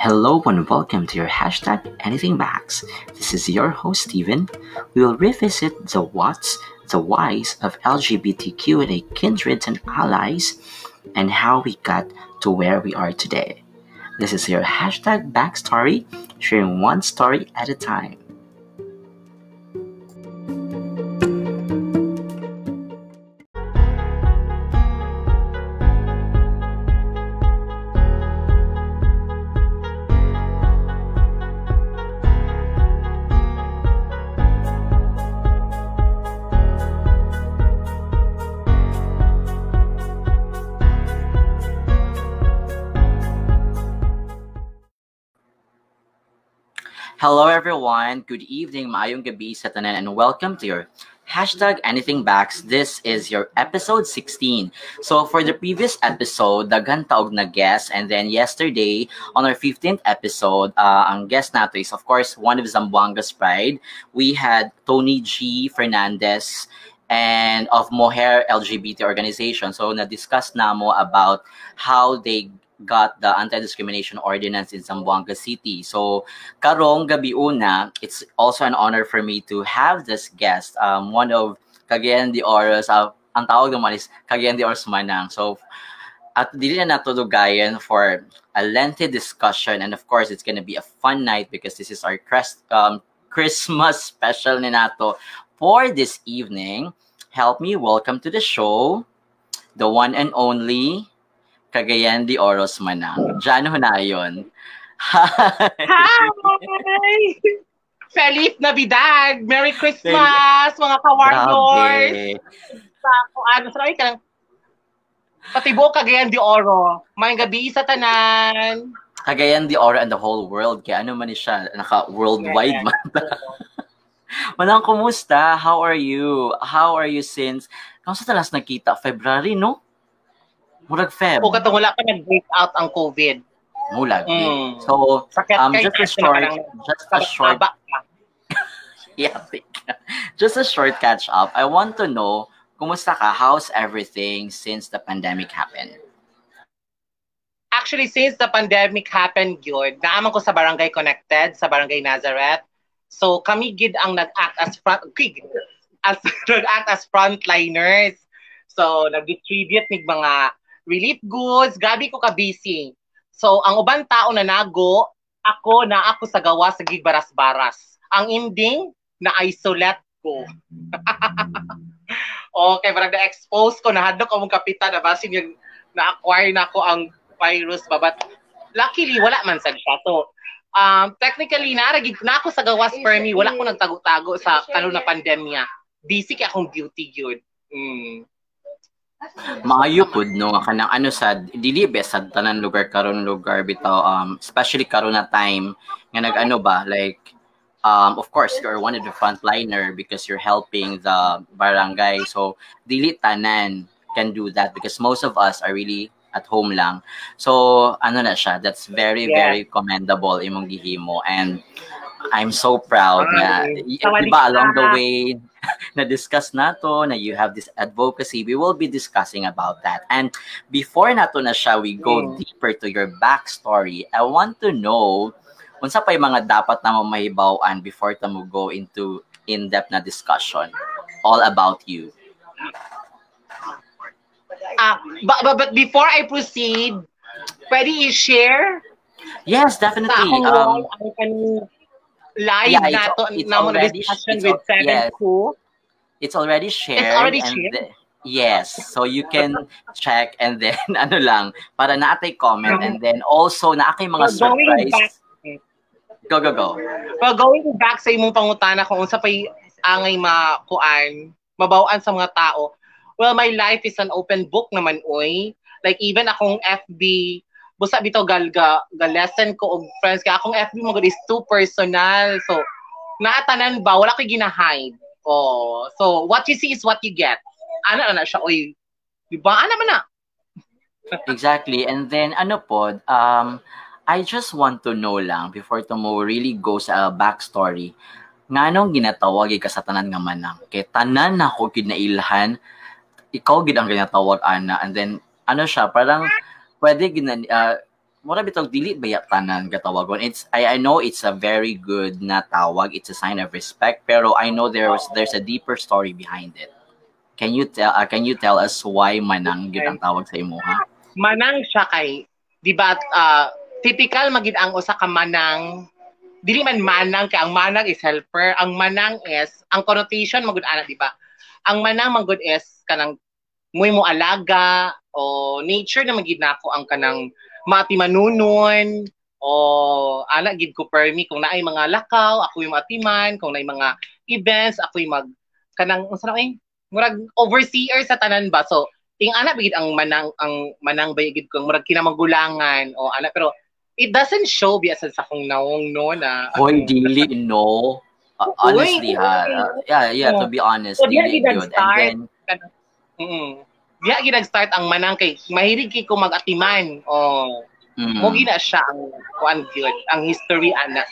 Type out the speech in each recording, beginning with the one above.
Hello and welcome to your hashtag Anything Max. This is your host Steven. We will revisit the whats, the whys of LGBTQ and a kindreds and allies, and how we got to where we are today. This is your hashtag backstory, sharing one story at a time. Hello everyone, good evening, maayong gabi sa tanan, and welcome to your hashtag anything backs. This is your episode 16. So for the previous episode, daghan taog na guest, and then yesterday, on our 15th episode, uh, ang guest nato is of course one of Zamboanga's Pride. We had Tony G. Fernandez, and of Mohair LGBT organization. So na-discuss na mo about how they got the anti-discrimination ordinance in Zamboanga City. So, karong gabi una, it's also an honor for me to have this guest, um, one of Cagayan de Oros, uh, ang tawag naman is Cagayan de Oros Manang. So, at dili na natulugayan for a lengthy discussion and of course it's gonna be a fun night because this is our crest, um, Christmas special ni nato for this evening. Help me welcome to the show the one and only Cagayan de Oros Manang. Jan Hunayon. Hi! Hi! Feliz Navidad! Merry Christmas, mga ka-warriors! Sa ano, sa ka lang. Patibo Cagayan de Oro. May gabi sa tanan. Cagayan de Oro and the whole world. Kaya ano man siya, naka-worldwide man. Manang, kumusta? How are you? How are you since? Kamusta talas nakita? February, no? Murag Feb. O katong wala pa nag-break out ang COVID. Mulag. Mm. So, um, just a short, just a short, yeah, just a short catch up. I want to know, kumusta ka? How's everything since the pandemic happened? Actually, since the pandemic happened, yun, naaman ko sa Barangay Connected, sa Barangay Nazareth. So, kami gid ang nag-act as front, as nag-act as frontliners. So, nag-distribute ng mga relief goods, gabi ko ka busy. So, ang uban tao na nago, ako na ako sa gawa sa gigbaras-baras. Ang ending, na-isolate ko. okay, parang na-expose ko, nahadok akong kapitan na basin yung na-acquire na ako ang virus ba. But luckily, wala man sa siya. So, um, technically, naragig na ako sa gawas per me. Wala ko nagtago-tago sa kalo na pandemya. Busy kay akong beauty yun. Mm maayo pud no? Nga kanang ano sad dili be sad tanan lugar karon lugar bitaw um especially karon na time nga nag-ano ba like um of course you're one of the frontliner because you're helping the barangay. So dili tanan can do that because most of us are really at home lang. So ano na siya that's very yeah. very commendable imong gihimo. And I'm so proud na, di ba, along the way, na-discuss nato na you have this advocacy, we will be discussing about that. And before nato na siya, we go mm. deeper to your backstory. I want to know, unsa pa yung mga dapat na mahibawan before ta mo go into in-depth na discussion all about you. Uh, but, but, but before I proceed, pwede i-share? Yes, definitely. Um, I can live yeah, na to, it's na already, discussion with Seven yes. It's already shared. It's already shared? The, yes. So you can check and then ano lang, para naatay comment and then also naakay mga so, surprise. Go, go, go. Well, going back sa imong pangutana kung unsa pay angay makuan, mabawaan sa mga tao. Well, my life is an open book naman, oy. Like, even akong FB busa bitaw gal ga, ga lesson ko og friends kay akong FB mo is too personal. So naatanan ba wala kay gina-hide. Oh, so what you see is what you get. Ano na siya oy. Di ba? Ano man na? exactly. And then ano po, um I just want to know lang before to mo really go sa backstory. Nganong ginatawag ka sa tanan nga manang? Kay tanan na ko kinailhan, ikaw gid ang ginatawag ana and then ano siya parang pwede ginan uh, mura bitog dili ba tanan katawagon it's I, I know it's a very good na tawag. It's a sign of respect pero I know there's there's a deeper story behind it. Can you tell uh, can you tell us why manang gyud ang tawag sa imo ha? Manang siya kay di ba uh, typical magid ang usa ka manang dili man manang kay ang manang is helper. Ang manang is ang connotation magud ana di ba? Ang manang magud is kanang muy mo alaga o nature na magid nako ang kanang mati manunon o ana gid ko permi kung naay mga lakaw ako yung atiman kung naay mga events ako yung mag kanang unsa na eh murag overseer sa tanan ba so ing ana bigid ang manang ang manang bayigid ko murag kinamagulangan o ana pero it doesn't show biasa sa kong naong no na Hoy, dili no. Uh, honestly ha. Uh, yeah, yeah, to be honest, So, dili nag-start. And then mm Diya gid nag-start ang manang kay mahilig kay ko mag-atiman. Oh, mm. mo gina siya ang kuan gyud, ang history ana.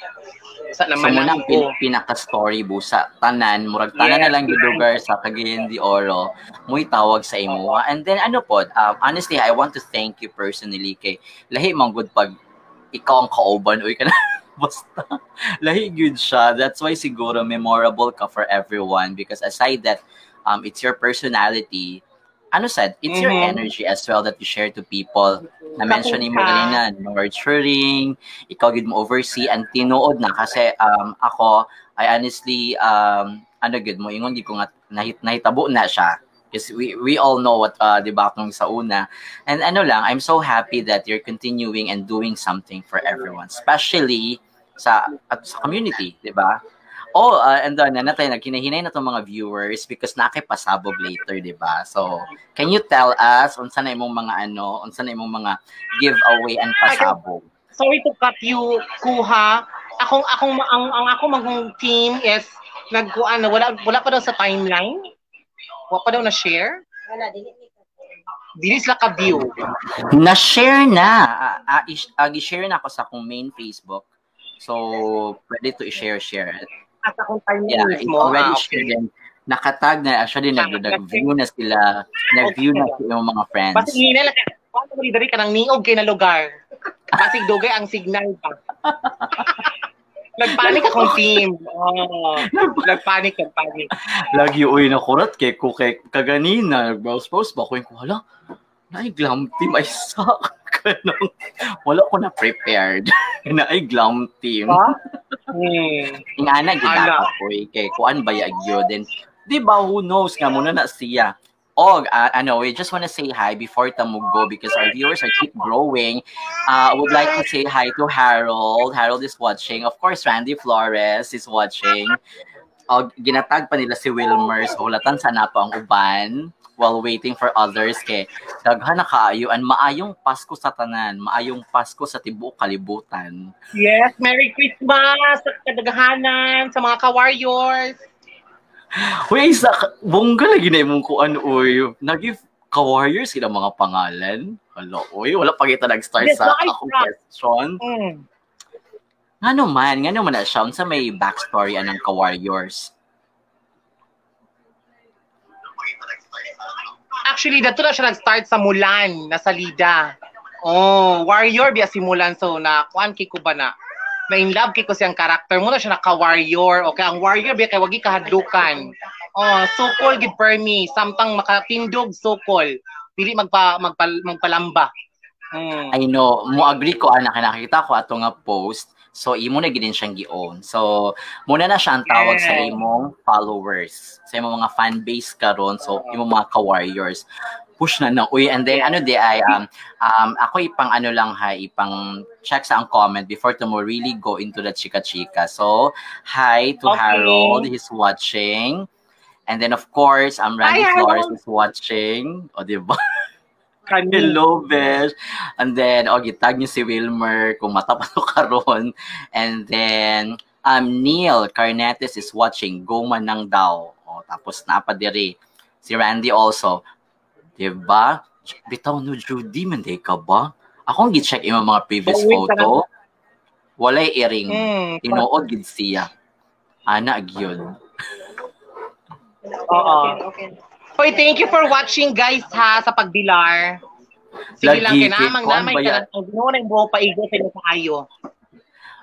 Sa So naman muna ang ang pin- pinaka-story busa tanan murag tanan na lang gyud lugar sa Cagayan de Oro. Muy tawag sa imo. And then ano pod um, honestly I want to thank you personally kay lahi man gud pag ikaw ang kauban. Uy kana basta. Lahi gyud siya. That's why siguro memorable ka for everyone because aside that um it's your personality ano said it's your Mhm. energy as well that you share to people. Na mention mo Kapunta. kanina nurturing ikaw gid mo oversee and tinuod na. Kasi um ako I honestly um ano gid mo ingon di ko nga nahit nahitabo na siya. Because we we all know what uh, di ba kung sa una. And ano lang I'm so happy that you're continuing and doing something for everyone. Especially sa at sa community di ba Oh, uh, and then na tayo nagkinahinay na tong mga viewers because nakipasabog later, di ba? So, can you tell us unsa na imong mga ano, unsa na imong mga giveaway and pasabog? sorry to cut you kuha. Akong akong ang, ang ako magong team is nagkuan na wala wala pa daw sa timeline. Wala pa daw na share. Wala, dili Dili sila ka view. Na-share na. Uh, uh, is- uh, i-share na ako sa akong main Facebook. So, pwede to i-share, share. At akong timeline Yeah, it's mismo. already Ah, shared okay. and nakatag na actually nag nag-view na sila nag-view na sila yung mga friends Basta hina lang Paano mo diri ka ng niog kay na lugar? Basig dugay ang signal pa. Nagpanik akong team. Oh, nagpanik, nagpanik. lagi uy na kurat kay ko kay kaganina nag-browse-browse ba ko yung wala naay glam team ay sak kanang wala ko na prepared naay glam team Ha? Hmm. Nga na gidapa Ala. ko eh, kay kuan ba ya gyud then di ba who knows nga muna na siya Og, uh, ano, we just want to say hi before Tamugo because our viewers are keep growing. Uh, would like to say hi to Harold. Harold is watching. Of course, Randy Flores is watching. Og, ginatag pa nila si Wilmer. So, hulatan sana po ang uban while waiting for others kay daghan na kaayo and maayong Pasko sa tanan, maayong Pasko sa tibuok kalibutan. Yes, Merry Christmas sa kadaghanan, sa mga ka-warriors. Uy, sa bongga lagi na imong kuan uy. Nagif ka-warriors sila mga pangalan. Hala, uy, wala pa kita nag-start Yes, sa akong question. Mm. Ngano man, ngano man na siya, unsa may backstory anang ka-warriors? Actually, dato na siya nag-start sa Mulan, na Salida. Oh, warrior biya si Mulan. So, na, kuan kay ko ba na? Na in love kay ko siyang karakter mo na siya naka-warrior. Okay, ang warrior biya kay wagi kahadlukan. Oh, sukol gid per me. Samtang makatindog sukol. Dili magpa, magpa, magpalamba. Mm. I know, mo agree ko ana kay nakita ko ato nga post. So imo na gidin siyang gi-own. So muna na siya ang tawag sa Yes. imong followers, sa imong mga fan base karon. So imong mga ka-warriors push na na uy and then ano di ay um, um ako ipang ano lang ha ipang check sa ang comment before to mo really go into the chika chika so hi to Okay. Harold he's watching and then of course um Randy Hi, Flores Harold. is watching o di ba Kani. Hello, Besh. And then, oh, gitag niyo si Wilmer kung mata pa to karon. And then, um, Neil Carnetes is watching. Go man nang daw. Oh, tapos diri. Si Randy also. Diba? Bitaw no, Judy, manday ka ba? Ako ang gi-check yung mga previous wait, photo. Walay earring. Mm. Tinuod gid siya. Ana gyud. Oo. Okay, okay. Hoy, thank you for watching guys ha sa pagbilar. Sige lang, Lagi, kinamang namay ka lang. Kung ginawa na yung buho paigo sa inyo kayo.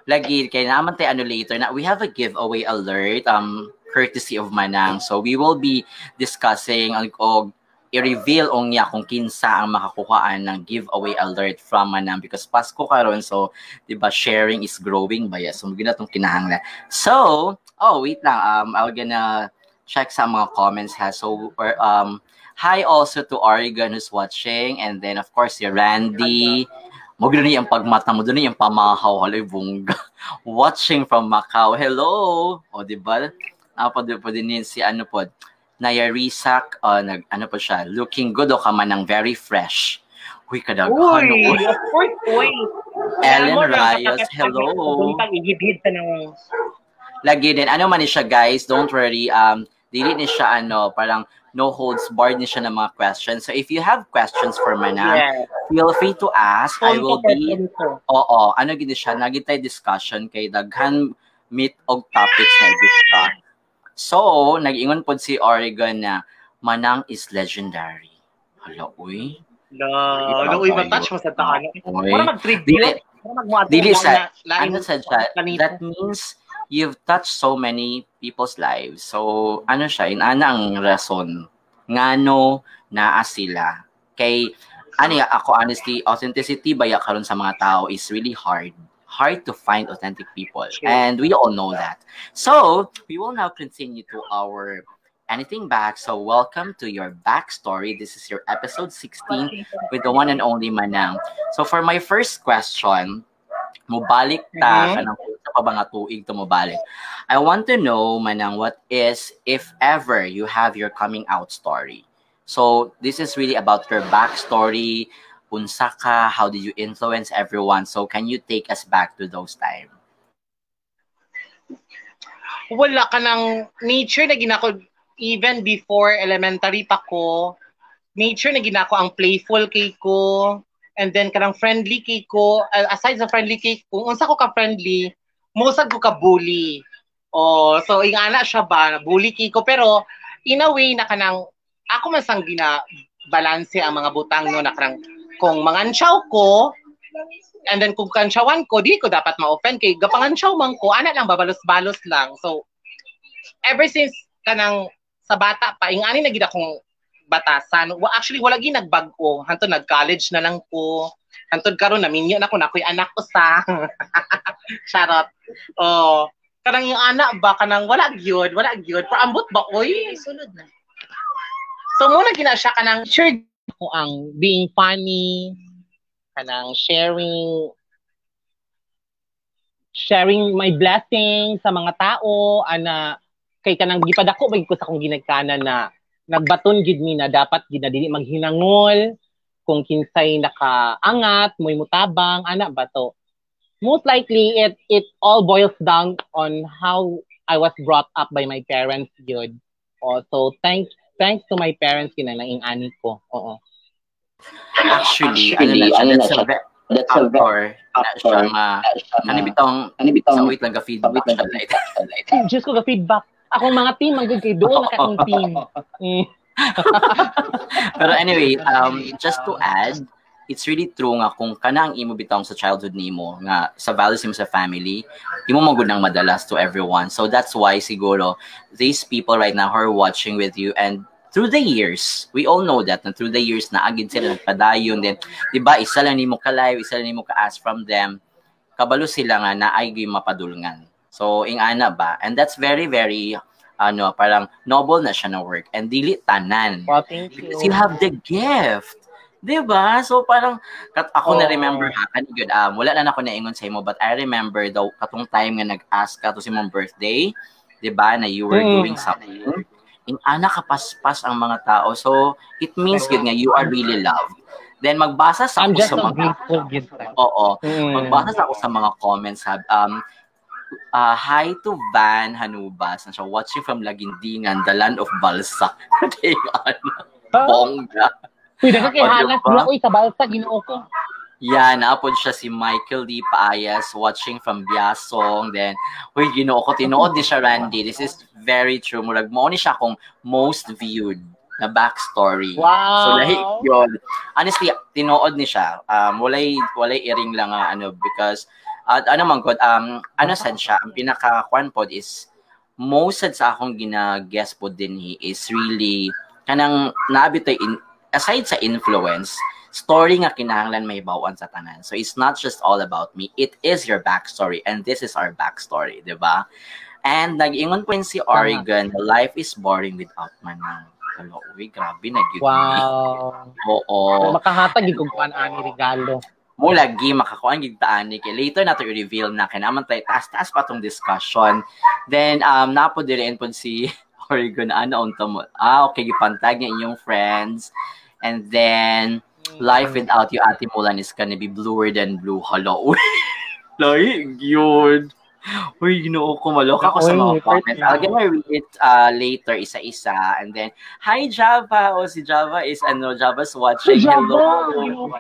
lagi kay naman tayo ano later na we have a giveaway alert um courtesy of Manang. So we will be discussing ang og i-reveal ong niya kung kinsa ang makakuhaan ng giveaway alert from Manang because Pasko karon so 'di ba sharing is growing ba yes. So gina tong kinahanglan. So, oh wait lang um I'm gonna check sa mga comments ha. So or, um hi also to Oregon who's watching and then of course si Randy mo gina niya ang pagmata mo doon yung pamahaw haloy bungga watching from Macau. Hello! O, di ba? Apa din po din yun si ano po, Nayarisak, uh, nag, ano po siya, looking good o ka man ng very fresh. Uy, kadaghan. Uy, of course, uy. Ellen Rayos, hello. Puntang ihibid sa ng... Lagi din. Ano man ni siya, guys, don't worry. Um, dili ni siya, ano, parang no holds barred ni siya ng mga questions. So if you have questions for Manang, Yeah. feel free to ask. I will be. Oo, ano gid siya, naging tayo discussion kay daghan meet og topics na i-discuss. So, nag-ingon pod si Oregon na Manang is legendary. Hala, uy. No, no, uy, matouch mo sa taano. Uy. Para mag-tribute. Dili- dili sa- Ano sa kanito. that means you've touched so many people's lives. So, ano siya, inana ang rason. Ngano naa sila. Kay, ano ya, ako honestly, authenticity ba ya karon sa mga tao is really hard. Hard to find authentic people. And we all know that. So, we will now continue to our anything back. So, welcome to your backstory. This is your episode 16 with the one and only Manang. So, for my first question, mubalik ta Mhm. kanang sa pa ba tuig to mubalik. I want to know manang what is if ever you have your coming out story. So this is really about your backstory, unsa ka, how did you influence everyone? So can you take us back to those time? wala ka ng nature na ginako even before elementary pa ko nature na ginako ang playful kay ko and then kanang friendly kay ko uh, aside sa friendly kay ko unsa ko ka friendly musag ko ka bully oh so ingana siya ba bully kay ko pero in a way na kanang ako man sang gina balanse ang mga butang no na kanang kung mangansyaw ko And then kung kansyawan ko, di ko dapat ma-offend kay gapangansyaw man ko, ana lang babalos-balos lang. So ever since kanang sa bata pa, ingani na gid akong batasan. Wa actually wala gi nagbago. Hantod nag-college na lang ko. Hantod karon naminyo na ko na ko'y anak ko sa. Charot. Oh, kanang yung anak ba kanang wala gyud, wala gyud. Paambot ba oy? Sulod na. So muna gina siya kanang sure ko ang being funny, kanang sharing sharing my blessing sa mga tao ana kay kanang gipadako bagid ko sa akong ginagkanan na nagbaton gid mi na dapat gid na dili maghinangol kung kinsay nakaangat moy mutabang ana ba to most likely it it all boils down on how I was brought up by my parents yun also thanks thanks to my parents kinalaing ani ko. Oo. Actually, Actually, ano na siya, ano na that's That's a very factor na siya nga, ano bitong, ano bitong sa wait lang ka feedback wait lang siya ka like, Ay, Diyos ko, ka-feedback. Akong mga team, ang kay doon na akong team. Mm. Pero anyway, um, just to add, it's really true nga kung kana ang imo bitong sa childhood nimo nga sa values nimo sa family, imo magud nang madalas to everyone. So that's why siguro these people right now who are watching with you and through the years, we all know that na through the years na agid sila nagpadayon din. 'Di ba? Isa lang nimo ka live, isa lang nimo ka ask from them. Kabalo sila nga na ay mapadulngan. So ing ana ba? And that's very very ano, parang noble na siya na work and dili tanan. Well, thank you. Because you have the gift. 'Di ba? So parang kat ako na Oo. remember ha kani good um wala na ako naingon sa imo but I remember daw katong time nga nag-ask ka to si mong birthday, 'di ba, na you were Mm. doing something. In ana kapaspas ang mga tao. So it means good nga you are really loved. Then magbasa sa I'm ako sa mga. Oo. Mm. Magbasa sa ako sa mga comments. Um uh, hi to Van Hanubas na siya watching from Lagindingan, the land of Balsa. Kaya ano, bongga. Uy, nagkakihanas O, diba? na. Uy, sa balsa, ginoo ko. Yan, naapod siya si Michael D. Paayas watching from Biasong. Then, uy, ginoo ko, tinuod di siya, Randy. This is very true. Murag mo ni siya akong most viewed na backstory. Wow. So lahi yun. Honestly, tinuod ni siya. Um walay walay iring lang nga ano because at ano man god um ano sad siya ang pinaka kwan pod is most sad sa akong gina-guess po din he is really kanang naabitoy in aside sa influence story nga kinahanglan may bawaan sa tanan. So it's not just all about me. It is your backstory and this is our backstory, 'di ba? And nag-ingon po yun si Oregon, life is boring without manang. Hello, uy, grabe na yun. Wow. Oo. Makahatag yung kuan ani regalo. Mo lagi makakuan gid taani kay later na to i-reveal na kay naman tay taas-taas pa tong discussion. Then um napo direin po si Oregon ano unta mo. Ah, okay gipantag niya inyong friends. And then life without you Ate Mulan is gonna be bluer than blue. Hello. Like yun. Uy, ginoo ko malok ako sa Uy, mga part comments. I'll gonna read it uh, later, isa-isa. And then, hi Java! O si Java is, ano, Java's watching. Si Java! Hello!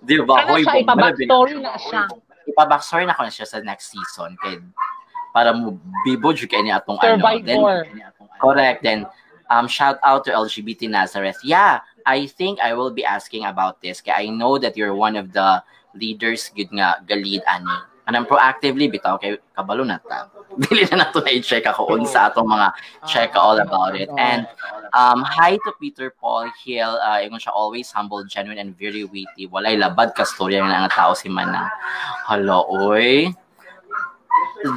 Di ba? Ano Uy, siya, bumaba, ipa-backstory na siya. Ipa-backstory na ko na siya sa next season. Kay, para mo bibo jud kay ni atong ano. Then, Survivor. correct. Then, um, shout out to LGBT Nazareth. Yeah, I think I will be asking about this. Kaya I know that you're one of the leaders good nga galid ani. Anang proactively bitaw kay kabalo na ta. Dili na nato na i-check ako unsa atong mga check all about it. And um hi to Peter Paul Hill. Uh, ingon siya always humble, genuine and very witty. Walay labad ka storya nga nga tao si Manang. Hello, oy.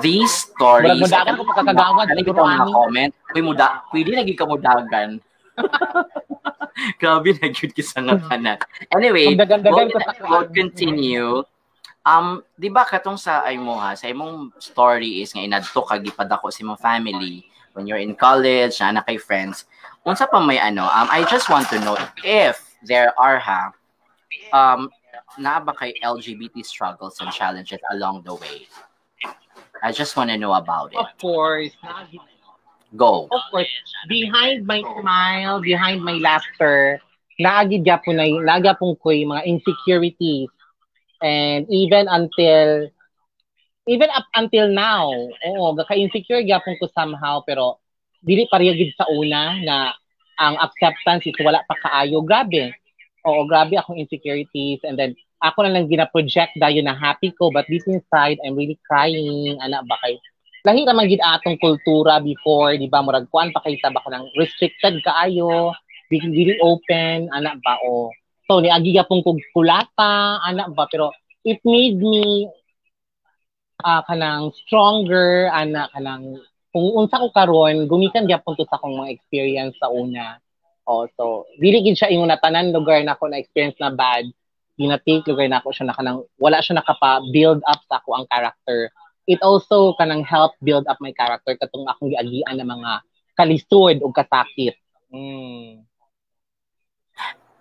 These stories, Mudag-mudagan ko pagkakagawad, siguro, ko mga comment. Uy, muda, pwede naging kamudagan. Grabe na cute kisa nga kanan. Anyway, Ang we'll, we'll continue. Um, di ba katong sa ay mo ha, sa imong story is nga inadto ka gipadako sa imong family when you're in college, na anak kay friends. Unsa pa may ano, um, I just want to know if there are ha, um, na ba kay LGBT struggles and challenges along the way? I just want to know about it. Of course. Go. Of course. Behind my smile, behind my laughter, naagid po na naga pong ko yung mga insecurities. And even until even up until now, oo, gaka-insecure gyapon ko somehow pero dili pareha gid sa una na ang acceptance is wala pa kaayo. Grabe. Oo, grabe akong insecurities and then ako na lang gina-project dayon na happy ko but deep inside I'm really crying. Ana ba kay lahi naman gid atong kultura before, di ba? Murag kuan pa kay ba ka ng restricted kaayo, dili open, ana ba o. So ni agi pong kog kulata, ana ba pero it made me ah kanang stronger, ana kanang kung unsa ko karon, gumikan gyapon to sa akong mga experience sa una. Oh, so dili gid siya ingon na tanan lugar na ako na experience na bad. Ginatake lugar na ako siya na kanang wala siya nakapa build up sa ako ang character it also kanang help build up my character katong akong giagian ng mga kalisod o kasakit. Mm.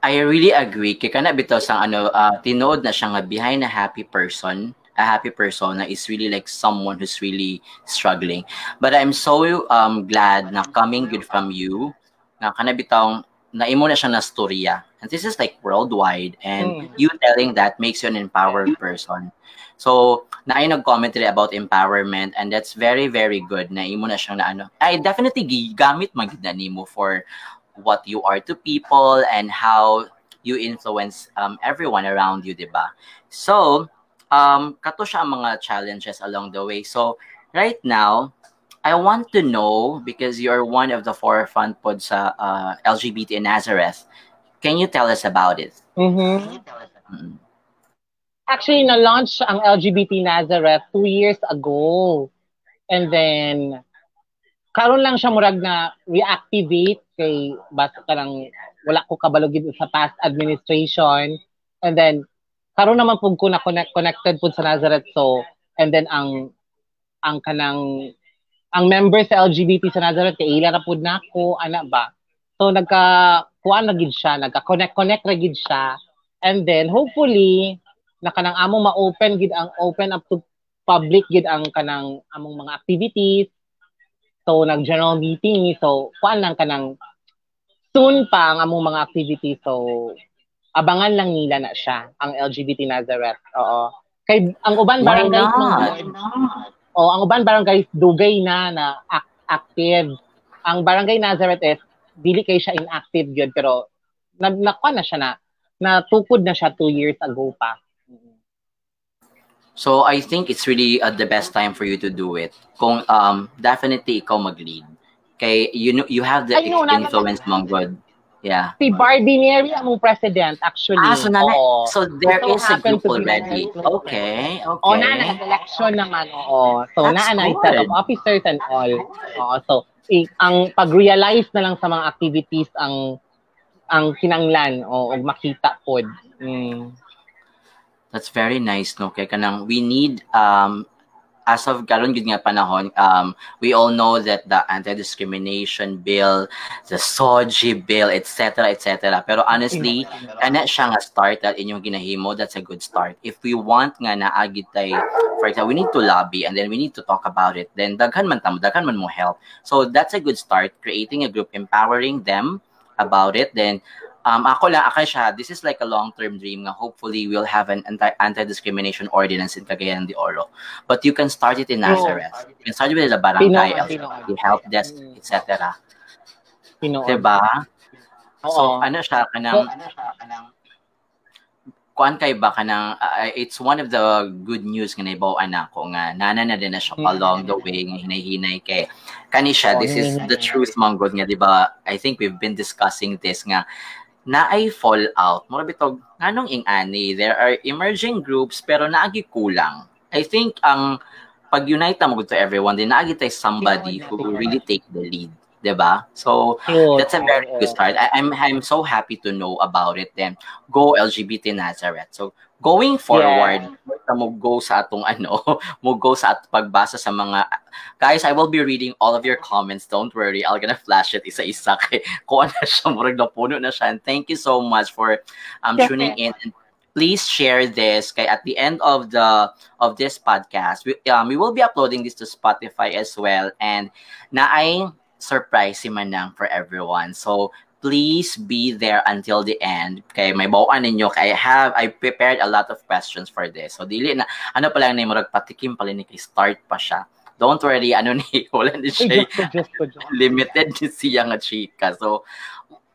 I really agree. Kaya kana bitaw sa ano, uh, tinood na siya nga behind a happy person, a happy persona is really like someone who's really struggling. But I'm so um glad na coming good from you, na kana bitaw naimo na siya na storya. And this is like worldwide and Mm. you telling that makes you an empowered person. So, na ay nag-comment rin about empowerment and that's very, very good na imo na siyang na ano. I definitely gigamit magid na nimo for what you are to people and how you influence um, everyone around you, di ba? So, um, kato siya ang mga challenges along the way. So, right now, I want to know, because you're one of the forefront pod sa uh, LGBT in Nazareth, can you tell us about it? Mhm. Actually, na-launch ang LGBT Nazareth two years ago. And then, karon lang siya murag na reactivate kay basta karang wala ko kabalugid sa past administration. And then, karon naman pug ko na connect, connected pud sa Nazareth. So, and then ang ang kanang ang member sa LGBT sa Nazareth kay ila ra pud nako ana ba. So nagka kuan na gid siya, nagka connect connect ra gid siya. And then hopefully na kanang amo ma-open gid ang open up to public gid ang kanang among mga activities. So nag general meeting so kuan lang kanang soon pa ang among mga activities so abangan lang nila na siya ang LGBT Nazareth. Oo. Kay ang uban barangay not? o ang uban barangay dugay na na ac- active. Ang barangay Nazareth is dili kay siya inactive yun pero na, nakuha na siya na natukod na siya two years ago pa. So I think it's really uh, the best time for you to do it. Kung um definitely ikaw mag-lead. Kay you know you have the Ay, no, influence mong good. Yeah. Si Barbie Neri ang president actually. Ah, so, na, Oo. so there So is a group already. Okay, okay. O na na election naman oo. So That's na na good. set of officers and all. Oo, so i- ang pag-realize na lang sa mga activities ang ang kinanglan o og makita pod. Mm. That's very nice, no? Kaya kanang we need um as of karon gid nga panahon, um, we all know that the anti-discrimination bill, the SOGI bill, etc., etc. Pero honestly, kana siya nga start that inyong ginahimo, that's a good start. If we want nga naagit tay, for example, we need to lobby and then we need to talk about it, then daghan man tamo, daghan man mo help. So that's a good start, creating a group, empowering them about it, then um, ako lang, ako siya, this is like a long-term dream nga hopefully we'll have an anti- anti-discrimination ordinance in Cagayan de Oro. But you can start it in Nazareth. You can start it with the barangay, LGBT, help desk, Mm. etc. Pinoon. Diba? Oo. So, ano siya, kanang, kuan kay ba kanang uh, it's one of the good news nga naibaw anak ko nga nana na din na siya Mm. along the way nga hinay-hinay kay kani siya Oo, this is the truth manggod nga di ba I think we've been discussing this nga na ay fallout mo bitog nganong ing-ani there are emerging groups pero naagi kulang. I think ang pag-unite mo to everyone din naagi tay somebody who will really take the lead 'di ba so Yun, that's a very oo. good start. I, I'm I'm so happy to know about it. Then go LGBT Nazareth. So going forward, yeah. mo go sa atong ano, mo go sa at pagbasa sa mga guys. I will be reading all of your comments. Don't worry, I'll gonna flash it isa-isa kay kuha na siya murag na puno na siya. And thank you so much for um Yes, tuning in. And please share this kay at the end of the of this podcast we, um, we will be uploading this to spotify as well and na ay surprise si Manang for everyone. So, please be there until the end. Okay, may bawaan ninyo. Kay I have, I prepared a lot of questions for this. So, dili na, ano pa lang ni Murag patikim pala ni start pa siya. Don't worry, ano ni, wala ni Ay, siya, Diyos ko, Diyos ko, Diyos. limited ni siya nga chika. So,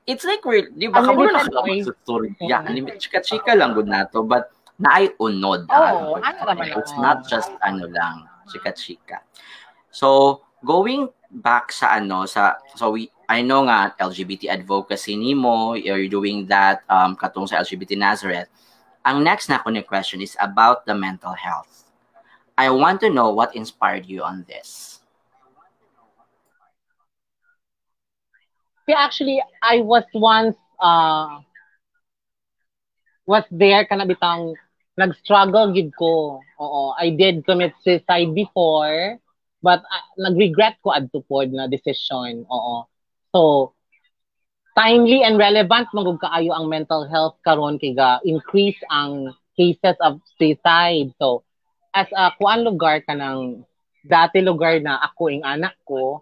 it's like we're, di ba, kabalo na kalaman sa story. Yeah, unlimited, chika-chika lang good na to. But, naay unod. Oo, ano, ano naman It's not just ano lang, chika-chika. So, going back sa ano sa so we I know nga LGBT advocacy nimo you're doing that um katong sa LGBT Nazareth. Ang next na ko ni question is about the mental health. I want to know what inspired you on this. Yeah, actually, I was once uh, was there kana bitang nag-struggle gid ko. Oo, I did commit suicide before, but uh, nag-regret ko adto pod na decision. Oo. So, timely and relevant magug kaayo ang mental health karon kay ga increase ang cases of suicide. So, as a kuan lugar kanang dati lugar na ako ing anak ko,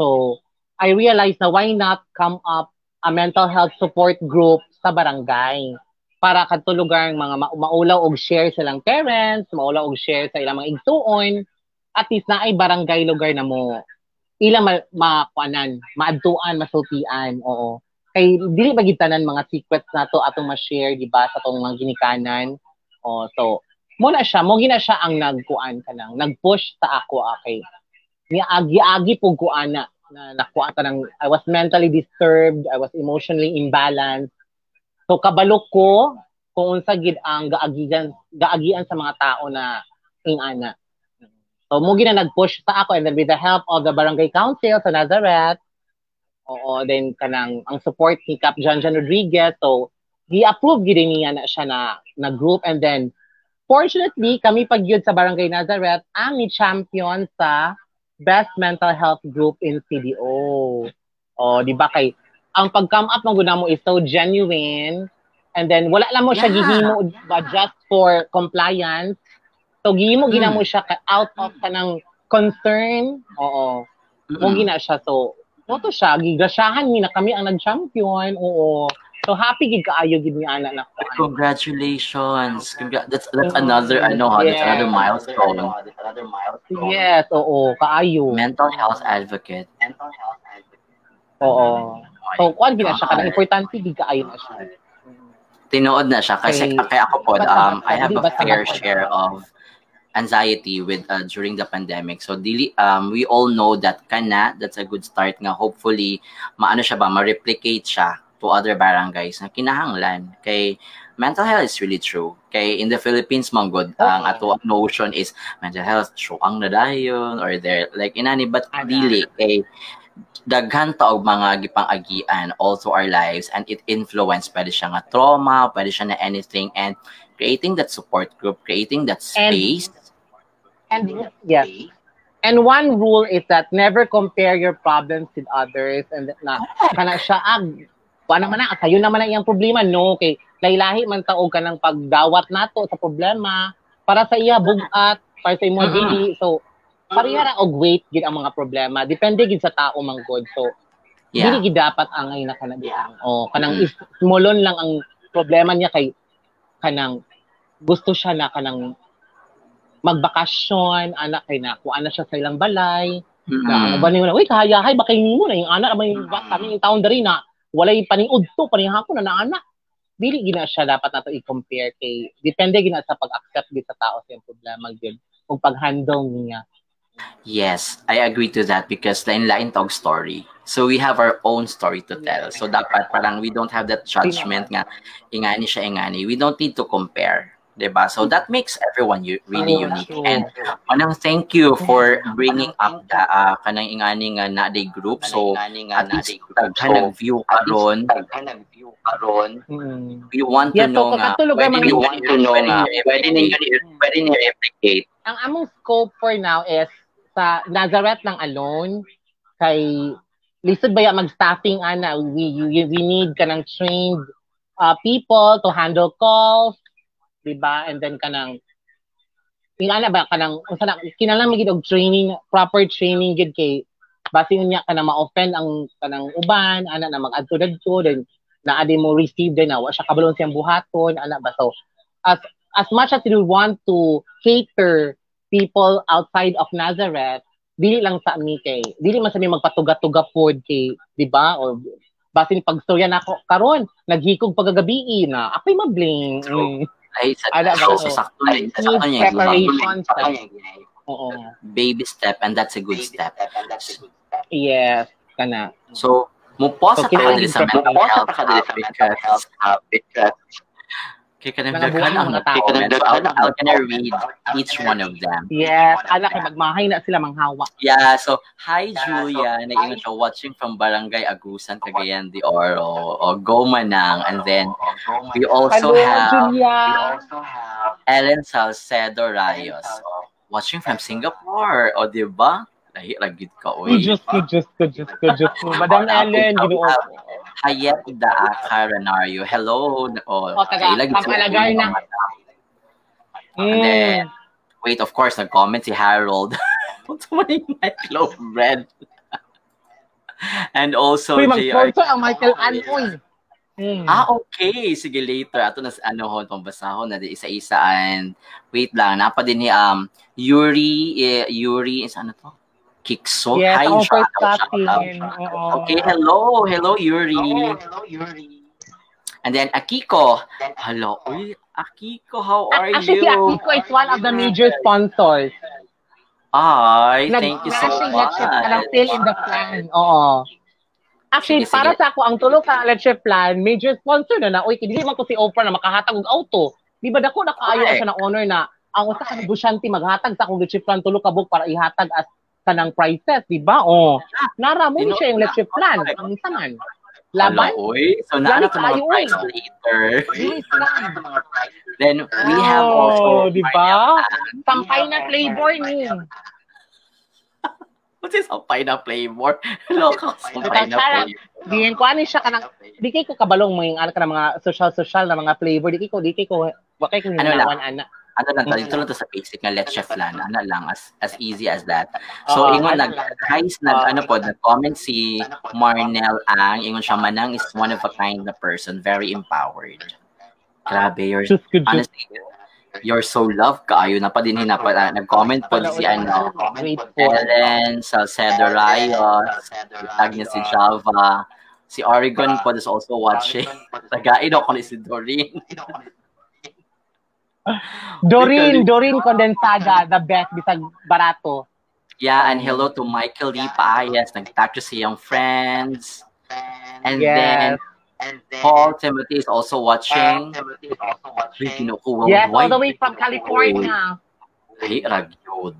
so I realized na why not come up a mental health support group sa barangay para kadto lugar ang mga ma- maulaw og share silang parents, maulaw og share sa ilang mga igsuon, at least na ay barangay lugar na mo ilang ma, makuanan, maadtuan, masultian, oo. Kay dili ba gid tanan mga secrets nato atong ma-share di ba sa tong mga ginikanan. Oh, so mo na siya, mo gina siya ang nagkuan kanang nag-push sa ako okay. Ni agi-agi pug kuana na nakuha ka ng, I was mentally disturbed, I was emotionally imbalanced. So kabalo ko kung unsa gid ang gaagigan gaagian sa mga tao na ing ana. So mo gina nag-push sa ako and then with the help of the barangay council sa Nazareth, oo, then kanang ang support ni Cap John John Rodriguez, so gi-approve gid niya na siya na na group and then fortunately kami pagyud sa barangay Nazareth ang champion sa best mental health group in CDO. O, di ba kay ang pag-come up ng guna mo is so genuine and then wala lang mo siya Yeah. gihimo ba just for compliance. So gihimo gina mo siya ka- out of kanang concern. Oo. Mo gina siya so mo to siya gigasyahan mi na kami ang nag-champion. Oo. So happy gid kaayo gid ni ana na ko. congratulations Congra- that's that's another ano ha, that's Yeah. another milestone Yes, oo, kaayo. mental health advocate Oo. So, kuan gina siya kanang importante di kaayo na siya. Tinood na siya kasi Kay- kaya ako po um I have a fair share of anxiety with uh, during the pandemic. So dili um we all know that kana that's a good start nga hopefully maano siya ba ma-replicate siya to other barangays na kinahanglan kay mental health is really true. Kay in the Philippines man good ang ato notion is mental health so ang nadayon or there like inani but dili kay daghan ta og mga gipang-agian also our lives and it influence pwede siya nga trauma, pwede siya na anything and creating that support group, creating that space. And yes. And one rule is that never compare your problems with others and that na kana siya ag wa naman na kayo naman ang iyang problema. No kay laylahi man taog ka ng pagdawat nato sa problema. Para sa iya bugat para sa imo Mhm. dili so pareha ra og weight gid ang mga problema. Depende gid sa tao man god so Yeah. dili gid dapat angay na kana diyan o kanang is smolon lang ang problema niya kay kanang gusto siya na kanang magbakasyon anak kay na kuha na siya sa ilang balay na Mm. ba niyo na uy kahayahay ba kay nimo na yung anak may ba kami yung taon diri na walay paniud to panihapon na na anak dili gina siya dapat nato i-compare kay depende gina sa pag-accept sa tao sa problema gyud ug pag-handle niya Yes, I agree to that because lain-lain tog story. So we have our own story to tell. So dapat parang we don't have that judgment nga ingani siya ingani. We don't need to compare. 'Di ba? So that makes everyone u- really Oh, unique. true. And anong thank you for bringing up the uh, kanang ingani nga na day group. So at least daghan ng view karon. mm. We want to Yeah, know nga ninyo want to know pwede nga, pwede ninyo, pwede ninyo replicate. ang among scope for now is sa Nazareth lang alone kay lisod ba ya mag-staffing ana we, we, we need kanang trained uh, people to handle calls di ba and then kanang ingana ba kanang unsa na kinahanglan magid og training proper training gid kay base niya kanang ma-offend ang kanang uban ana na mag-adto dagto then na adi mo receive din na wa siya kabalon siyang buhaton ana ba so as as much as we want to cater people outside of Nazareth, dili lang sa amin kay, dili man sa amin magpatuga-tuga pod kay, di ba? O basin pagstorya na ako karon naghikog pagagabi na ako'y mabling mm. Ay, sa Ala ba, so, oo. sa sakto Ay, sa sakto niya yung preparation mga step oo. Baby step and that's a good step. yes kana. So, mo pause So, sa kailangan kanila sa mental sa mental health because kaya ka Mga buhay ang ng mga tao. comment. So, I'll, I'll gonna read each one of them. yes anak kay magmahay na sila manghawa Yeah, so, hi Yeah, Julia, so, na ingat siya watching from Barangay Agusan, Cagayan de Oro, o Go Manang, and then we also hello have Julia also have Ellen Salcedo Rayos, watching from Singapore, o di ba? Lahi, lagit ka, Good uy. just, good just, good just, good just. Madam Ellen, ginoo ko. Hayet Daaka Renario. Hello. Oh, O, taga- pampalagay na. And then, wait, of course, nag-comment si Harold. What's my nightclub red? and also, Uy, JR. ang Michael Anoy. Hmm. Ah, okay. Sige, later. Ato na, ano ho, pambasahon na isa-isa. And, wait lang, napa din ni, um, Yuri, eh, Yuri, is ano to? Kikso. yes, Hi, shout out, shout out. Okay, hello. Hello, Yuri. hello Yuri And then, Akiko. Hello. Uy, Akiko, how are Actually, you? Akiko is one of the major sponsors. Ay, thank you so Nag-flashing much. plan, still in the plan. Oo. Actually, Sige, para sige. sa ako, ang tulong ka leche plan, major sponsor na na, uy, hindi man ko si Oprah na makahatag og auto. Di ba dako nakaayo Correct. siya na honor na ang usa ka negosyante maghatag sa akong leche plan tulo ka book para ihatag as kanang prices, di ba? Oh. Nara mo Dino- siya yung leche plan. Correct. Ang saman. Hello, Laban? uy. So, naano Dami to mga price later. Then, we have Oh, also... di ba? Sampay na flavor ni. What's this sampay na flavor? Loka, sampay na flavor. Diyan ko ani siya kanang di kay ko kabalong mo yung ano ka ng mga social social na mga flavor di kay ko di kay ko wa kay ko Ano hinawan ana. Ano lang, dito lang to sa basic na let's chef lan. Ano lang, as, as easy as that. So, Oo, ingon ano nag, lang. guys, nag, Oo. ano po, nag-comment si Marnel Ang, ingon siya, Manang is one of a kind na person, very empowered. Grabe, you're, honestly, you're so loved kaayo na pa din na pa, nag-comment po si ano. Ellen Salcedo Rayos, tag niya si Java, Si Oregon po is also watching. Tagain ako ni si Doreen. Doreen, Doreen Condensada, the best, bisag barato. Yeah, and hello to Michael Lee Paayas. Nag-tag siya sa iyong friends. And Yes. then, And then Paul Timothy is also watching. Timothy is also watching. Yes, all the way from California. Ay, ragyod.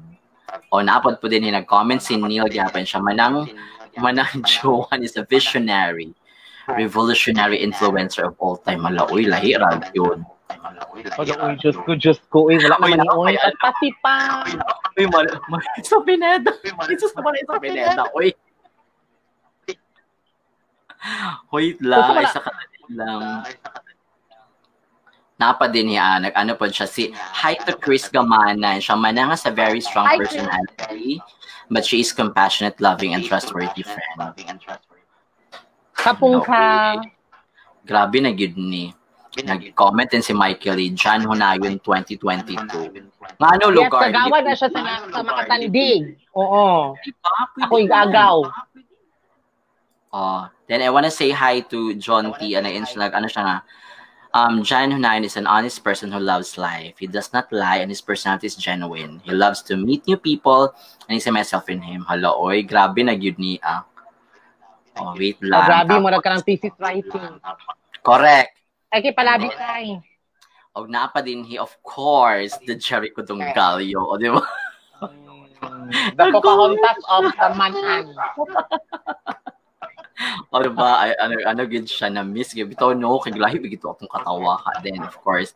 O, napad po din yung nag-comment si Neil Gapin siya. Manang, manang Johan is a visionary, revolutionary influencer of all time. Malaoy, lahi, ragyod. Oy, oy, Diyos ko, Diyos ko. Uy, wala Uy, naman uy, oy. At pati pa. Uy, mal, mal, sa Pineda. Isa sa mga sa Pineda. Uy. Wait lang, isa ka lang. Napa din niya, nag ano po siya si Hi to Chris Gamana. Siya manang has a very strong personality, but she is compassionate, loving, and trustworthy friend. Kapung ka. Grabe na yun ni. Nag-comment din si Michael Lee, Jan Hunayon 2022. Nga ano Yes, lugar? kagawa na siya sa, sa makatandig. Oo. Diba? Ako igagaw. Oh, then I want to say hi to John T. Ano, yun siya, nag- ano siya nga, um, Jan Hunayan is an honest person who loves life. He does not lie and his personality is genuine. He loves to meet new people and he's myself in him. Hello, oy, grabe na yun ni, ah. Oh, wait Oh, lang. grabe mo ka ng thesis writing. Correct. Ay, kay palabi kay. Og napa din he, of course, the Jericho Dongalio. O, di ba? The Pocahontas of the Manan. O, di ba? Ay, ano, ano, gid siya na miss. Bitaw, no, kay Glahi, bigito akong katawa ka din, of course.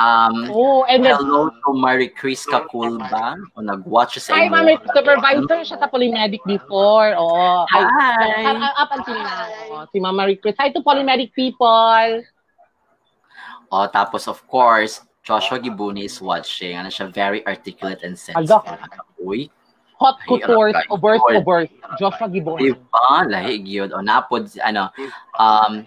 Um, Oh, and then, Hello to Marie Chris Kakulba. O nag-watch siya sa Hi, inyo. ma'am. Supervisor siya sa Polymedic before. Oo. Hi. Hi! Up until now. Oo, Si Mama Marie Chris. Hi to Polymedic people. O, tapos of course, Joshua Gibuni is watching. Ano siya, very articulate and sensitive. Uy, Hot Ay, Coutures, aray, Obers, Lord. Obers. Joshua Gibon. diba? Lahig yun. O, napod, ano, um,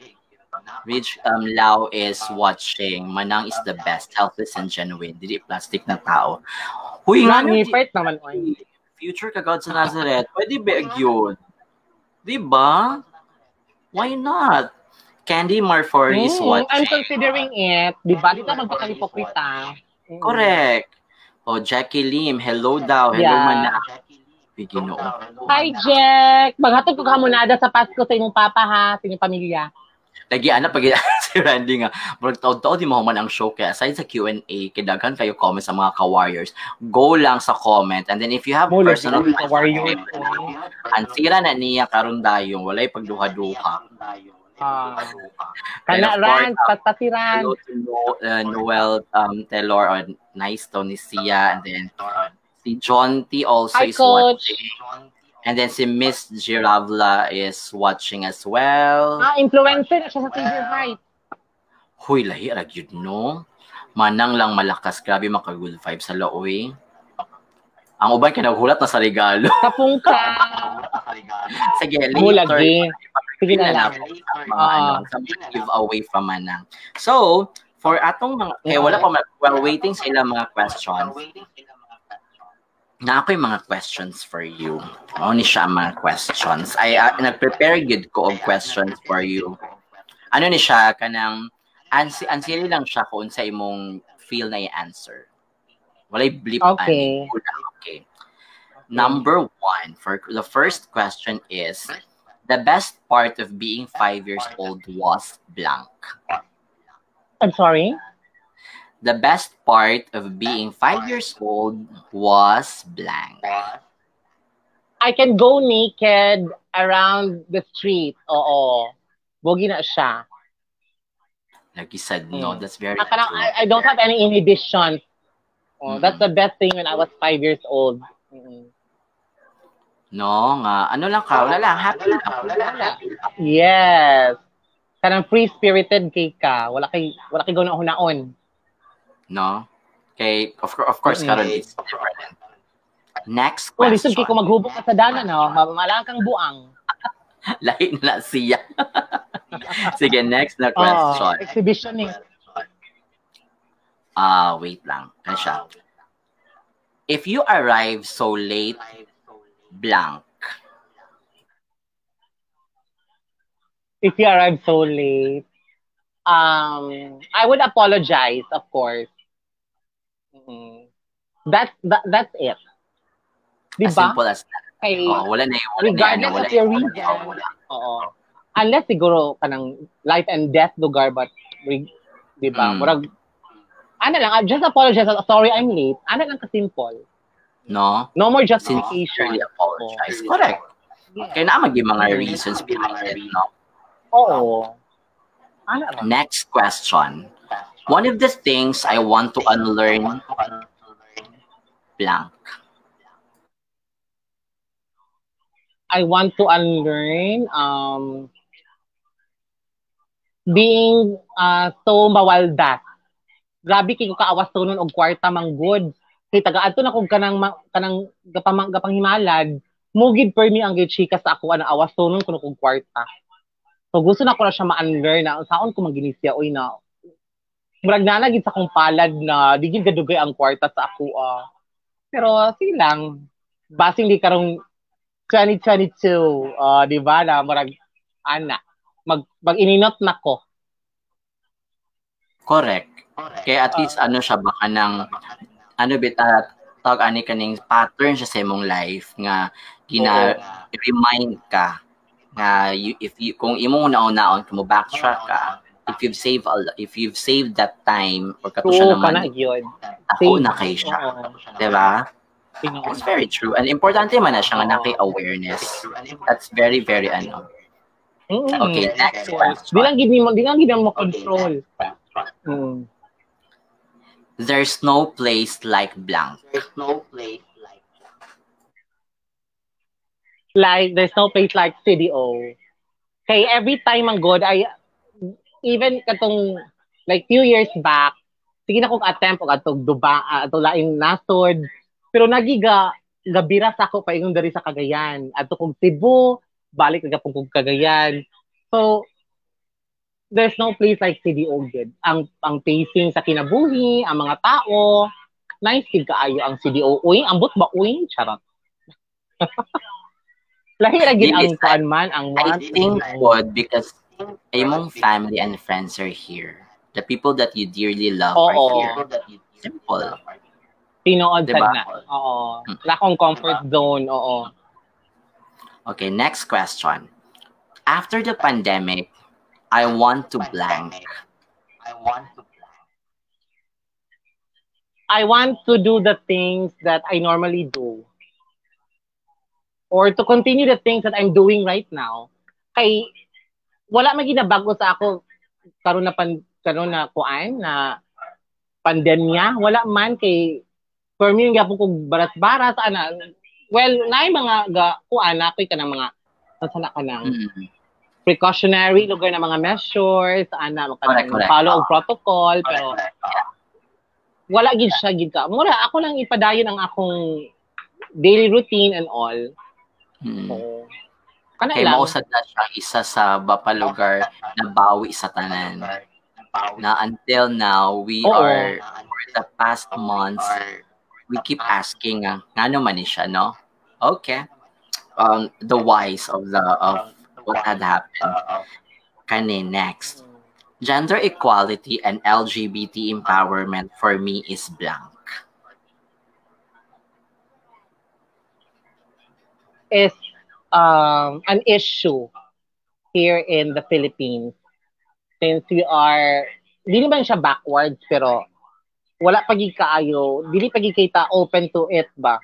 Rich um, Lau is watching. Manang is the best, helpless and genuine. Dili plastic na tao. Huy, nga ni Pert naman. oy. future ka God sa Nazareth. Pwede ba yun? Diba? Why not? Candy Marfori is Mm, watching. I'm considering it. Di ba? Di magpakalipokrita. Mm. Correct. Oh, Jackie Lim, hello daw. Hello Yeah. man na. Ginoo. Hi, Jack. Maghatod ko kamunada sa Pasko sa inyong papa, ha? Sa inyong pamilya. Lagi ana pag si Randy nga. Murag taon-taon di mo man ang show kaya aside sa Q&A, kidaghan kayo comment sa mga ka-warriors. Go lang sa comment and then if you have Mo, lagi personal sa warrior. ang sira na niya karon dayong walay pagduha-duha. And Kana of course, ran, uh, patpatiran. Hello to no, uh, Noel um, Taylor or nice to ni Sia and then si John T also Hi, is Coach. watching. And then si Miss Giravla is watching as well. Ah, influencer na siya sa Savior Heights. Huy, lahi, ragyod, no? Manang lang malakas. Grabe maka good vibes sa laoy. Ang uban kinagulat na sa regalo. Kapung ka. Sige, later. lagi. Sige na lang. po sa mga Ah. ano, sa mga from Manang. So, for atong mga, eh, wala pa, while waiting sa ilang mga questions, na ako yung mga questions for you. Ano ni siya mga questions? Ay, uh, nag-prepare good ko of questions for you. Ano ni siya, kanang, ansi, ansili lang siya kung sa imong feel na i-answer. Walay blip Okay. ani. Okay. Number one, for the first question is, the best part of being five years old was blank. I'm sorry? The best part of being five years old was blank. I can go naked around the street. Oo. Bogi na siya. Like you said, no, Mm. that's very. I, I don't have any inhibition. Oh, Mm. That's the best thing when I was five years old. Mm. No, nga. Ano lang ka? Wala lang. Happy lang. Yes. Kanang free-spirited kay ka. Wala kay wala kay gawin hunaon. No? Okay, of, of course, Mm. karon it's different. Next Oh, question. lisod kay kung maghubog ka sa dana no, mamalang kang buang. Lahi na siya. Sige, next na Oh, question. exhibitioning. Ah, wait lang. Ano siya? If you arrive so late, blank. if you arrive so late, um, I would apologize, of course. Mm. That's that, that's it. As Diba? simple as that. Kay, Oo, wala na yung wala regardless na, wala of your reason. Oo, wala. Oo. Unless siguro kanang life and death lugar but 'di ba? Mm. Murag ano lang, I just apologize. Sorry, I'm late. Ano lang ka-simple. No? No more justification. apologize. Correct. Yeah. Kaya na yung mga reasons behind it, no? Oo. Next question. One of the things I want to unlearn blank. I want to unlearn um being uh, so mawaldas. Grabe kay ko kaawas to nun og kwarta mang good. Kay taga adto na kog kanang kanang gapamang gapang himalad, mugid per me ang gid chika sa ako ana awas to nun kuno kog kwarta. So gusto na ko na siya ma-unlearn na saon ko maginisya oy na murag na gid sa kong palad na di gid gadugay ang kwarta sa ako ah. Pero sige lang. Basing di karong 2022, uh, di ba, na marag, ana, mag, mag ininot na ko. Correct. Kaya at least ano siya baka ng ano bit at tawag ani kaning pattern siya sa imong life nga gina remind ka nga you, if you kung imong naon-naon mo backtrack ka if you've saved if you've saved that time or kato siya ka na naman yun. ako na kay siya Oo. di ba. It's very true. And importante man na siya nga naki awareness. That's very, very ano. Mm. Okay, next question. Di lang gid mo, di lang gid mo control. Mm. There's no place like blank. There's no place like Like, there's no place like CDO. Kay every time ang God, I, even katong, like, few years back, sige na kong attempt og atong duba, uh, atong laing nasod, pero nagiga, gabira sa ako paingon dari sa Cagayan. Ato kong Cebu, balik na kong Cagayan. So, there's no place like CDO good. Ang ang pacing sa kinabuhi, ang mga tao, nice gid kaayo ang CDO. Uy, ambot ba uy? Charot. Lahi ra gid ang kuan man, ang I think good because among family and friends are here. The people that you dearly love are Oo. here. Simple. Tinood Diba? na. Oo. Hmm. Wala akong comfort zone, oo. Okay, next question. After the pandemic, I want to blank. I want to blank. I want to do the things that I normally do. Or to continue the things that I'm doing right now. Kay wala man ginabago sa ako karon na pan karon na kuan na pandemya, wala man kay for me yung gyapon kog baras-baras ana. Well, naay mga ga kuan na koy kanang mga nasana ka ng Mm. Precautionary lugar na mga measures, ana Correct, kanang correct. follow og protocol pero Correct, wala gid siya gid ka. Mura ako lang ipadayon ang akong daily routine and all. Mm. So, kana Kaya lang. mausad na siya isa sa bapalugar na bawi sa tanan. Na until now, we Oo. are, for the past months, we keep asking, uh, nga naman ni siya, no? Okay. Um, the whys of the of what had happened. Kani next. Gender equality and LGBT empowerment for me is blank. is um, an issue here in the Philippines. Since we are, di naman siya backwards, pero wala pagi kaayo, dili pagi kita open to it ba?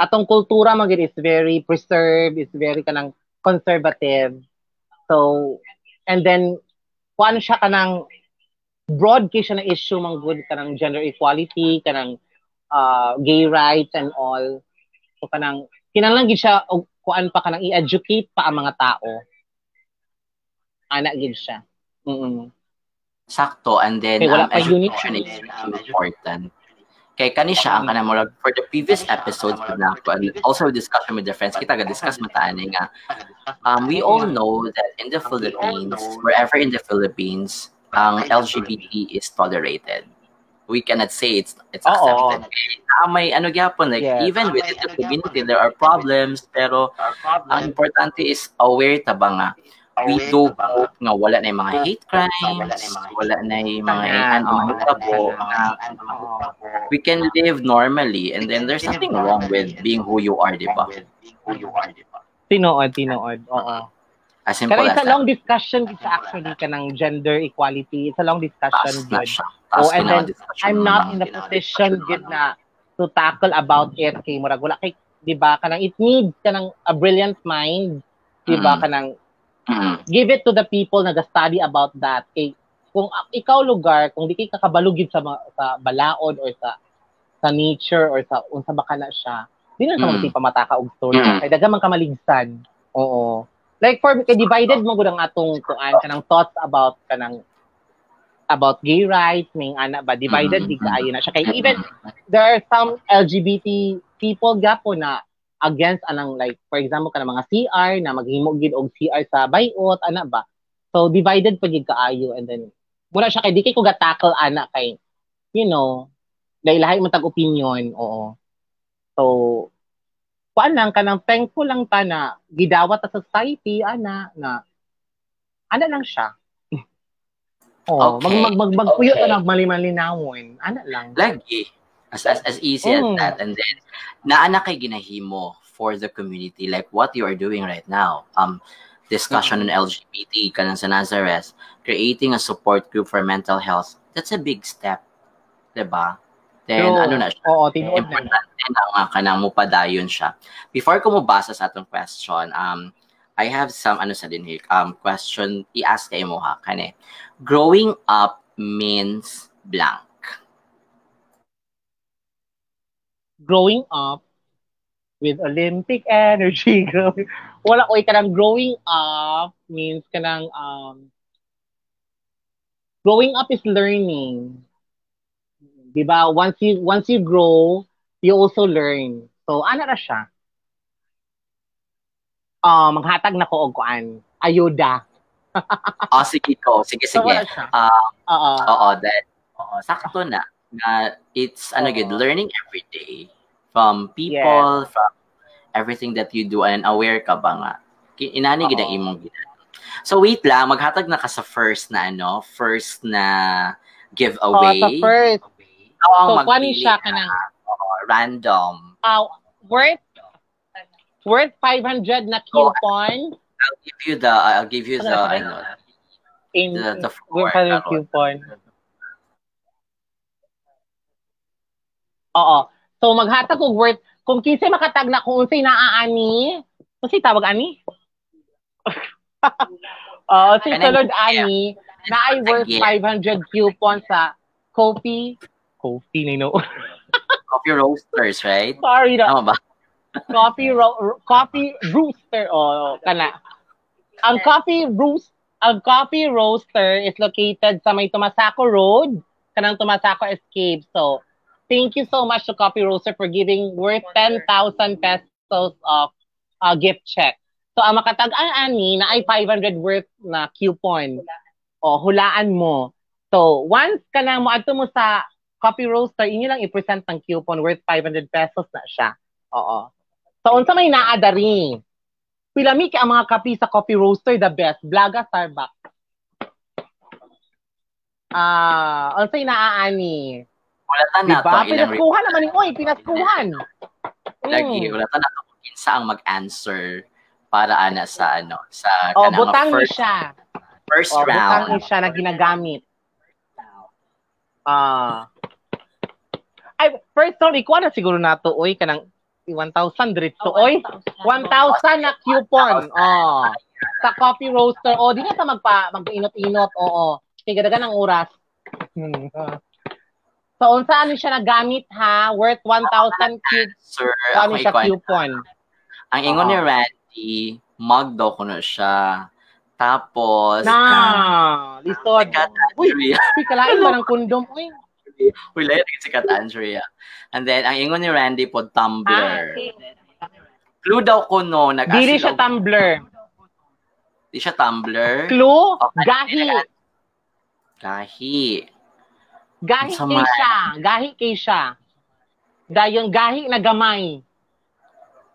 Atong kultura magid is very preserved, is very kanang conservative. So, and then, kung siya kanang broad kay siya na issue mang good kanang gender equality, kanang uh, gay rights and all. So, kanang kinahanglan gid siya og kuan pa kanang i-educate pa ang mga tao. Ana gid siya. Mm. Sakto. And then, Okay, wala um, pa unit education siya. is really important. Kay kani siya ang kanang murag for the previous episodes with Nako and also a discussion with the friends. Kita ga discuss mataani nga. Um we all know that in the Philippines wherever in the Philippines ang LGBT is tolerated. We cannot say it's it's accepted. Ah, may ano gyapon like Yes. even within the community there are problems pero ang importante is aware ta ba nga we do hope nga wala na yung mga hate crimes, wala na yung mga Sana, ano, na we can live normally and then there's nothing wrong with being who you are, di ba? Tinood, tinood. Oo. As simple as it's a long discussion it's actually ka ng gender equality. It's a long discussion Taas. Oh, and then, I'm ng not in the position good na to tackle about it kay murag wala kay 'di ba kanang it needs kanang a brilliant mind 'di ba Mm. kanang Mm. give it to the people na study about that kay kung ikaw lugar kung di kay kakabalugid sa sa balaod or sa sa nature or sa unsa ba kana siya di na sa Mm. mm. pamataka og story Mm. kay daga man ka maligsan oo like for kay divided mo gud ang atong kuan kanang thoughts about kanang about gay rights ning ana ba divided Mm. di kaayo na siya kay even there are some LGBT people gapo na against anang like for example kanang mga CR na maghimo gid og CR sa bayot ana ba so divided pa gid kaayo and then mura siya kay di kay ko ga tackle ana kay you know lahi-lahi mo tag opinion oo so kuan lang kanang thankful lang ta na gidawat ta sa society ana na ana lang siya Oh, Okay. mag mag mag magpuyo Okay. ta nag malimalinawon. Ana lang. Lagi. As, as, as easy Mm. as that. And then, naana kay ginahimo for the community, like what you are doing right now. Um, discussion on LGBT, kanang sa Nazareth, creating a support group for mental health, that's a big step. 'Di ba? Then, True. ano na siya, Oo, tinuod na. importante na nga kanang mupadayon siya. Before ko mubasa sa atong question, um, I have some, ano sa dinhik, um, question, i-ask kayo mo ha, kane. Growing up means blank. Growing up with Olympic energy. growing- Wala oy kanang growing up means kanang um growing up is learning. 'Di ba? Once you once you grow, you also learn. So ana ra siya. Ah, maghatag na ko og kuan. Ayuda. Oh, sige ko. Sige, So, sige. wala siya. Ah, Oo. oo, that, oo, sakto na. Na it's, ano Oo. good, learning every day. From people, from everything that you do, and aware ka ba nga. Inani gid ang imong. So wait lang, maghatag na ka sa first na ano, first na Oh, giveaway. sa first. Ang So, kuan magpili siya na, kanang oo, random. uh, worth worth 500 na coupon I'll give you the, I'll give you the, Ano, ano, in the, the floor. worth 500 Taro. coupon. Oo. So maghatag og worth kung kinsa makatag na kung unsay naaani, unsay tawag ani? Oo, si sulod ani na ay worth Again. 500 coupon sa Kopi Kopi na no. Coffee roasters, right? Sorry na. Tama ba? coffee ro- coffee rooster oh kana ang coffee roast ang coffee roaster is located sa may Tumasaco Road kanang Tumasaco Escape so thank you so much to coffee roaster for giving worth 10,000 pesos of uh, gift check so ang makatag-an ani na ay 500 worth na coupon o hulaan mo so once kanang moadto mo sa coffee roaster inyo lang i-present ang coupon worth 500 pesos na siya oo So, unsa may naadari? Pilami kay ang mga kape sa coffee roaster the best. Blaga Starbucks. Ah, unsay naaani? Ulatan na Diba? to Pinaskuhan naman ni Oy, pinaskuhan. lagi. Mm. Ulatan na kung kinsa ang mag-answer para ana sa ano sa Oh, kanang butang ni first, siya. first Oh, butang round. ni siya na ginagamit. Ah. ay, first sorry, kuha na siguro nato oy kanang 1,000 dritso oy. 1,000 na coupon. Oh. Sa coffee roaster. Oh, di na ta magpa mag-inot-inot. Oo. Kaya dagan ang oras. So, unsa ano siya nagamit ha? Worth 1,000 coupon. Sir, Ano siya coupon? Ang ingon ni. Randy, mug daw kuno siya. Tapos, Na, lisod. Sikat Uy, Andrea. uy, kalain ba ng kondom? Uy. Uy, layo rin si Kat Andrea. And then, ang ingon ni Randy po, Tumblr. Clue daw ko no, nag Dili siya tumbler. Di siya Tumblr. Clue, Okay. gahi. Gahi. Gahi kay siya. Gahi kay siya. Dayon gahi na gamay.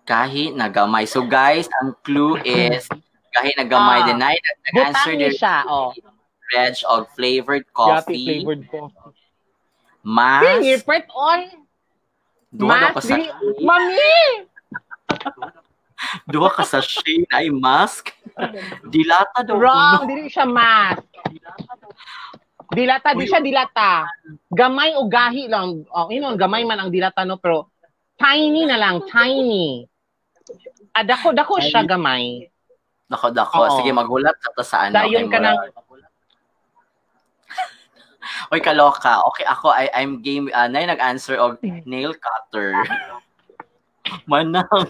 Gahi na gamay. So guys, ang clue is Gahi na gamay Ah. din na nag-answer din siya, oh. reg og flavored coffee. flavored coffee. Mas Sige, pret on. daw Mas, ka sa dili. Mami! duha ka sa shade ay mask. Dilata daw Wrong, dili siya mask. Dilata, di siya dilata. Gamay o gahi lang. Oh, you know, gamay man ang dilata, no? Pero tiny na lang, tiny. Ah, dako, dako siya gamay. Dako dako. Oo. Sige maghulat ka ta sa ano. Dayon ka ng. Oy kaloka. Okay ako I I'm game uh, nay nag-answer og nail cutter. Manang.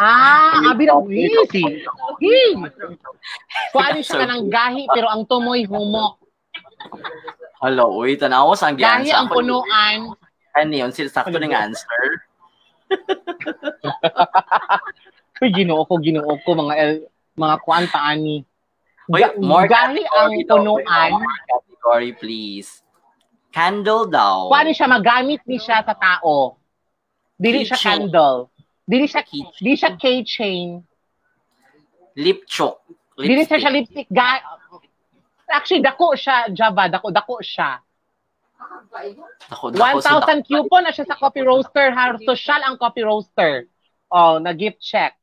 Ah, abi na easy. Ano siya ka ng gahi, pero ang tumoy humok. Hello, uy, tanaw sa ang giansa ang punuan. Ano yun? Sila sakto ng answer. Uy, ginoo ko, ginoo ko, mga el, mga kuanta ani. Uy, Ga- more gahi ang punuan. Category, please. Candle daw. Kuha ni siya magamit ni siya sa tao. Dili siya candle. Dili siya Keychain. dili siya keychain. Lip choke. Dili siya siya lipstick. Ga- Actually, dako siya, Java. Dako, dako siya. Ako, ako, 1,000 coupon na siya sa coffee roaster. Ha? Social ang coffee roaster. Oh, na gift check.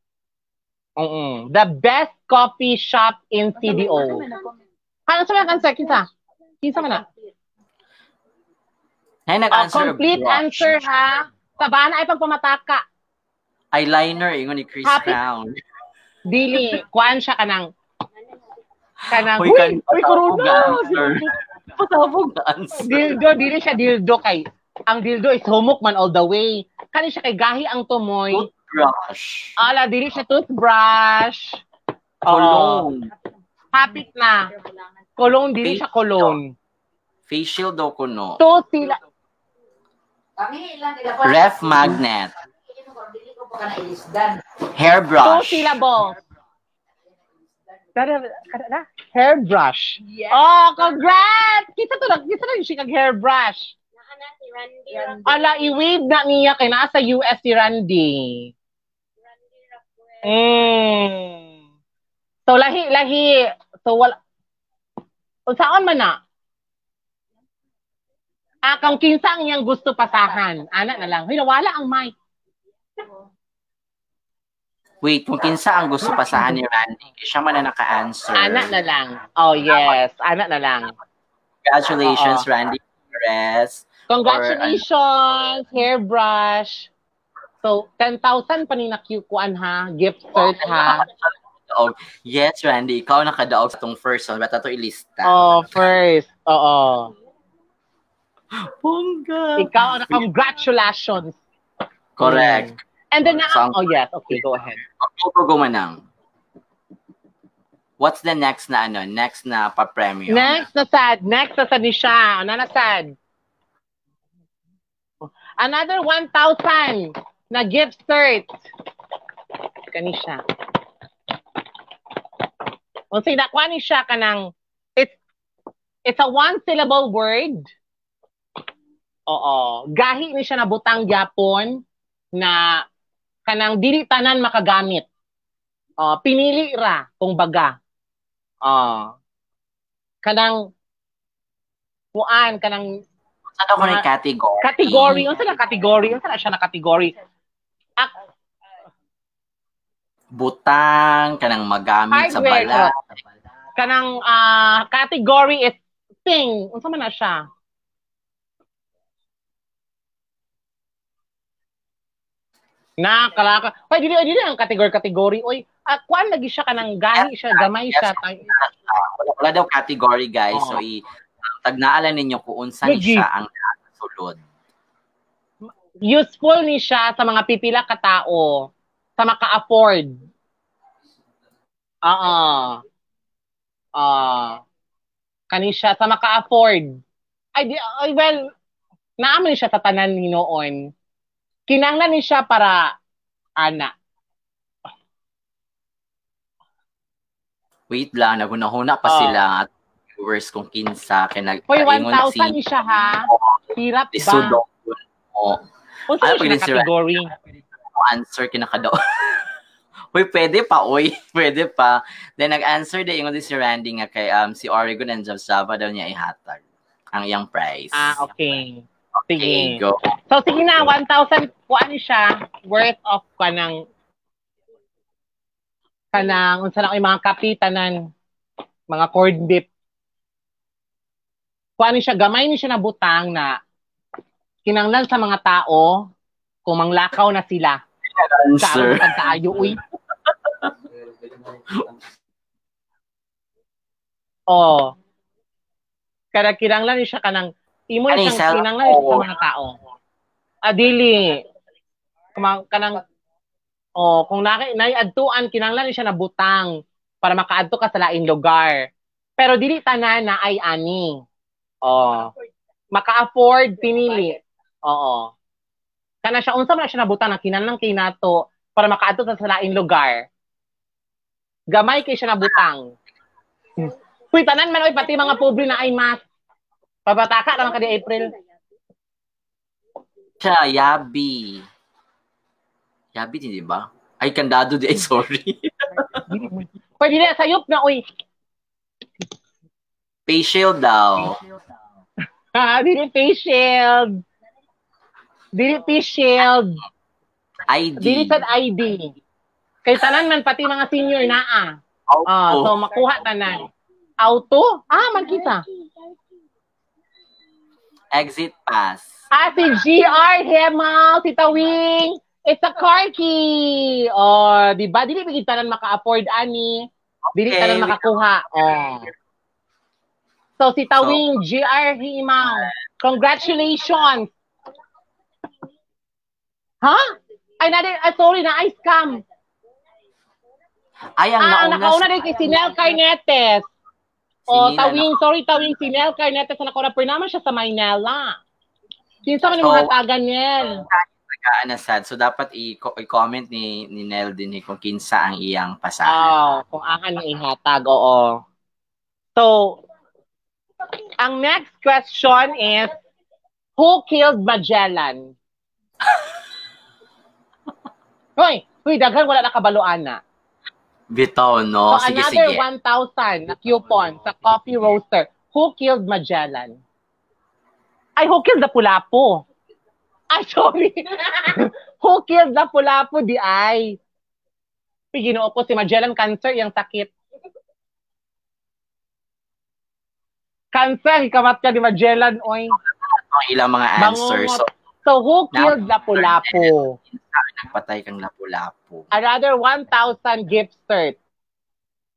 Mm The best coffee shop in CDO. Ano sa mga kansa? Kinsa? Kinsa man na? Nay, Oh, nag-answer. complete brush. answer ha. Sabana ay pagpamataka. Eyeliner, ingon ni Chris Happy- Brown. Dili, kuan siya kanang kanang Uy, kan- uy, corona. Patabog na answer. dildo, dili siya dildo kay ang dildo is humok man all the way. Kani siya kay gahi ang tumoy. Toothbrush. Ala, dili siya toothbrush. Oo. Cologne. Hapit na. Cologne, dili siya cologne. Facial daw ko no. To sila. Ref magnet. Two Hairbrush. syllables. Kada, kada na? Hairbrush. Oh, congrats! Kita to na, kita na yung siya kag hairbrush. Ala, i-wave na niya kay nasa US si Randy. Mm. So, lahi, lahi. So, wala. O, saan man na? Ah, kung kinsa ang iyang gusto pasahan. Ana na lang. Huy, nawala ang mic. Wait, kung kinsa ang gusto pasahan ni Randy, siya man na naka-answer. Ana na lang. Oh, yes. Ana na lang. Congratulations, Oo. Randy Perez. Congratulations, hairbrush. So, 10,000 pa ni nakyukuan ha. Gift cert ha. Yes, Randy, ikaw nakadaog sa tong first one. Bata to ilista. Oh, first. Oo. Bongga. Ikaw na congratulations. Correct. And then So, oh yes, okay, go ahead. Go, go, go manang. What's the next na ano? Next na pa-premium? Next na sad. Next na sad ni siya. Ano na sad? Another 1,000 na gift cert. Kani siya. O say nakuha ni siya kanang it's it's a one syllable word. Oo. Gahi ni siya na butang gyapon na kanang dili tanan makagamit. Oh, pinili ra kung baga. Oh. Kanang kuan kanang Saan ako ng category? category, unsa na category? Unsa na siya na category? Ak Butang, kanang magamit sa bala. kanang ah, category is thing. Unsa man na siya? Na kalaka. Hoy dili dili ang category. Oy, ah, kuan lagi siya kanang gahi siya, gamay siya. Tay- Wala, wala daw category, guys. So, Oo. i tagnaalan ninyo kung unsa siya ang sulod. Useful ni siya sa mga pipila ka tao sa maka-afford. Oo. Ah. kani siya sa maka-afford. Ay, di, ay well, naaman siya sa tanan ni noon. Kinanglan ni siya para ana. Wait lang, nagunahuna pa Oo. sila at viewers kung kinsa kay nag Hoy, kaingon 1,000 ni siya ha. Hirap si ba? Sudok. O, Unsa Ano pag na si category? answer kinakadaw. Uy, pwede pa, uy. Pwede pa. Then, nag-answer din yung si Randy nga kay um, si Oregon and Java daw niya ihatag ang iyang price. Ah, okay. Okay, Sige. go. So, sige na, 1,000, kuan siya, worth of kanang, kanang, unsa na ko yung mga kapitanan, mga corned beef. Kuan siya, gamay ni siya na butang na kinanglan sa mga tao kung manglakaw na sila. Answer. Karon pagkaayo, uy. Oh. Kada kinanglan ni siya kanang imo na siyang ni siya sa mga tao. Adili. Kumang kanang oh, kung na naiadtuan kinanglan ni siya na butang para makaadto ka sa laing lugar. Pero dili tanan na ay ani. Oh. Maka-afford pinili. Oo. Kana siya unsa man siya nabutang na kinahanglan kay nato para makaadto sa laing lugar. Gamay kay siya nabutang. Hmm. Uy, tanan man oy pati mga pobre na ay mas. Pabataka naman ka di April. Siya, Yabi. Yabi din, di ba? Ay, kandado di. Ay, sorry. Pwede na sayop na oy. Facial daw. Ha, dili face shield. Dili face shield. ID. Dili sad ID. Kay tanan man pati mga senior naa. Auto. Ah, so makuha tanan. Auto? Ah, magkita. Exit pass. Si GR Hemal, si Tawing. It's a car key. Oh, di ba? Dili bigit tanan maka-afford ani. Dili Okay. tanan makakuha. Oh. So si Tawing GR Hemal. Congratulations. Ha? Ay, na ah, sorry na, ay scam. Ay, ang Ah, nauna. nakauna din si Sinel Carnetes. Oh, Nina, Tawing, sorry, Tawing, si Nel Carnetes na nakuha pa naman siya sa Maynila. Kinsa man yung mga taga Nel? Na sad. So, dapat i- i-comment ni, ni Nel din eh kung kinsa ang iyang pasahan. Oh, kung akan yung ihatag, oo. So, ang next question is, who killed Magellan? Hoy, hoy, daghan wala nakabaluan na. Bitaw, no? so, sige, another sige. 1,000 na coupon sa coffee roaster. Who killed Magellan? Ay, who killed Lapu-Lapu? Ay, sorry. who killed Lapu-Lapu, di ay? Ginoo ko si Magellan cancer, yung sakit. Cancer, ikamat ka ni Magellan, oy. Ang ilang mga answers. So, So, who killed Lapu-Lapu? nagpatay kang lapu-lapu. Another 1,000 gift cert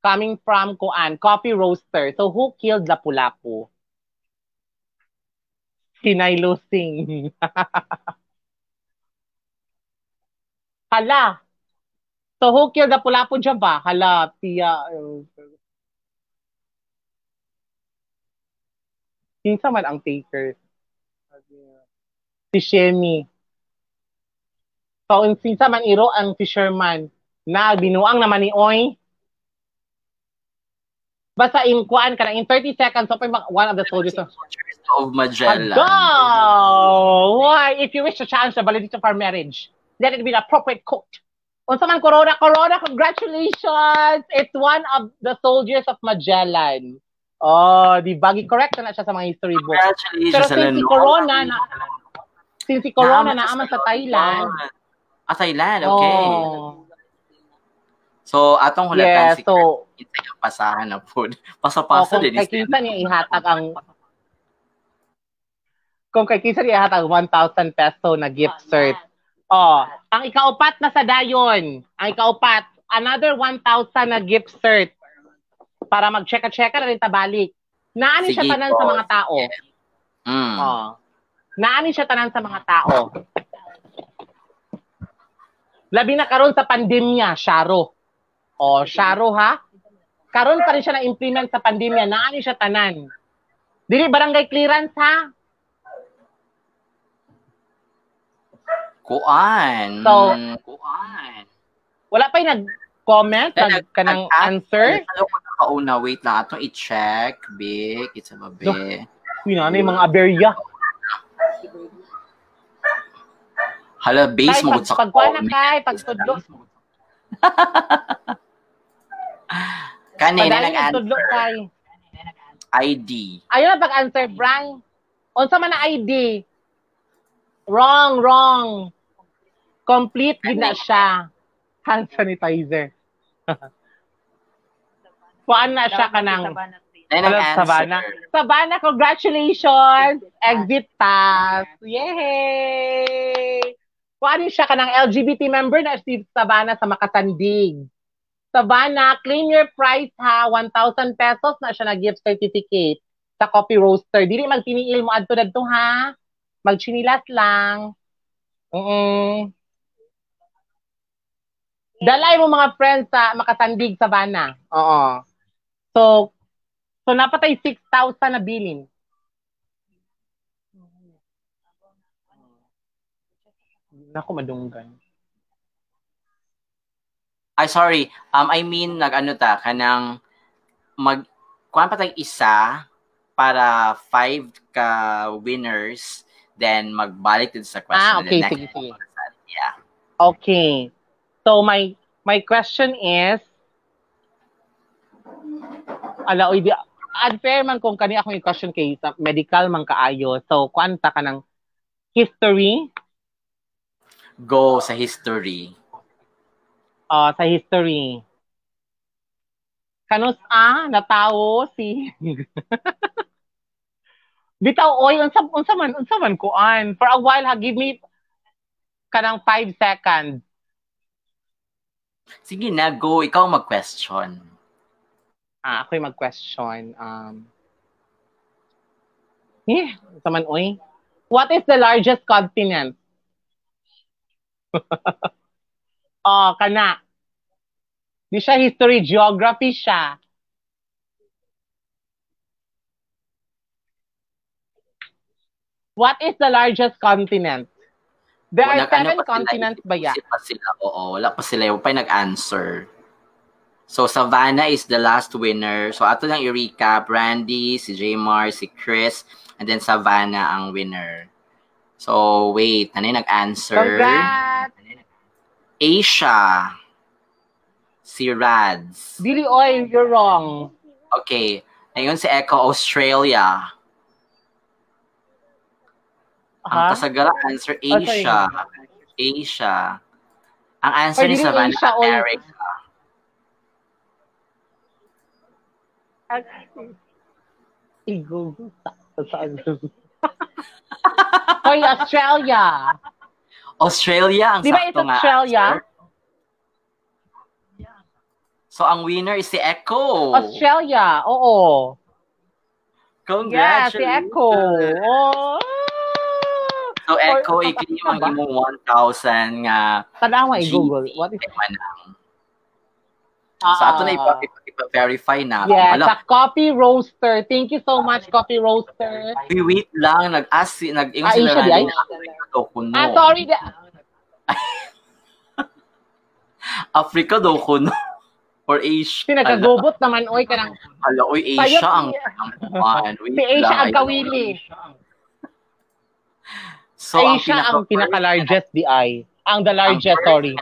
coming from Kuan, Coffee Roaster. So, who killed Lapu-Lapu? Sinay Lusing. Hala. So, who killed Lapu-Lapu dyan ba? Hala, Pia. uh, Kinsa man ang takers? Si Shemi. So, sinsa man iro ang fisherman na binuang naman ni Oy. Basta in kuan ka na, in 30 seconds, so one of the soldiers of Of Magellan. Go! Why? If you wish to challenge the validity of our marriage, let it be the appropriate quote. Unsa man Corona, Corona, congratulations! It's one of the soldiers of Magellan. Oh, di ba? Correct na siya sa mga history book. Congratulations Pero since si. Corona na, since si Corona Naaman na aman sa Thailand, Ah, Thailand, okay. Oh, So, atong hulatan yes, si so, Kinsa yung pasahan na po. oh, Pasapasa kung din. kay Kinsa niya ihatag ang kung kay Kinsa niya ihatag 1,000 peso na gift cert. Oh, ang ikaupat na sa dayon, ang ikaupat, another 1,000 na gift cert para mag-checka-checka na rin tabalik. Naani siya Sige tanan po. sa mga tao. Mm. Oh. Naani siya tanan sa mga tao. Labi na karon sa pandemya, Sharo. Oh, Sharo ha? Karon pa rin siya na-implement sa pandemya, naani siya tanan. Dili barangay clearance ha? Kuan. So, Kuan. Wala pa yung nag-comment, nag, kanang answer. Ano ko nakauna? Wait lang. Atong i-check. Big. It's a babe. Na, yung mga aberya. Hala, base mo sa pagkuha na kay, pagtudlo. Kanina nag-answer. kay. ID. Ayun na pag-answer, Brian. Unsa man na ID? Wrong, wrong. Complete din na siya. Hand sanitizer. Kuan na siya kanang Na Hello. Savannah. Savannah, congratulations! Exit pass! Yay! Kuan siya kanang LGBT member na si Savannah sa Makasandig. Savannah, claim your prize ha. 1,000 pesos na siya na gift certificate sa coffee roaster. Dili magtiniil mo adto dadto ha. Magchinilas lang. Mm. Dalay mo mga friends sa Makasandig, Savannah. Oo. So, so napatay 6,000 na bilin. Naku, madunggan. Ay, sorry. Um, I mean, nag-ano ta, kanang mag, kuhan pa tayong isa para five ka winners, then magbalik din sa question. Ah, okay, sige, sige. Yeah. Okay. So my my question is ala oy di unfair man kung kani akong question kay sa medical man kaayo. So kwanta ka ng history Go sa history. uh, sa history. Kanus a natawo si Bitaw oy unsa unsa man unsa man kuan. For a while ha give me kanang 5 seconds. Sige na, go. Ikaw mag-question. Ah, ako'y mag-question. Um, eh, unsa man oy. What is the largest continent? oh, kana. Di siya history, geography siya. What is the largest continent? There are Nag- ano seven sila, continents ba ya? isip pa sila, oo. Wala pa sila. Yung pa yung nag-answer. So, Savannah is the last winner. So, ato lang i-recap. Randy, si Jaymar, si Chris, and then Savannah ang winner. So, wait. Ano yung nag-answer? Congrats! Asia. Si Rads. Billy Oy, you're wrong. Okay. Ngayon si Echo, Australia. Ang Ha? kasagara answer, Oh. Asia. Asia. Ang answer Or ni Savannah, Asia. America. Saan. Hoy, Australia. Australia ang Di ba sakto it's nga Australia? answer. So, ang winner is si Echo. Australia, oo. Yeah, Congratulations. si Echo. Oh. So, Echo, Or- i-claim ang imong 1,000 nga Tanawa, i-google. GP What is manang. Ah, So, ato na ipa- ipa-verify na. Yeah, Wala. sa Coffee Roaster. Thank you so much, Coffee Roaster. Wait, wait lang. Nag-ask, si- nag-ingon Ah, sila na Africa daw kuno. Ah, sorry. da- Africa daw kuno. Or Asia. Si nagkagubot naman, oy, kanang Ala, oy, Asia ang si- ang si Asia ang kawili. So, Asia ang pinaka-largest di ay. Ang the largest, sorry.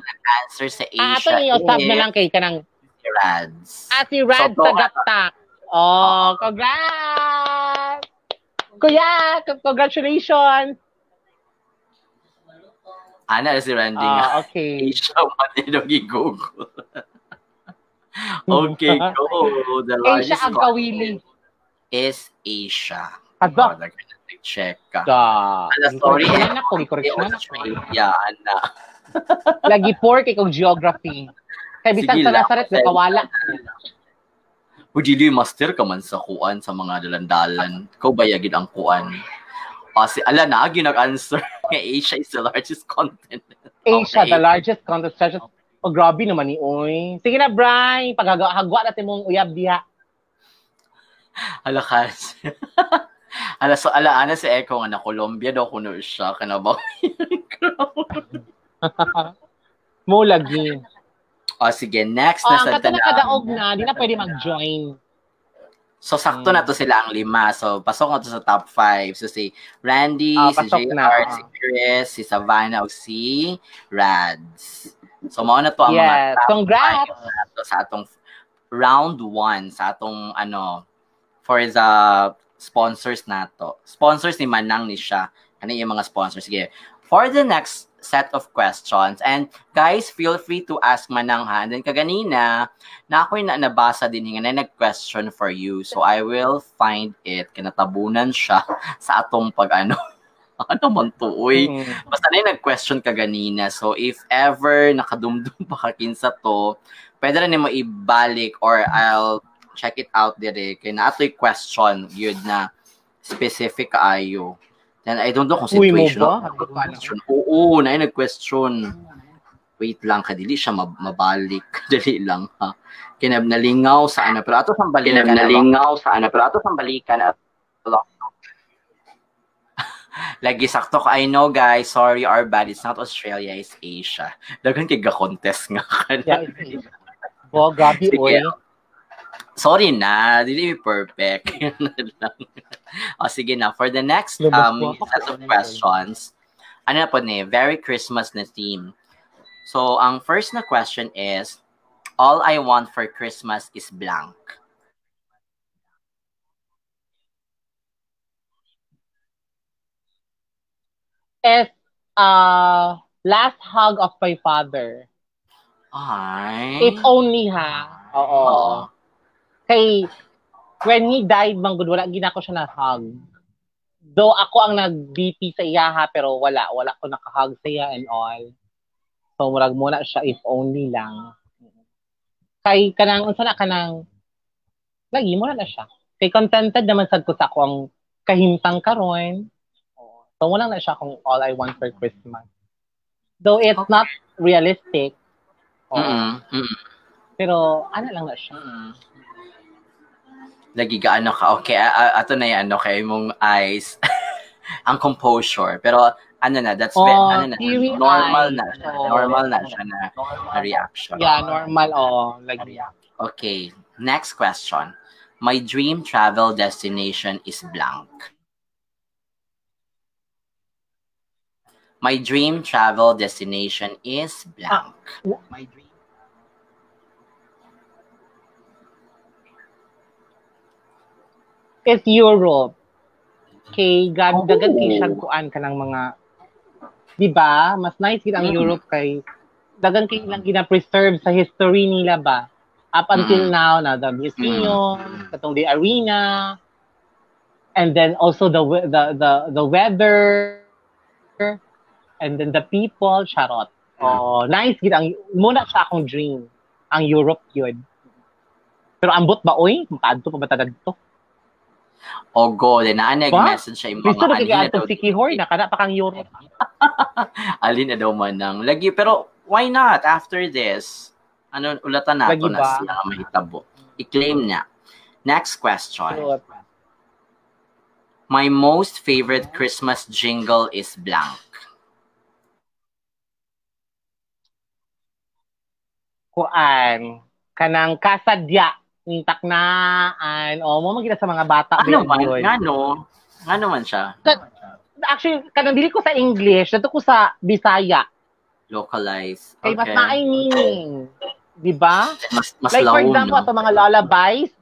answer sa Asia Ah, ato niyo, sub na lang kay kanang si Rads. Ah, si Rad So, sa Gatak. Oh, congrats! Kuya, congratulations! Ana si Randy nga. Ah, okay. Asia man din ang i-google. okay, go. The Asia ang kawili. is Asia. Aba. Oh, check ka. Da. Ala, sorry. Correction na ko, correction na. Australia, ana. Lagi poor kay kong geography. Kay bisan Sige sa. Nazaret, nakawala. Pwede di master ka man sa kuan sa mga dalandalan. Ikaw ba yagid ang kuan? Ah, si ala na agi nag-answer. Nga Asia is the largest continent. Asia, Okay. the largest concentration. Oh, grabe naman ni Oy. Sige na, Brian. Paghagwa natin mong uyab diha. Ala kas. ala so ala ana si Eko nga na Colombia daw kuno siya kana ba? Mo lagi. Ah, sige, next Oh, na ang sa na tanang. kadaog na, di na pwede mag-join. So, sakto na to sila ang lima. So, pasok na to sa top five. So, si Randy, Ah, si JR, na, si Chris, si Savannah, o si Rads. So, mao na to ang Yes. mga top Congrats! five nato sa atong round 1 sa atong ano for the sponsors nato. Sponsors ni Manang ni siya. Ano yung mga sponsors? Sige. For the next set of questions. And guys, feel free to ask Manang ha. And then kaganina, na ako'y na nabasa din nga na nag-question for you. So I will find it. Kinatabunan siya sa atong pag ano. ano man to, uy. Mm. Basta na nag-question ka ganina. So, if ever nakadumdum pa ka kinsa to, pwede rin mo ibalik or I'll check it out dire. Kaya na ato'y question, yun na specific kaayo. Then, I don't know kung Uy, mo ba? Question. Oo, na yung nag-question. Wait lang, kadili siya mab- mabalik. Dali lang, ha. Kinab nalingaw sa ano. Pero ato sang balikan. Kinab na ba? nalingaw sa ano, pero ato sang balikan at Lagi sakto ka. I know, guys. Sorry, our bad. It's not Australia, it's Asia. Dagan kay ga-contest nga ka Yeah, it's Oh, grabe, Sige. Oy. Sorry na, dili perfect. Yun na lang. o sige na, for the next Lumos um, po ako. set of questions, ano na po ni, very Christmas na theme. So, ang first na question is, all I want for Christmas is blank. Is uh, last hug of my father. Ay. If only ha. Oo. Oo. Kay, when he died, manggod, wala gina ko siya na hug. Though ako ang nag-BP sa iya ha, pero wala. Wala ko nakahug sa iya and all. So, murag muna siya if only lang. Kay, kanang, unsa na kanang, lagi mo na na siya. Kay contented naman sad ko sa ako ang kahimtang karon. So, wala na siya kung all I want for Christmas. Though it's not realistic. Mm-mm. Mm-mm. Pero, ano lang na siya. Mm-mm. Lagi ka ano ka. Okay, a- a- ato na yung ano kay mong eyes. ang composure. Pero ano na, that's Oh, ve- ano na, normal na siya. Oo. Normal na siya na, na reaction. Yeah, normal. Oo, lagi. Okay, next question. My dream travel destination is blank. My dream travel destination is blank. my dream. It's Europe. Kay Oh. God, dagan kay kuan ka ng mga, di ba? Mas nice gid ang Mm. Europe kay, dagan kay lang gina-preserve sa history nila ba? Up until Mm. now, na the museum, katong the arena, and then also the the the the weather, and then the people, charot. Oh, nice gid ang muna sa akong dream ang Europe yun. Pero ambot ba oy? Makaadto pa ba ta dito? O go, then na Ba? message siya Gusto mga na alin na daw, si Kihoy, nakana pa kang Europe. alin na daw man ng lagi. Pero why not after this? Ano, ulatan nato na ba? sila mahitabo. I-claim niya. Next question. My most favorite Christmas jingle is blank. Kuan, kanang kasadya, yung taknaan, o mo magkita sa mga bata. Ano ba man? yun? Nga no? Nga naman siya. Actually, kanang dili ko sa English, nato ko sa Bisaya. Localize. Kay mas Okay. naay meaning. Di ba? Mas, mas Like for example, no? ato mga lullabies,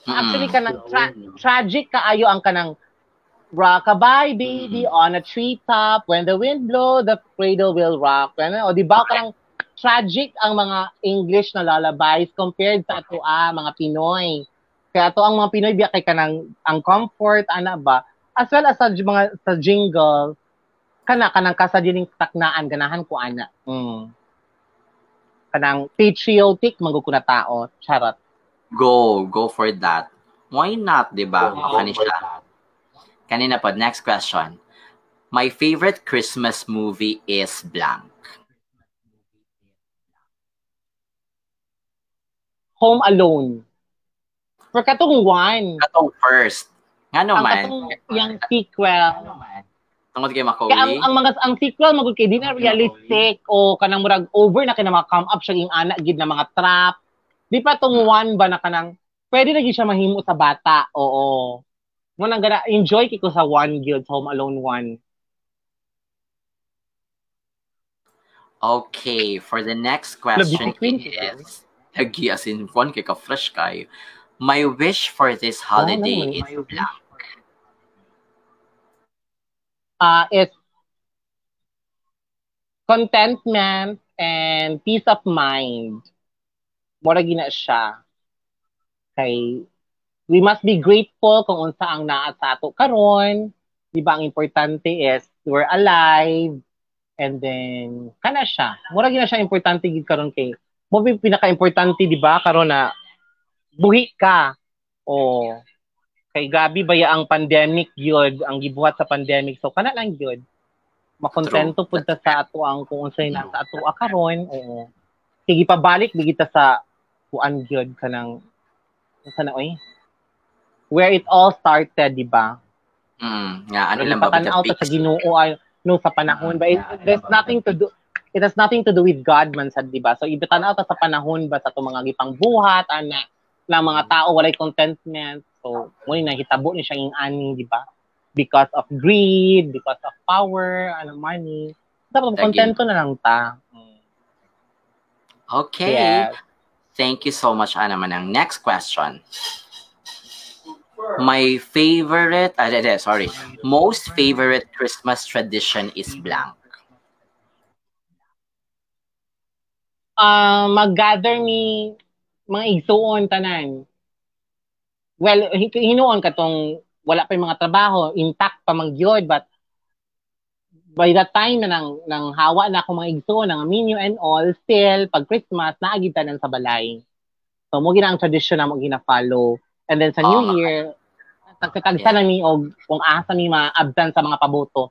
Mm-mm. actually kanang tra- tragic kaayo ang kanang Rockabye baby on a treetop when the wind blow the cradle will rock. Ano, o di ba kanang tragic ang mga English na lullabies compared sa ato ah, mga Pinoy. Kaya ato ang mga Pinoy biya kay kanang ang comfort ana ba as well as sa j- mga sa jingle kana kanang kasadining taknaan ganahan ko ana. Mm. Kanang patriotic manggo ko na tao. Charot. Go, go for that. Why not, di ba? Kani siya. Kanina po, next question. My favorite Christmas movie is blank. Home Alone. For katong one, Katong first. Nga ang naman, katong yung sequel. Ano man? tungkol kay Kaya ang, Macaulay. ang mga ang sequel magud kay di na realistic o kanang murag over na kay na mga come up siya yung anak gid na mga trap. Di pa tong one ba na kanang pwede na gid siya mahimo sa bata. Oo. Mo nang gana enjoy ko sa one guild Home Alone 1. Okay, for the next question is, Lagi as in one kay ka-fresh kayo. My wish for this holiday naman. is blank. uh, it's contentment and peace of mind. Mura gina siya. Kay we must be grateful kung unsa ang naa sa ato karon. Di ba ang importante is we're alive and then kana siya. Mura gina siya importante gid karon kay mo pinaka-importante di ba karon na buhi ka o kay gabi baya ang pandemic yun, ang gibuhat sa pandemic. So kana lang yun. Makontento pud ta sa ato ang kung unsay nasa ato a karon. Oo. Sige pabalik di kita sa kuan gyud kanang unsa na oy? Where it all started, di ba? Mm, nga, ano lang ba Patanaw ta sa Ginoo ay no sa panahon ba it, there's nothing to do it has nothing to do with God man sad di ba so ibutanaw ta sa panahon ba sa to mga gipang buhat ana lang mga tao walay contentment so mo ni nahitabo ni siya ing ani di ba because of greed because of power ano money dapat Lagi. kontento na lang ta Okay. yes Thank you so much, Ana Manang. Next question. My favorite, ah, de, sorry, most favorite Christmas tradition is blank. Uh, mag-gather ni mga igsuon tanan. Well, hi- hinuon ka tong wala pa yung mga trabaho, intact pa magyod, but by the time na nang, nang hawa na ako mga igsuon, ng menu and all, still, pag Christmas, naagid tanan sa balay. So, mo gina ang tradition na mo gina-follow. And then sa New Ah. Year, tagkatagsa na mi og kung asa mi maabdan sa mga paboto.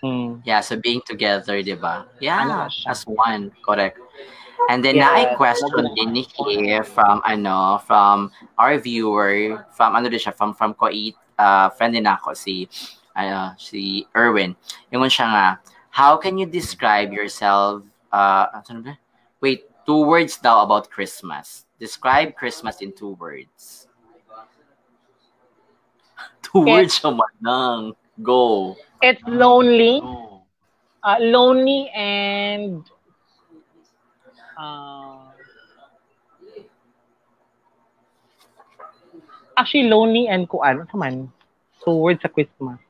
Hmm. Yeah, so being together, di ba? Ano Yeah, siya? as one, correct. And then Yes, na I question din here from ano from our viewer from ano din siya from from Koit uh, friend din ako si ano si Erwin. Yung siya nga, how can you describe yourself uh? Wait, two words daw about Christmas. Describe Christmas in two words. Two Yes. words siya manang. Go. It's lonely. uh, lonely and uh, actually lonely and kuan ano man towards sa Christmas.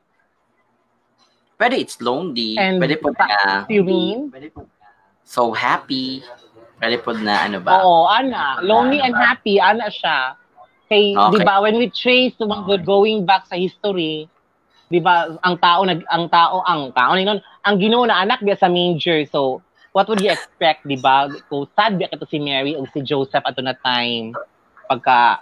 Pwede it's lonely. And Pwede po na You mean? so happy. Pwede po na ano ba? Oo, ana. Lonely and happy, ana siya. Kay, Okay. di ba, when we trace the mga good going back sa history, di ba, ang tao, nag, ang tao, ang tao na yun, ang ginoo na anak biya sa manger. So, what would you expect, di ba? Kung sad biya ito si Mary o si Joseph ato na time, pagka,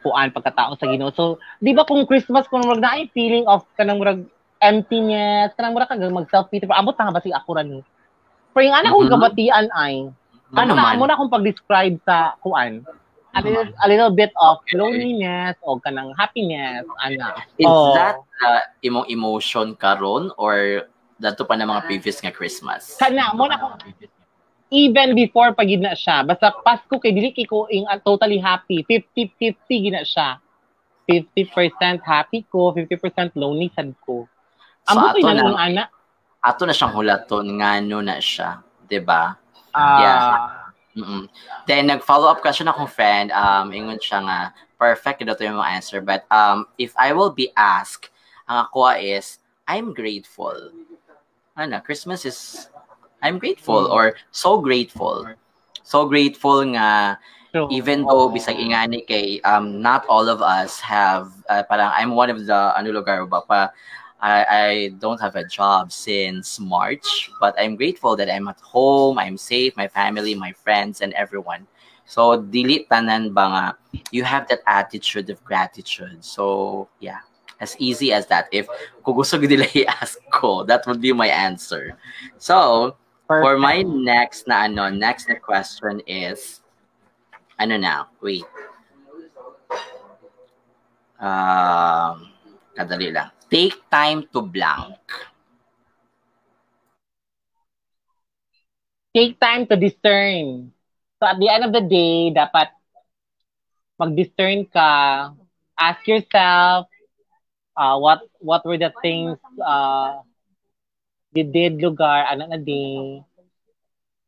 kuan, pagkatao sa ginoo. So, di ba kung Christmas, kung mag na ay feeling of kanang murag emptiness, kanang murag kag mag self-pity, abot na nga ba si ako rin. Pero yung anak kong Mhm. kabatian ay, Ano na, mo na akong pag-describe sa kuan. A little, a little bit of loneliness o kanang happiness, ana. Is Oh. that uh, imong emotion karon or dato pa na mga previous nga Christmas? Kana, mo na akong even before pag na siya. Basta Pasko kay dili ko ing uh, totally happy. 50-50 gina siya. 50% happy ko, 50% lonely sad ko. So, Amo ato ko na ng ana. Ato na siyang hulaton ngano na siya, 'di ba? Ah, Yeah. Mm-mm. Then nag-follow up question akong friend, um ingon siya nga perfect daw yung mga answer but um if I will be asked, ang ako is I'm grateful. Ano, Christmas is I'm grateful or so grateful. So grateful nga true. even though bisag ingani kay um not all of us have uh, parang I'm one of the ano lugar ba pa I, I don't have a job since March, but I'm grateful that I'm at home, I'm safe, my family, my friends, and everyone. So, dili tanan ba nga, you have that attitude of gratitude. So, yeah, as easy as that. If kung gusto ko nila i-ask ko, that would be my answer. So, for my next na ano, next na question is, ano na, wait. Um, kadali lang. Take time to blank. take time to discern. So at the end of the day, dapat mag-discern ka, ask yourself, uh, what what were the things uh, you did lugar, ano na day.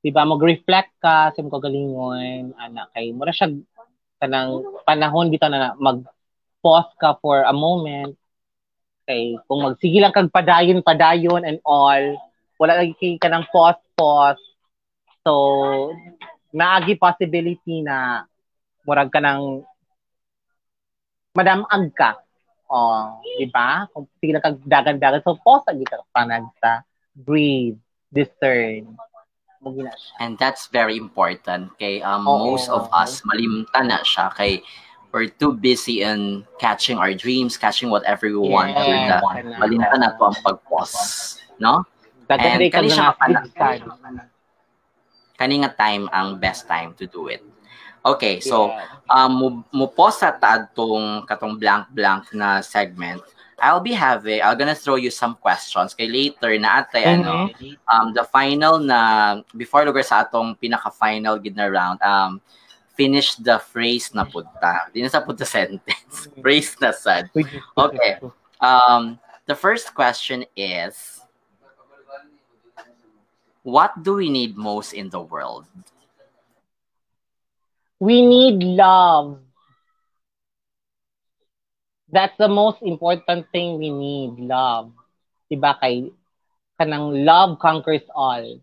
Diba, mag-reflect ka sa mga kagalingon, anak, kay mura siya kanang panahon bitaw na mag-pause ka for a moment. Kay kung magsige lang kag padayon padayon and all, wala lagi kay kanang pause pause. So naagi possibility na murag ka ng madamag ka. Oh, di ba? Kung sige lang kag dagan-dagan, so pause lagi ka panag sa breathe, discern. And that's very important kay um, Oo. most of us malimtan na siya kay we're too busy in catching our dreams, catching whatever we want. With that. Yes. Malimtan na to ang pag-pause. No? Dagan And kani siya nga kapala- Kani nga time ang best time to do it. Okay, so um mo, mo pause sa taad tong katong blank blank na segment. I'll be having I'm gonna throw you some questions kay later na ate ano um the final na before lugar sa atong pinaka final gid na round um finish the phrase na punta. Di na sa punta sentence. phrase na sad. Okay. Um the first question is what do we need most in the world? We need love. That's the most important thing we need, love. Diba kay kanang love conquers all.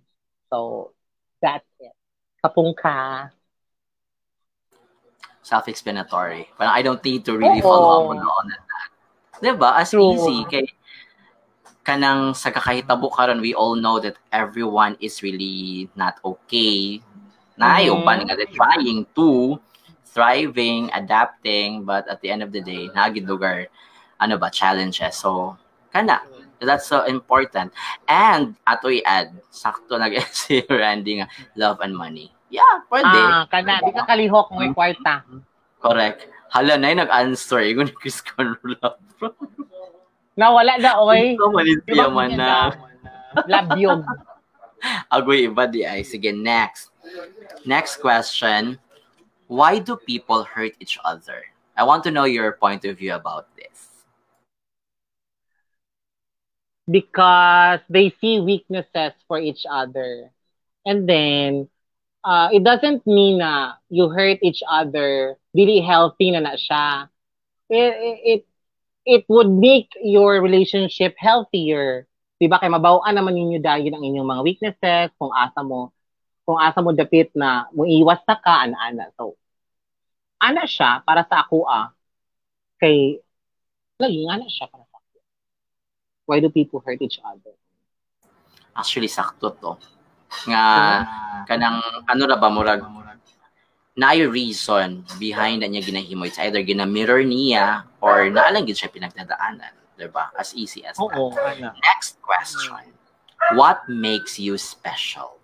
So, that's it. Kapung ka. self-explanatory. But I don't need to really Oo. follow up on on that. Diba? As True. easy. Kay, kanang sa kakahitabo karon we all know that everyone is really not okay. Na Mhm. mm nga they're trying to, thriving, adapting, but at the end of the day, nagid lugar, ano ba, challenges. So, kana, that's so important. And, ato i-add, sakto nag si Randy nga, love and money. Yeah, pwede. Ah, kana. Di ka kalihok mo kwarta. Correct. Hala na yung nag-answer. Yung ni Chris Conrola. Nawala na, oy. Ito manis siya man na. Labyog. Agoy iba di ay. Sige, next. Next question. Why do people hurt each other? I want to know your point of view about this. because they see weaknesses for each other. And then, uh, it doesn't mean na you hurt each other, really healthy na na siya. It, it, it would make your relationship healthier. Diba? Kaya mabawaan naman ninyo dahil ang inyong mga weaknesses, kung asa mo, kung asa mo dapit na mo iwas sa ka, ana-ana. So, ana siya para sa ako ah. Kay, lagi ana siya para sa ako. Why do people hurt each other? Actually, sakto to. Nga, kanang, ano na ba, murag, na yung reason behind na niya ginahimo. It's either gina-mirror niya or naalang gid siya pinagdadaanan. Diba? As easy as that. Oo, ana. Next question. What makes you special?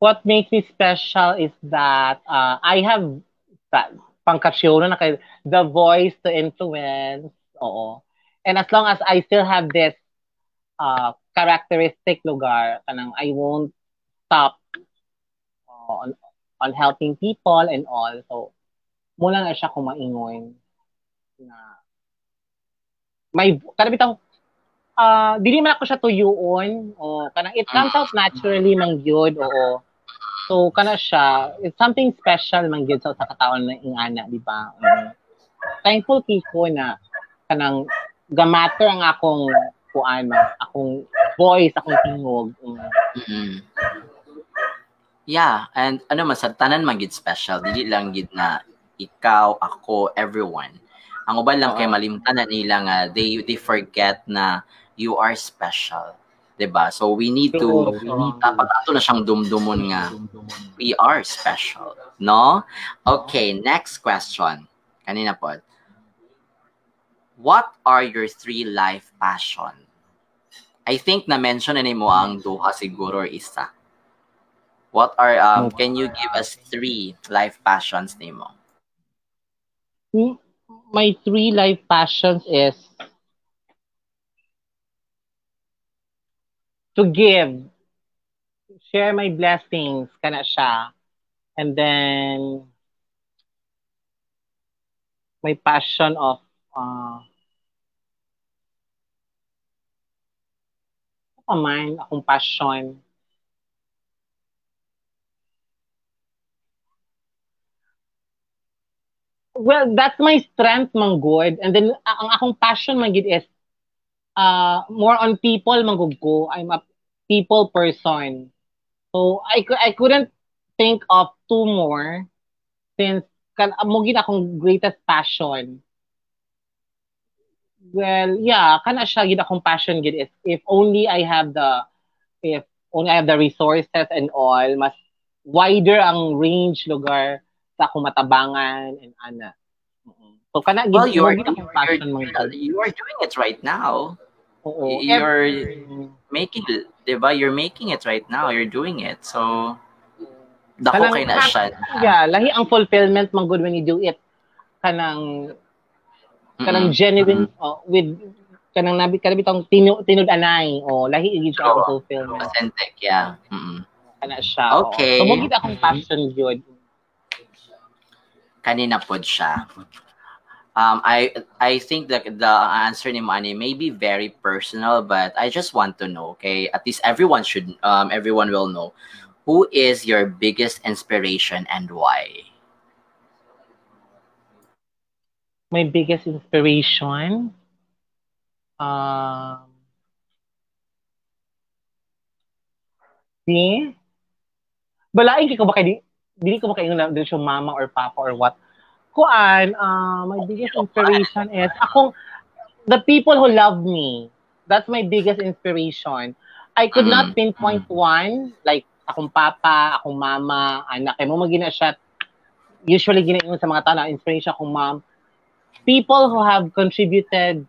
What makes me special is that uh, I have that pangkasyon na kay the voice to influence. Oo. And as long as I still have this uh, characteristic lugar, kanang I won't stop uh, on, on helping people and all. So, mula na siya kumaingon na may kada bitaw ah dili man ako siya tuyuon o kanang it comes out naturally man gyud oo so kana siya it's something special man gyud sa kataon na ingana di ba Mm. thankful kiko na kanang gamatter ang akong kuan akong voice akong tingog Mm. mm Yeah, and ano man, sa tanan man gid special, dili lang gid na ikaw, ako, everyone. Ang uban lang kay Oo. malimtan na nila nga they they forget na you are special. 'Di ba? So we need to we need dapat ato na siyang dumdumon nga we are special, no? Okay, next question. Kanina po. What are your three life passion? I think na mention na nimo ang duha siguro or isa. What are um can you give us three life passions nimo? my three life passions is to give, share my blessings, kana siya. And then, my passion of, uh, pa man akong passion. Well, that's my strength, man good. And then, ang akong passion, man gid is uh, more on people, manggug ko. I'm a people person. So, I, I couldn't think of two more since kan mo gid akong greatest passion. Well, yeah, kana siya gid akong passion gid is if only I have the if only I have the resources and all, mas wider ang range lugar sa akong matabangan and ana. So kana Well, you're, mo gid akong you're, you are doing it right now. Oo. You're Ev- making, di ba? You're making it right now. You're doing it. So, dako kay na siya. Yeah, lahi ang fulfillment man good when you do it kanang kanang Mm-mm. genuine oh, with kanang nabi kanang bitong tinu, tinud anay o lahi gyud siya ang fulfillment Authentic, yeah. Mm-mm. kana siya oo. Okay. so mo gid akong passion gyud kanina pod siya. Um, I I think that the answer ni Manny may be very personal, but I just want to know, okay? At least everyone should, um, everyone will know, who is your biggest inspiration and why? my biggest inspiration um si balain ko ba kay di dili ko makaingon na dili siya mama or papa or what kuan uh, my biggest inspiration is akong the people who love me that's my biggest inspiration I could not Mm. pinpoint one like akong papa akong mama anak kay mo magina siya usually ginaingon sa mga tao na inspiration akong mom people who have contributed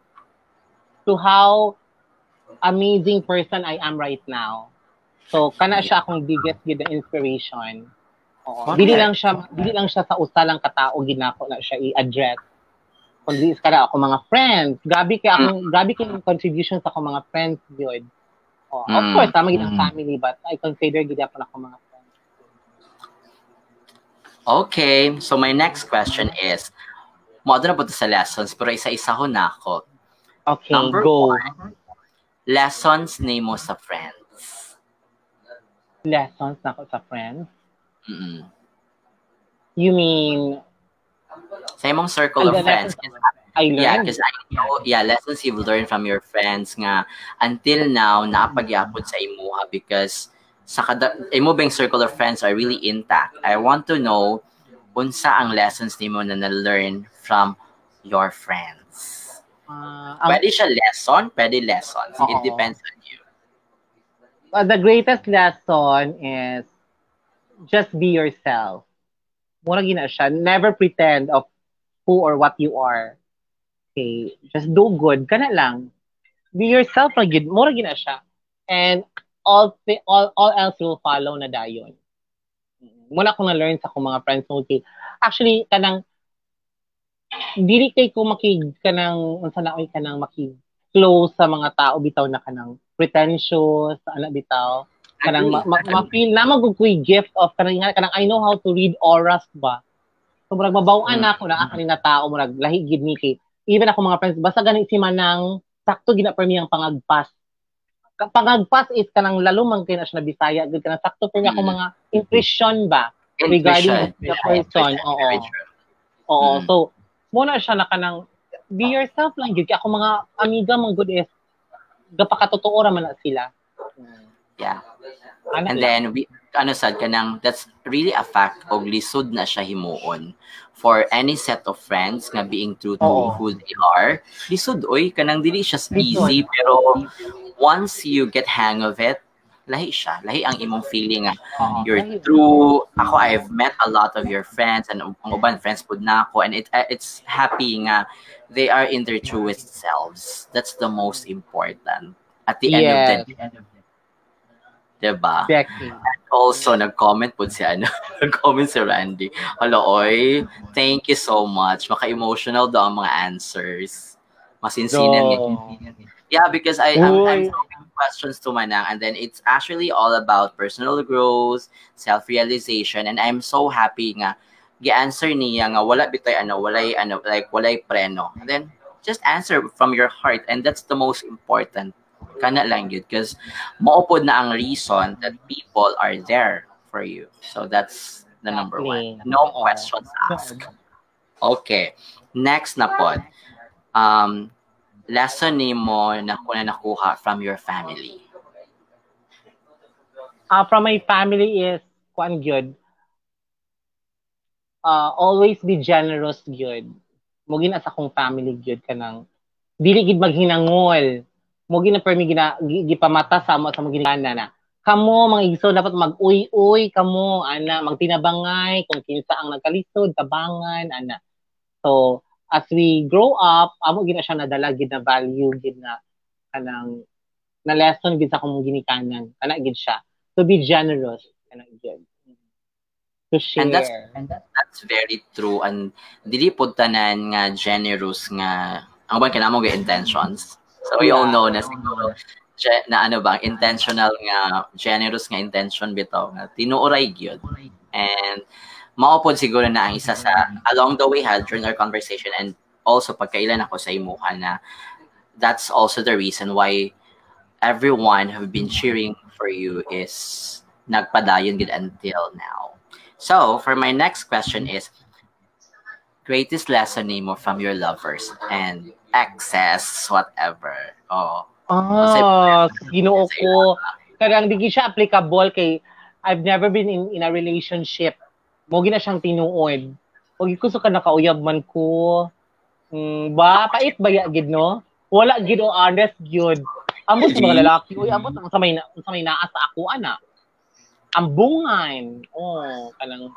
to how amazing person I am right now. So kana siya akong biggest gid inspiration. Oo. Dili lang siya dili lang siya sa usa lang katao ginako na siya i-address. Kundi is kada ako mga friends. Gabi kay akong gabi kay contribution sa akong mga friends gyud. Oh, of Mm. course, tama gid ang Mm. family but I consider gid ako ako mga friends. Okay, so my next question is, mo na po sa lessons, pero isa-isa ho na ako. Okay, Number go. one, lessons ni mo sa friends. Lessons na ako sa friends. Mm-mm. You mean Same imong circle of friends. I learned? Yeah, because I know, yeah, lessons you've learned from your friends nga until now, naapagyapod sa imuha because sa kada, imo bang circle of friends are really intact. I want to know unsa ang lessons nimo na na-learn from your friends. Ang- Pwede siya lesson, pwede lessons. It depends on you. uh, the greatest lesson is just be yourself. Mura gina siya. Never pretend of who or what you are. Okay, just do good. Kana lang. Be yourself lang gid. Mura gina siya. And all all all else will follow na dayon. Muna ko na learn sa akong mga friends mo actually kanang dili kay ko makig kanang unsa na oy kanang makig close sa mga tao bitaw na kanang pretentious ana bitaw kanang ma, ma, ma-feel na magugkuy gift of kanang kanang I know how to read auras ba so murag mabaw-an na ako na ako na tao murag lahi gid ni kay even ako mga friends basta gani si manang sakto gina per mi ang pangagpas pangagpas is kanang lalo man kay na siya Bisaya gid kanang sakto per mi ako Mm. mga impression ba regarding the person, oo. Oo, Mm. so muna siya na kanang be yourself lang gyud ako mga amiga mong good is gapakatotoo ra man na sila. Yeah. Ana And lang. then, we, ano sad ka nang, that's really a fact og lisod na siya himuon for any set of friends nga being true to Oo. who they are. Lisod, oy, kanang dili siya easy, pero once you get hang of it, lahi siya. Lahi ang imong feeling nga, Oo. you're true. Ako, I've met a lot of your friends and ang uban friends pud na ako and it uh, it's happy nga they are in their truest selves. That's the most important. At the end of the day, diba? Exactly. Also, nag-comment po si ano, nag-comment si Randy. Hello, oy, thank you so much. Maka-emotional daw ang mga answers. Masinsinan niya. Yeah, because I, I'm, I'm questions to Manang and then it's actually all about personal growth, self-realization, and I'm so happy nga gi-answer niya nga wala bitay ano, walay ano, like walay preno. And then just answer from your heart and that's the most important. Kana lang yun because maupod na ang reason that people are there for you. So that's the number one. No questions asked. Okay. Next na pod um lesson nimo na kuna nakuha from your family? Uh, from my family is kuan gyud uh, always be generous gyud mo gina sa akong family gyud kanang dili gid maghinangol mo gina permi gina gi- gipamata sa mo sa mga ginana na. Kamo mga igso dapat mag-uy-uy. Kamo ana magtinabangay kung kinsa ang nagkalisod tabangan ana. So as we grow up amo gina siya nadala gid na value gid na kanang na lesson gid sa akong ginikanan. Kana gid siya. To be generous. Kana gid to share. And that's- that's very true. And dili pod tanan nga generous nga ang bang kanamo ga intentions so we all know na siguro na ano ba intentional nga generous nga intention bitaw nga tinuoray gyud. And mao pod siguro na ang isa sa along the way ha during our conversation and also pagkailan ako sa imuha na that's also the reason why everyone have been cheering for you is nagpadayon gid until now. So for my next question is greatest lesson nimo from your lovers and exes whatever oh Ah, ginoo ko. Kadang di siya applicable kay I've never been in, in a relationship. Mo gina siyang tinuod. Og gusto ka nakauyab man ko. Mm, ba pait ba ya gid no? Wala gid o honest gyud. Amo sa mga lalaki, uy, amo sa may na, sa may naa sa ako ana. Ambungan. Oh, kanang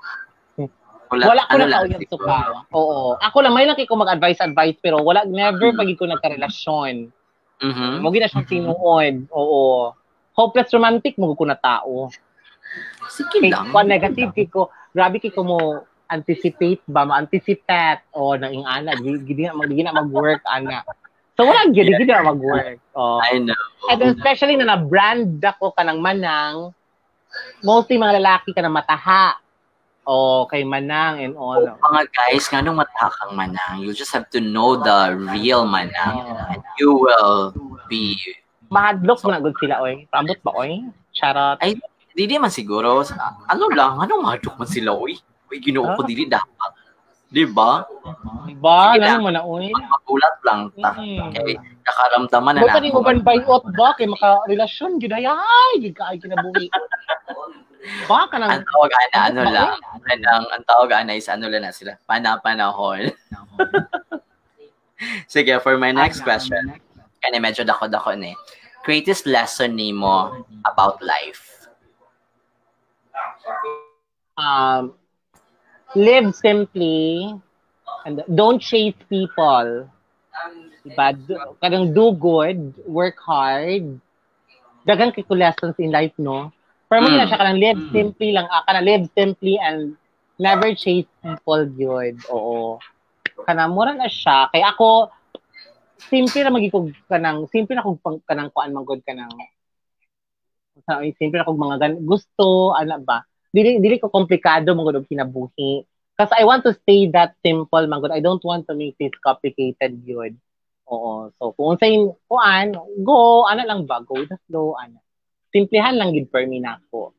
wala ko ano na kauyab siguro. suka. Oo. Ako lang may laki ko mag-advise advice pero wala never pag ko nagka-relasyon. Mhm. Mo gina siyang tinuod. Oo. Hopeless romantic mo ko na tao. sige lang kung negative kay ko, grabe kay ko mo anticipate ba, ma-anticipate o nang ing ana, gidi na mag gidi na mag-work ana. So wala gidi gidi na mag-work. Oh. I know And especially na na-brand ako kanang manang, mostly mga lalaki ka na mataha. O kay manang and all. mga guys nga nung matakang manang you just have to know the real manang and you will be Mahadlok mo na gud sila oy. Pambot ba oy? Charot. Ay, Dili man siguro. Ano lang, ano madok man sila, uy. Uy, ginoo ko, dili dapat. Di ba? Sige lang. Ano mo na oy? Magulat lang ta. Mm. Kay nakaramdaman na pa ni mo ban bayot ba kay maka relasyon gid ay kinabuhi. Ba ka nang Ang tawag ana, ano lang. Ang, ang tawag ana is ano lang na sila. Panapanahon. Sige, for my next question. Kaya medyo dako-dako na eh. Greatest lesson nimo about life. um live simply and don't chase people. Diba? Do- Kadang do good, work hard. Dagan kay ko lessons in life, no? Pero mo Mm. siya kanang live simply lang, ah, kanang live simply and never chase people good. Oo. Kanang mura na siya. Kaya ako, simple na magikog kanang, simple na kog pang- kanang kuan man good kanang sa simple na kog mga gan gusto ana ba dili dili ko komplikado gud og kinabuhi because I want to stay that simple man gud I don't want to make this complicated yun oo so kung unsay kuan go ana lang ba go the flow ana simplihan lang gid per me nako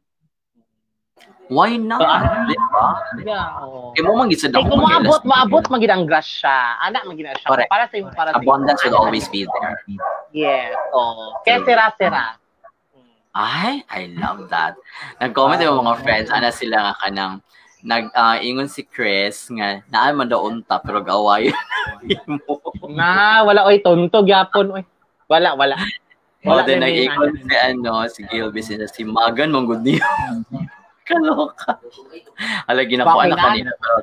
Why not? Ah. Di ba? yeah oo Kaya mo man gid sa dako kung maabot, maabot magid ang grasya. Ana magid na siya. Correct. Para sa iyo, para sa. Abundance will always be there. Yes. Oo. Kaya sira-sira. Ay, I love that. Nag-comment yung mga friends, ana sila nga kanang nag ah, ingon si Chris nga naan man daw unta pero gaway mo. Na, wala oy tonto gyapon oy. Wala, wala. O Wala then na nag-ingon si ano, si Gilby si, si Magan mong good niyo. Kaloka. Na Bakit anak na? kanina pero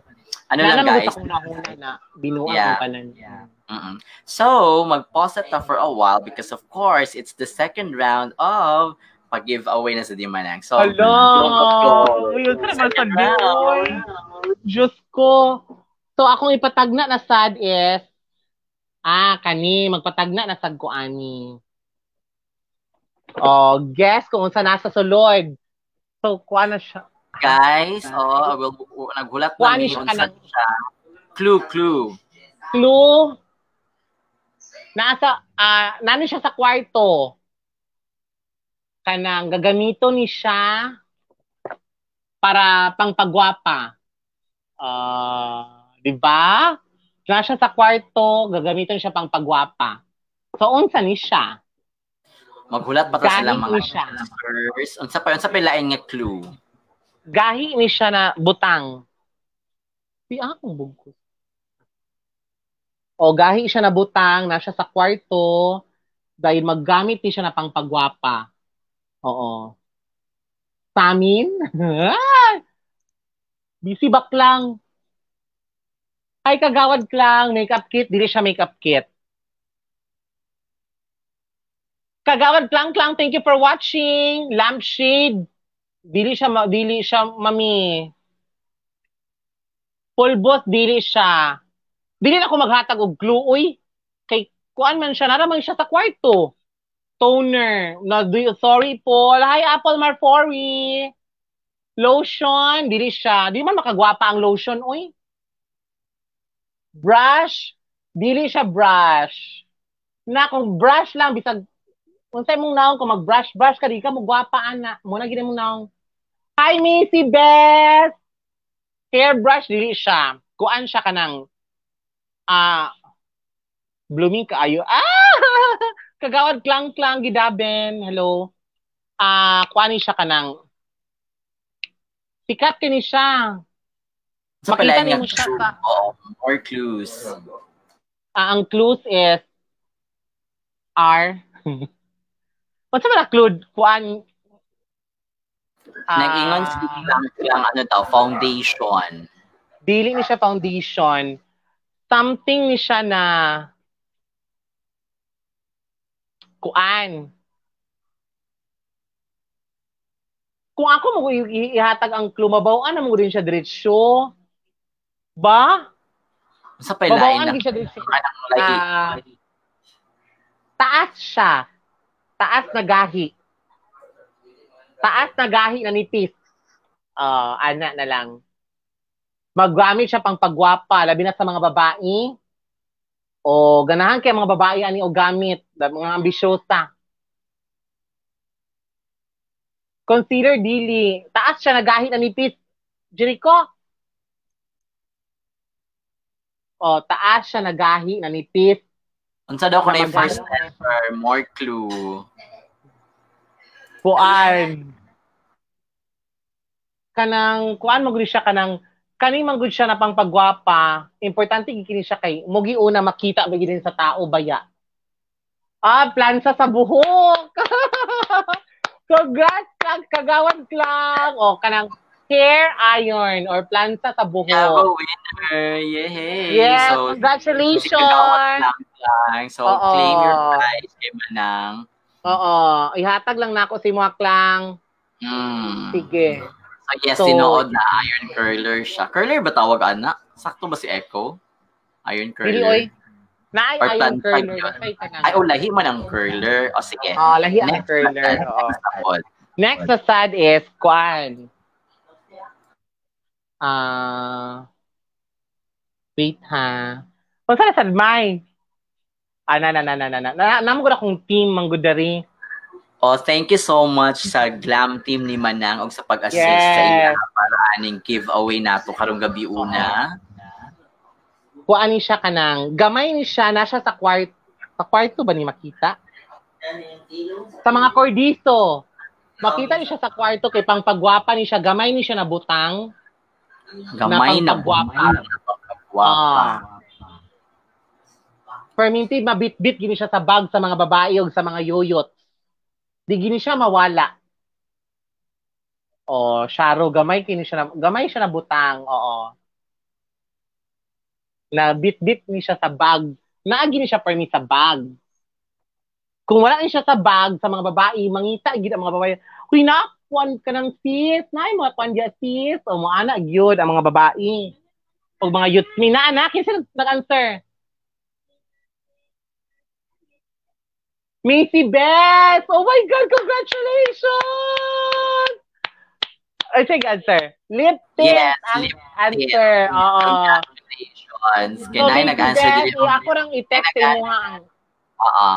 ano lang guys. magusta ko na na binuang Yeah. yeah. kanan. Mm-mm. So, mag-pause na ta for a while because of course, it's the second round of pag-giveaway na sa Dimanang. So, Hello! Yun sa naman sa round. Diyos ko. So, akong ipatagna na sad is, ah, kani, magpatagna na sad ko ani. Oh, guess kung unsa nasa sulod. So, kuha na siya. Guys, oh, will, naghulat na ni siya unsa kanang siya. Clue, clue. clue. Nasa, ah, nani siya sa kwarto. kanang gagamito ni siya para pangpagwapa. Ah, di ba? Siya sa kwarto, gagamiton siya pang pagwapa. So, unsa ni siya? Maghulat pa ta sila Gahi mga siya. answers. Unsa pa unsa pa lain nga clue? Gahi ni siya na butang. Di akong bugkos. O gahi siya na butang, na siya sa kwarto, dahil maggamit ni siya na pang pagwapa. Oo. Sa amin? Busy back lang. Ay, kagawad lang. Makeup kit. Dili siya makeup kit. Kagawad lang lang. Thank you for watching. Lampshade. Dili siya, ma- dili siya, mami. Pulbos, dili siya. Dili na ako maghatag og glue, uy. Kay, kuan man siya, naramang siya sa kwarto. Toner. Na, do- sorry, Paul. Hi, Apple Marfori. Lotion, dili siya. Di man makagwapa ang lotion, uy. Brush, dili siya brush. Na, kung brush lang, bisag, kung sa'yo mong naong, kung mag-brush, brush ka, di ka mo gwapa, ana. Muna gina mong naong. Hi, Missy Beth! Hairbrush, dili siya. Kuan siya kanang, ah, blooming ka ayo. Ah! Kagawad klang-klang gidaben. Hello. Ah, kuan ni siya kanang, sikat kini siya. Pa Makita niyo mo siya sa- Oo, more clues. Ah, ang clues is R. What's ba na clue? Kuan? Ah, Nag-ingon lang lang ano daw, foundation. dili ni siya foundation. Something ni siya na kuan. Kung ako mo ihatag ang clue, mabawaan na mo din siya diretsyo. Ba? Unsa pa yung lain Mabawaan na din siya diretsyo. lagi? Ah, taas siya. Taas na gahi. Taas na gahi na nipis. Ah, ana na lang. Maggamit siya pang pagwapa, labi na sa mga babae. O ganahan kay mga babae ani o gamit, mga ambisyosa. Consider dili. Taas siya na gahi na nipis. Jericho. O, taas siya na gahi na nipis. Unsa daw ko na yung first letter, more clue. Kuan kanang kuan mo siya kanang kani man gud siya na pang pagwapa importante gid kini siya kay mugi una makita ba gid sa tao baya ah plansa sa buhok congrats kag kagawan lang o kanang hair iron or plansa sa We have a buhok winner! Yay! yes So, congratulations lang lang. So, Oo. claim your prize kay Manang. Oo ihatag lang nako si Muak lang Hmm. sige So, yes, So- sinuod na iron curler siya. Curler ba tawag, ana? Sakto ba si Echo? Iron dili curler? oy naay Or ayon plansa curler na Ay, oh, lahi man ang curler. O, sige. Ah, lahi ang curler. na- Oo. next na. Next na sad is Kwan. Ah. wait ha. Kung saan na sad May? Ah, na, na, na, na, na, na. Na, namo ko na kung team manggudari. Oh, thank you so much sa glam team ni Manang og sa pag-assist Yes. sa iya para aning giveaway nato karong gabi una. Kuan ni siya kanang, gamay ni siya, na siya sa kwart, sa kwarto ba ni makita? Sa mga kordiso. Makita ni siya sa kwarto kay pang pagwapa ni siya, gamay ni siya na butang. Gamay na pangpagwapa. Guwapa. Ah. Perminti mabit-bit gini siya sa bag sa mga babae o sa mga yoyot. Di gini siya mawala. O, Sharo, gamay kini siya na, gamay siya na butang. Oo. Na bit-bit ni siya sa bag. Naagi ni siya permi sa bag. Kung wala ni siya sa bag sa mga babae, mangita gid ang mga babae. Huy na, kuan ka ng sis. Nay, mga kuan diya sis. O, mga anak gyud ang mga babae. O mga youth. May na anak, kinsa nag-answer? Macy Beth! Oh my God, congratulations! Ay, sige, answer. Lip tint Yes, ang lip answer. Oo. Congratulations. So, Kinay Macy nag-answer Beth, dili. eh, ako nang i-text mo ha. Oo.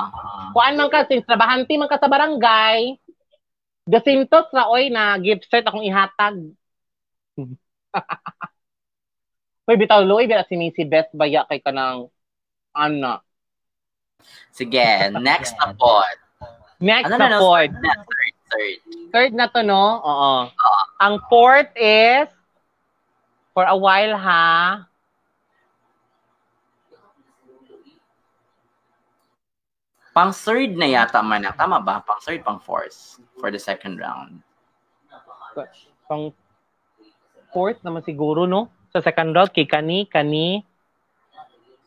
Kuan man ka, since trabahante man ka sa barangay, The same thoughts na, oy, na gift set akong ihatag. May bitaw loy, bitaw si Missy Best baya kay kanang, ano, Sige, next na po. Next Ano na na, fourth. Third, third. Third na to, no? Oo. Ang fourth is, for a while ha, Pang third na yata man na. Tama ba? Pang third, pang fourth for the second round. pang fourth naman siguro, no? Sa second round, kay Kani, Kani,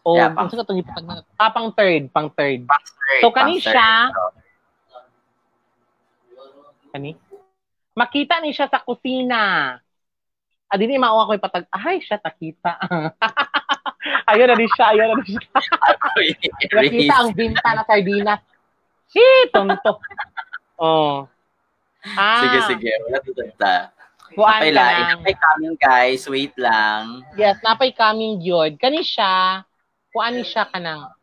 o, Yeah, pang- pang, itong ipatag na, ah, pang third, pang third. Pang third. So, pang kani siya? Kani? Makita ni siya sa kusina. Ah, di ni mao ako ipatag, ay, siya, takita. ayun na di siya, ayun na di siya. Nakita ang binta na sardinas. Shit, tonto. Oh. Ah, Sige, sige. Wala tutagta. Kuan Napay lang. Napay coming, guys. Wait lang. Yes, napay coming gyud. Kani siya, kuan ni siya kanang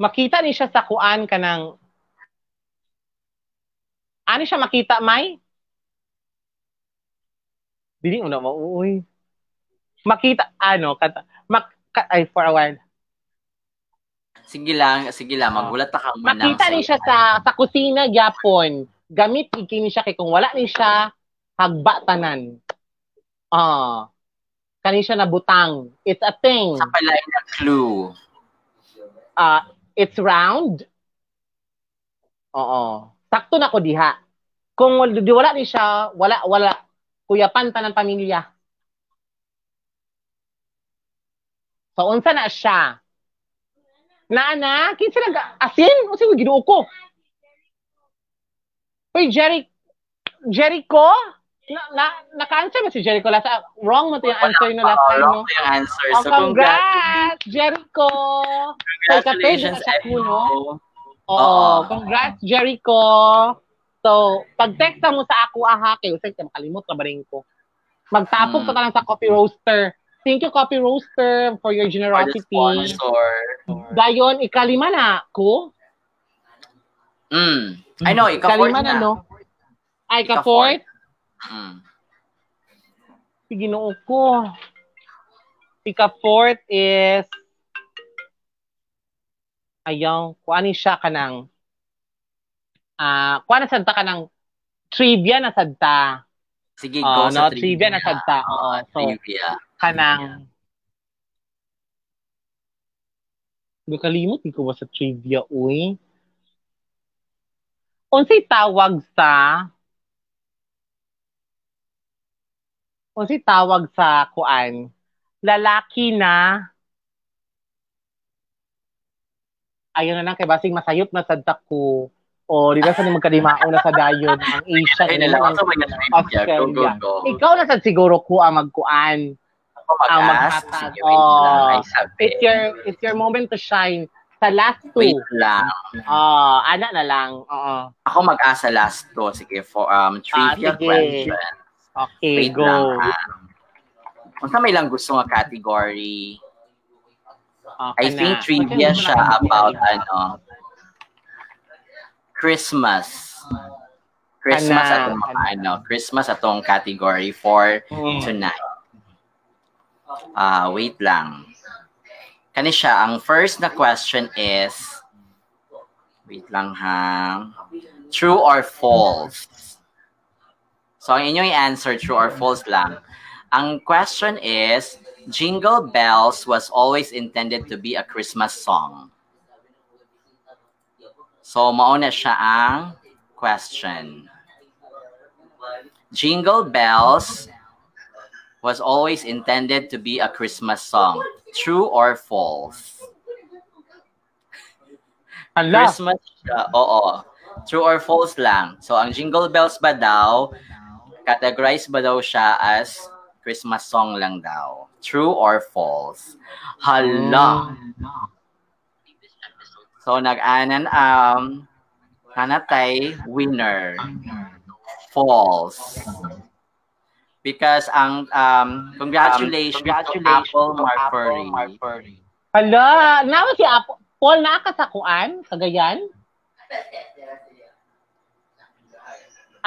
Makita ni siya sa kuan kanang Ano siya makita, May? Dili una mauuy. Makita ano kata mak, ka, ay for a while. Sige lang, sige lang. Magulat ka kang manang Makita ni siya sa sa kusina gyapon. Gamit ikini siya kay kung wala ni siya hagba tanan. Ah. Kani siya nabutang. It's a thing. Sa palay na clue. Uh, it's round. Oo. Sakto na ko diha. Kung di wala ni siya, wala wala kuyapan ta ng pamilya. So unsa na siya? Naana, kinsa nag asin? Unsa mo giduo ko? Uy, Jerry Jericho? Na, na, naka-answer ba si Jericho last time? Wrong mo to yung answer no last Oo, time, wrong no? po yung answer. Oh, So, congrats. congrats, Jericho! Congratulations, Sa Echo. Oo, Oo. congrats, Jericho. So, pag-text mo sa ako, aha, kayo, sige, makalimot ka ba rin ko. Magtapog Hmm. na lang sa Coffee Roaster. Thank you, Coffee Roaster, for your For the generosity. sponsor. Dayon, ikalima na ko. Mm. I know, ika-fourth Ikalima na. na, no? Ay, Ika-fourth. Mm. Ginoo ko. Ika-fourth is, ayaw, kuanin siya ka ng, ah, kuha na sadta ka ng trivia na sadta. Sige, Oh, go sa no, trivia na sadta. Oo, so, trivia. kanang Nakalimot ko ba sa trivia, uy? Unsay tawag sa Unsay tawag sa kuan? Lalaki na Ayun na lang kay basing masayop na sadta ko. O, di ba sa ni magkadimao na sa dayon ang Asia Ay, sa mga trivia. Go, go, Australia. go. Ikaw na sad siguro ko ang magkuan. Ako ang maghatag. Oh. It's your it's your moment to shine. Sa last two. Wait lang. Oh, ana na lang. Oo. Ako mag-asa last to. Sige, for um, trivia Ah, sige. question. Okay, Wait go. lang. ha. Kung sa may lang gusto nga category, Okay I think na. trivia Okay, siya ka about na. ano, Christmas. Christmas Ana, atong ana. ano, Christmas atong category for Mm. tonight. Ah, wait lang. Kani siya, ang first na question is wait lang ha. True or false? So ang inyong i-answer true or false lang. Ang question is Jingle Bells was always intended to be a Christmas song. So mauna siya ang question. Jingle Bells was always intended to be a Christmas song. True or false? Hala. Christmas siya. Oo. True or false lang. So, ang Jingle Bells ba daw, categorize ba daw siya as Christmas song lang daw? True or false? Hala. So, nag-anan, um, hanatay winner. False. Because ang, um, congratulations, to Apple Marbury. Hala, nawa si Apo. Paul na ka sa kuan, kagayan?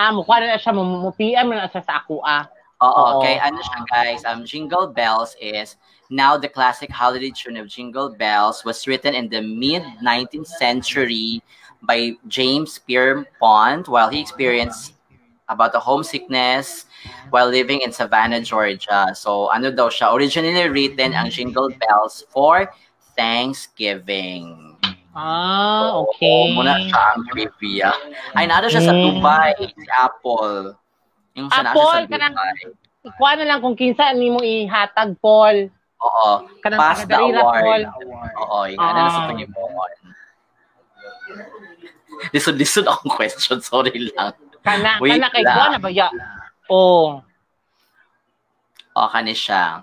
Ah, mukha na siya, mo, PM na siya sa ako ah. Oo, Oo. okay. Ano siya, guys? Um, Jingle Bells is now the classic holiday tune of Jingle Bells was written in the mid 19th century by James Pierpont while he experienced about the homesickness while living in Savannah, Georgia. So, ano daw siya? Originally written ang Jingle Bells for Thanksgiving. Ah, Oo, okay. muna siya ang trivia. Ay, nado siya sa. Dubai, si Apple. Yung sa Apple, sa kanang- Dubai. Ikuha na lang kung kinsa ni mo ihatag, Paul. Oo. Kanang Pass the award. Paul. Oo, yung ano na sa Ah. Panginoon. Lisod-lisod akong question. Sorry lang. Kana, Wait kana kay. Juan na ba ya? Oh. O, kani siya.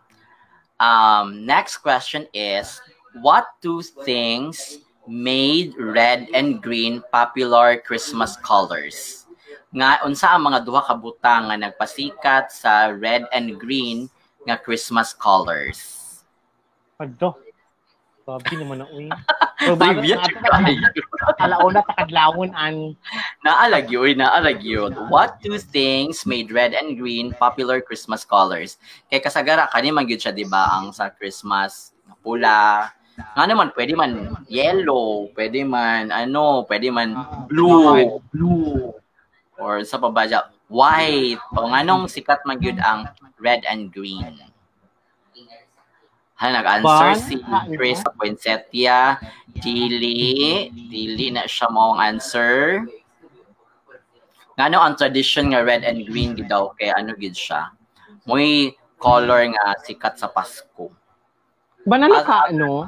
Um, next question is, what two things made red and green popular Christmas colors? Nga, unsa ang mga duha ka butang nga nagpasikat sa red and green nga Christmas colors? Ado. Sabi naman na uy. Trivia kayo. Alauna sa kadlawon ani. Naalag yun, naalag yun. What two things made red and green popular Christmas colors? Kay kasagara, kani man yun siya, di ba, ang sa Christmas, pula. Nga naman, pwede man yellow, pwede man, ano, pwede man blue, blue. Or sa pa ba siya, white. O nga nung sikat man yun ang red and green. Ha, nag-answer si Chris Poinsettia. Dili. Dili na siya mo ang answer. Nga no, ang tradition nga red and green daw kay ano gid siya. Muy color nga sikat sa Pasko. Banalo Ah, ka ano?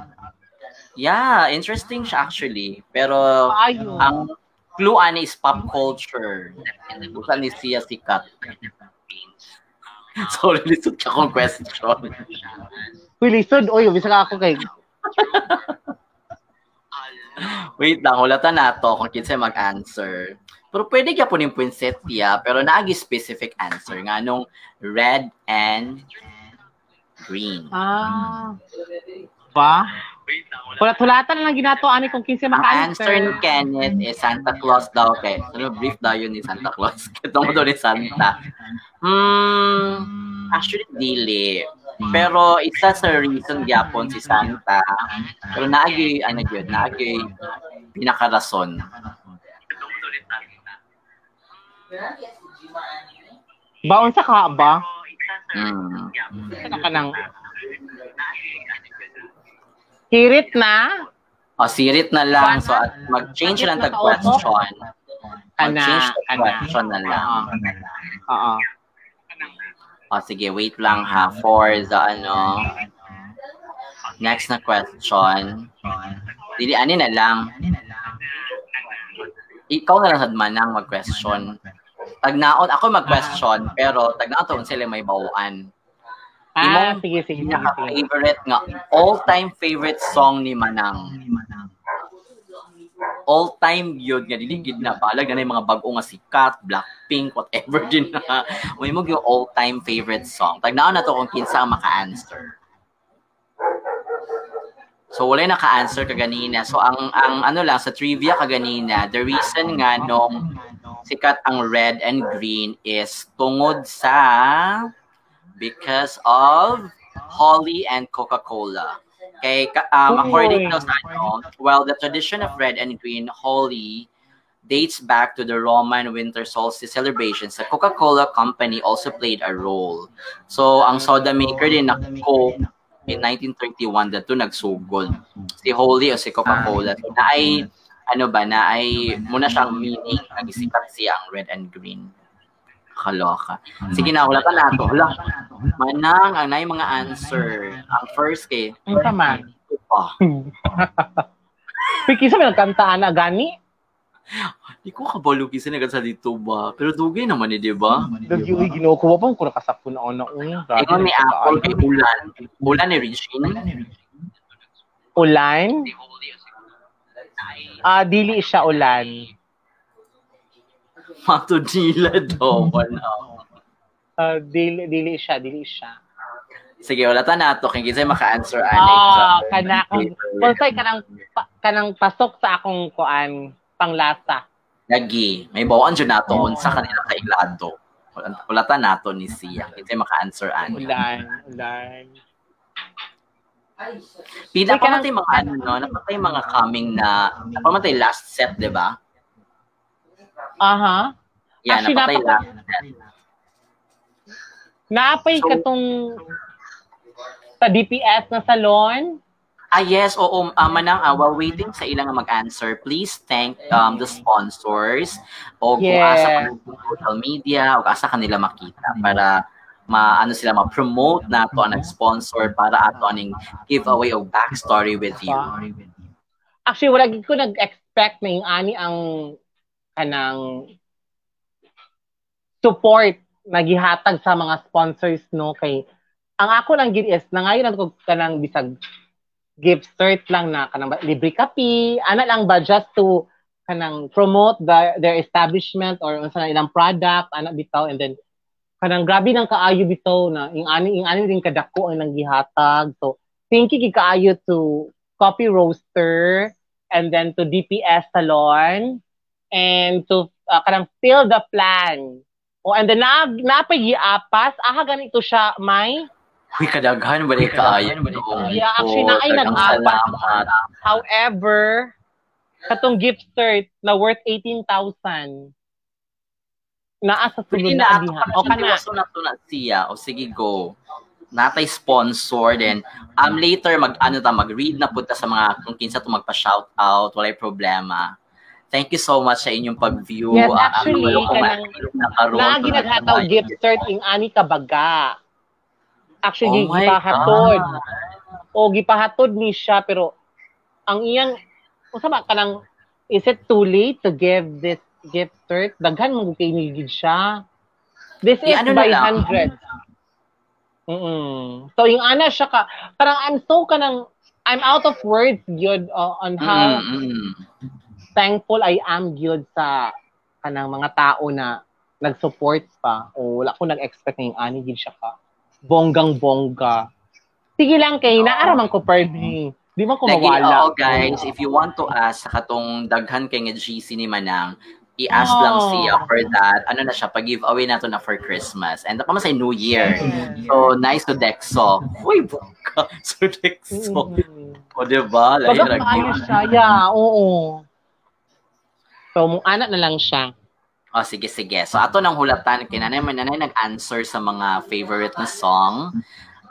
Yeah, interesting siya actually. Pero Ayo. ang clue ani is pop culture. Bukan ni siya sikat. Sorry, lisod ka kong question. Uy, lisod. Uy, bisa ka ako kay... Wait lang, hulatan na to kung kinsa mag-answer. Pero pwede ka po ng poinsettia, pero naagi specific answer nga nung red and green. Ah. Ba? Tulat-tulatan na lang ginato ani kung kinsa Ang answer ni maka-answer. Kenneth is Santa Claus daw kay. Ano brief daw yun ni Santa Claus. Kitong mo daw ni Santa. Hmm, actually dili. Pero isa sa reason gyapon si Santa. Pero naagi ano yun, naagi pinakarason. Baon sa ka ba? Hmm. Kana Hirit na? O, sirit na lang. So, at mag-change lang tag question. Mag-change tag question na lang. Oo. O, sige, wait lang ha. For the, ano, next na question. Dili, ani na lang. Ikaw na lang sadmanang mag-question. Tagnaon, ako mag-question, pero tagnaon to sila may bawaan. Ah, Imong sige, sige, sige. sige. Pinaka-favorite nga, all-time favorite song ni Manang. All-time yun, nga diligid na. Palag na yung mga bago nga sikat, Blackpink, whatever din na. May mo yung all-time favorite song. Tagnaon na to kung kinsa maka-answer. So wala naka-answer kaganina. So ang ang ano lang sa trivia kaganina, the reason nga nung sikat ang red and green is tungod sa because of Holly and Coca-Cola. Kay ka- um, according to sa ano, well, the tradition of red and green Holly dates back to the Roman winter solstice celebrations. The Coca-Cola company also played a role. So, ang soda maker din na Coke in 1931 dato nagsugod. Si Holly o si Coca-Cola. So, na ay ano ba na ay muna siyang meaning nagisikat siya ang red and green. Kaloka. Sige na, wala ka na to. Wala. Manang, ang nay mga answer. Ang first kay, Ang sama. oh, Piki sa nagkantaan na gani. di ko kabalo kasi nagad sa dito ba. Pero dugay naman eh, di ba? Dagi uy ginukuha pa ko nakasakpo na una uy. Ingon ni Apple kay Ulan. Ulan ni Regine. Ulan? Ah, dili siya ulan. Mato nila daw. Wala. Ah, dili dili siya, dili siya. Sige, wala ta na to. Kung kisay maka-answer, Ah, Alex. kana kung kung say kanang pa- kanang pasok sa akong kuan panglasa. Lagi. May bawaan dyan nato unsa kanila kailado. Ulatan nato ni siya. Kasi maka-answer ani. Ulan, ulan. Pila kanang- pamatay mga ano no, napatay mga coming na napamatay last set, 'di ba? Aha. Yeah, Actually, napatay napaka- last set. Naapay So- katong sa DPS na salon. Ah, yes, oo. Uh, manang, uh, while waiting sa ilang mag-answer, please thank um, the sponsors o kung Yes. asa ka social media o asa kanila makita para maano sila ma-promote na to ang nag-sponsor para ato aning giveaway o backstory with you. Actually, wala ko nag-expect na yung ani ang kanang support na gihatag sa mga sponsors no? Kay ang ako lang gid is na ngayon ako kanang bisag gift cert lang na kanang libre kape ana lang ba just to kanang promote the, their establishment or unsa na ilang product ana bitaw and then kanang grabe nang kaayo bitaw na ing ani ing ani din kadako ang nang gihatag so thank you kaayo to Coffee Roaster and then to DPS Salon and to uh, kanang fill the plan Oh, and then na napay giapas aha ganito siya may Uy, kadaghan ba rin kaayo? Yeah, actually, na ay nag-apat. However, katong gift cert na worth 18,000 naa sa sulod na diha. O kana. na na to na siya. O sige, go. Natay sponsor then um later mag ano ta mag-read na punta sa mga kung kinsa to magpa-shout out walay problema. Thank you so much sa inyong pag-view. Yes, Ah, actually, ko kanang- ma- nakaroon Naa to ginaghataw na- gift cert ing ani ka baga. Actually, Oh gipahatod. O gipahatod ni siya pero ang iyang unsa ba kanang is it too late to give this gift cert? Daghan mo kay ni siya. This is ano by hundreds. Mm. So yung ana siya ka parang I'm so kanang I'm out of words gyud uh, on how Mm, mm. Thankful I am gyud sa kanang mga tao na nag-support pa o wala ko nag-expect na yung ani gyud siya ka bonggang bongga sige lang kay naaraman ko Perdi di man ko mawala oo, guys, if you want to ask sa katong daghan kay nga GC ni Manang, i-ask Oh. lang siya for that. Ano na siya, pag-giveaway nato na for Christmas. And pa say New Year. So, nice to Dexo. Uy, buka. So, Dexo. Mhm. O, diba? Lahi Baga lagi. maayo siya yeah oo so mo anak na lang siya O, sige, sige. So, ato nang hulatan. Kaya nanay, nanay nag-answer sa mga favorite na song.